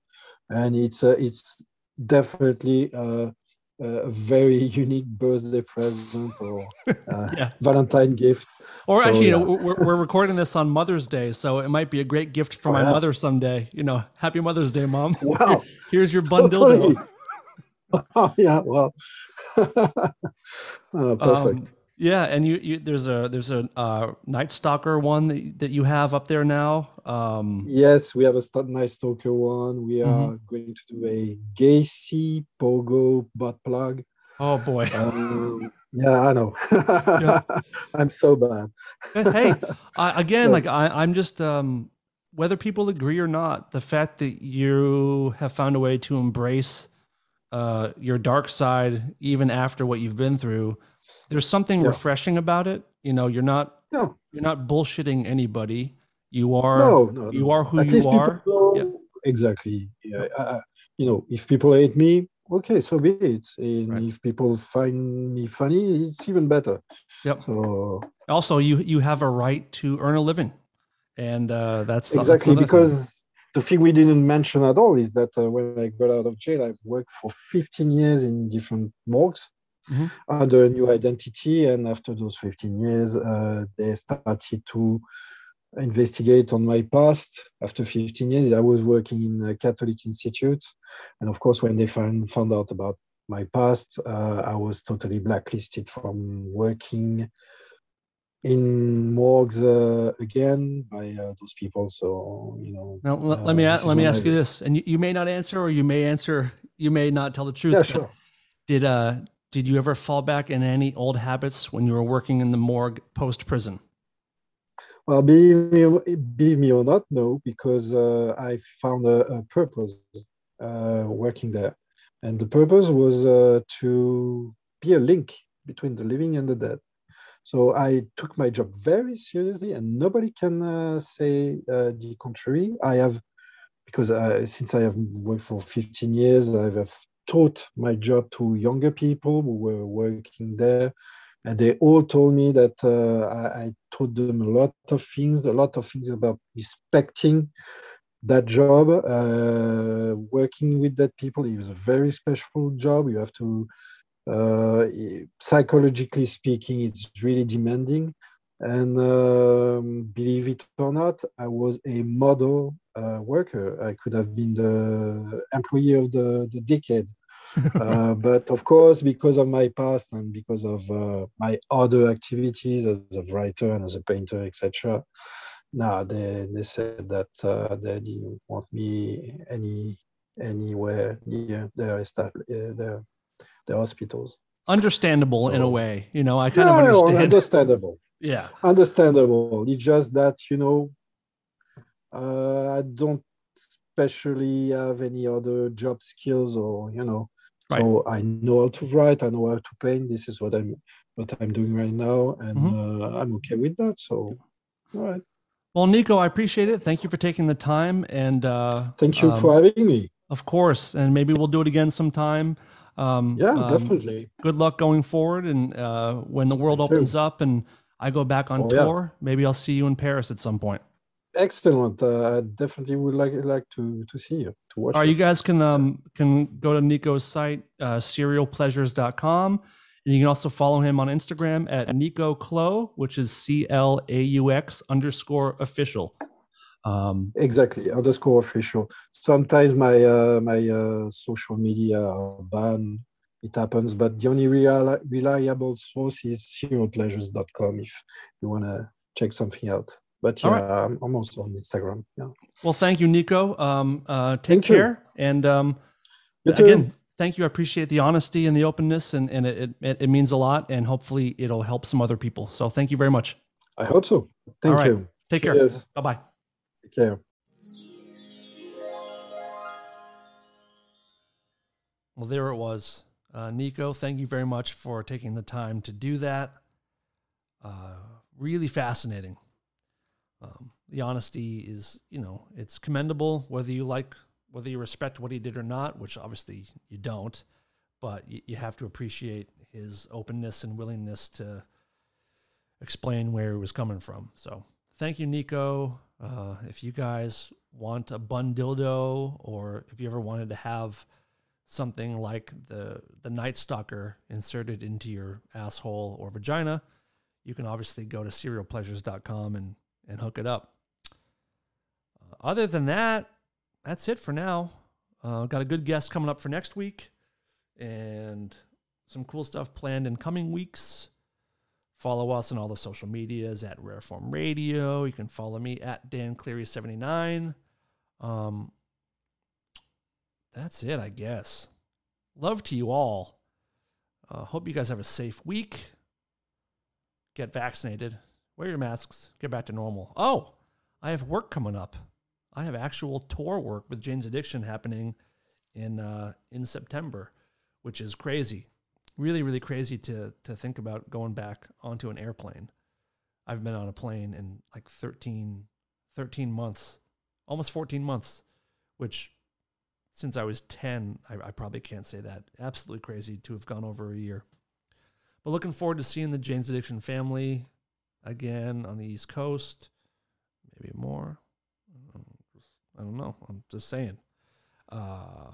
and it's uh, it's definitely uh, a very (laughs) unique birthday present or (laughs) uh, Yeah. Valentine gift. Or So, actually, you know, we're, we're recording this on Mother's Day, so it might be a great gift for Oh, my yeah. mother someday. You know, Happy Mother's Day, Mom. (laughs) Wow. Here's your bun Totally. oh yeah, well, Uh, perfect. Um, yeah, and you, you there's a there's a uh, Night Stalker one that you- that you have up there now. Um, Yes, we have a st- Night Stalker one. We are going to do a Gacy Pogo butt plug. Oh boy. Um, yeah, I know. (laughs) I'm so bad. hey, I, (laughs) again, Yeah. like I, I'm just um, whether people agree or not, the fact that you have found a way to embrace uh, your dark side, even after what you've been through, there's something Yeah. refreshing about it. You know, you're not No, you're not bullshitting anybody. You are no, no. you are who At you are. Yeah. Exactly. Yeah. Uh, you know, if people hate me, okay, so be it. And Right. if people find me funny, it's even better. Yep. So Also, you you have a right to earn a living, and uh, that's that's exactly thing. because the thing we didn't mention at all is that uh, when I got out of jail, I've worked for 15 years in different morgues Mhm. under a new identity. And after those 15 years, uh, they started to investigate on my past. After 15 years, I was working in a Catholic institute. And of course, when they found, found out about my past, uh, I was totally blacklisted from working in morgues uh, again by uh, those people. So, you know, Now, let, uh, let me a- let me ask I- you this, and you, you may not answer, or you may answer, you may not tell the truth. yeah, sure. Did uh did you ever fall back in any old habits when you were working in the morgue post prison? Well, believe me, believe me or not, no, because uh, I found a, a purpose uh, working there, and the purpose was uh, to be a link between the living and the dead. So I took my job very seriously, and nobody can uh, say uh, the contrary. I have, because uh, since I have worked for 15 years, I have taught my job to younger people who were working there and they all told me that uh, I, I taught them a lot of things, a lot of things about respecting that job, uh, working with that people. It was a very special job. You have to, uh, psychologically speaking, it's really demanding. And um, believe it or not, I was a model uh, worker. I could have been the employee of the, the decade (laughs) uh, but of course, because of my past and because of uh, my other activities as a writer and as a painter, etc., now they, they said that uh, they didn't want me any anywhere near their uh, their, their hospitals. Understandable in a way, you know. I kind Yeah, of understand. understandable. (laughs) Yeah, Understandable. It's just that you know, uh, I don't especially have any other job skills or you know Right. so i know how to write i know how to paint this is what i'm what i'm doing right now and Mm-hmm. uh, i'm okay with that so all right Well, Nico, I appreciate it. Thank you for taking the time, and uh, thank you um, for having me Of course, and maybe we'll do it again sometime. Um, yeah um, definitely Good luck going forward, and uh, when the world opens up and I go back on Oh, yeah. tour, maybe I'll see you in Paris at some point. Excellent uh, i definitely would like like to to see you to watch All right, you. guys can um can go to Nico's site, uh, serialpleasures.com. And you can also follow him on Instagram at Nico Claux, which is C L A U X underscore official. Um, exactly underscore official sometimes my uh, my uh, social media are banned it happens but the only real, reliable source is serialpleasures.com if you want to check something out but yeah right. I'm, I'm also on instagram yeah well, thank you, Nico. Um, uh, take Thank you. care. And um, You again, thank you. I appreciate the honesty and the openness, and, and it, it, it means a lot. And hopefully, it'll help some other people. So, thank you very much. i hope so thank right. you Take care. Bye bye. Take care Well, there it was. Uh, Nico, thank you very much for taking the time to do that. Uh, really fascinating. Um, the honesty is, you know, it's commendable whether you like, whether you respect what he did or not, which obviously you don't, but you, you have to appreciate his openness and willingness to explain where he was coming from. So thank you, Nico. Uh, if you guys want a bun dildo or if you ever wanted to have something like the the Night Stalker inserted into your asshole or vagina, you can obviously go to serialpleasures.com and and hook it up. Uh, other than that, that's it for now. Uh, got a good guest coming up for next week, and some cool stuff planned in coming weeks. Follow us on all the social medias at Rareform Radio. You can follow me at Dan Cleary79. Um, that's it, I guess. Love to you all. Uh, hope you guys have a safe week. Get vaccinated. Wear your masks. Get back to normal. Oh, I have work coming up. I have actual tour work with Jane's Addiction happening in uh, in September, which is crazy. Really, really crazy to to think about going back onto an airplane. I've been on a plane in like 13, 13 months, almost 14 months, which since I was 10, I, I probably can't say that. Absolutely crazy to have gone over a year. But looking forward to seeing the Jane's Addiction family again on the East Coast, maybe more. I don't know. I'm just saying. Uh,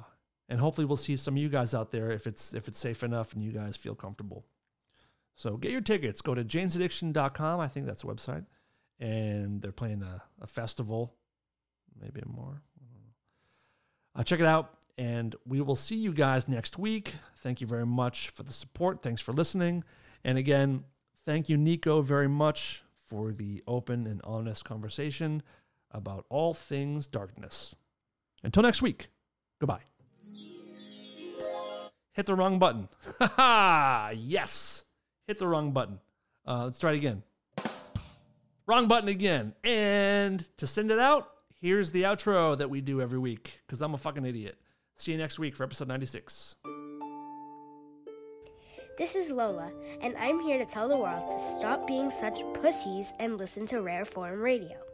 and hopefully we'll see some of you guys out there if it's if it's safe enough and you guys feel comfortable. So get your tickets. Go to janesaddiction.com. I think that's a website. And they're playing a, a festival, maybe more. Uh, check it out. And we will see you guys next week. Thank you very much for the support. Thanks for listening. And again, thank you, Nico, very much for the open and honest conversation about all things darkness. Until next week, goodbye. Hit the wrong button. Ha (laughs) ha! Yes! Hit the wrong button. Uh, let's try it again. Wrong button again. And to send it out, here's the outro that we do every week because I'm a fucking idiot. See you next week for episode 96. This is Lola, and I'm here to tell the world to stop being such pussies and listen to Rare Form Radio.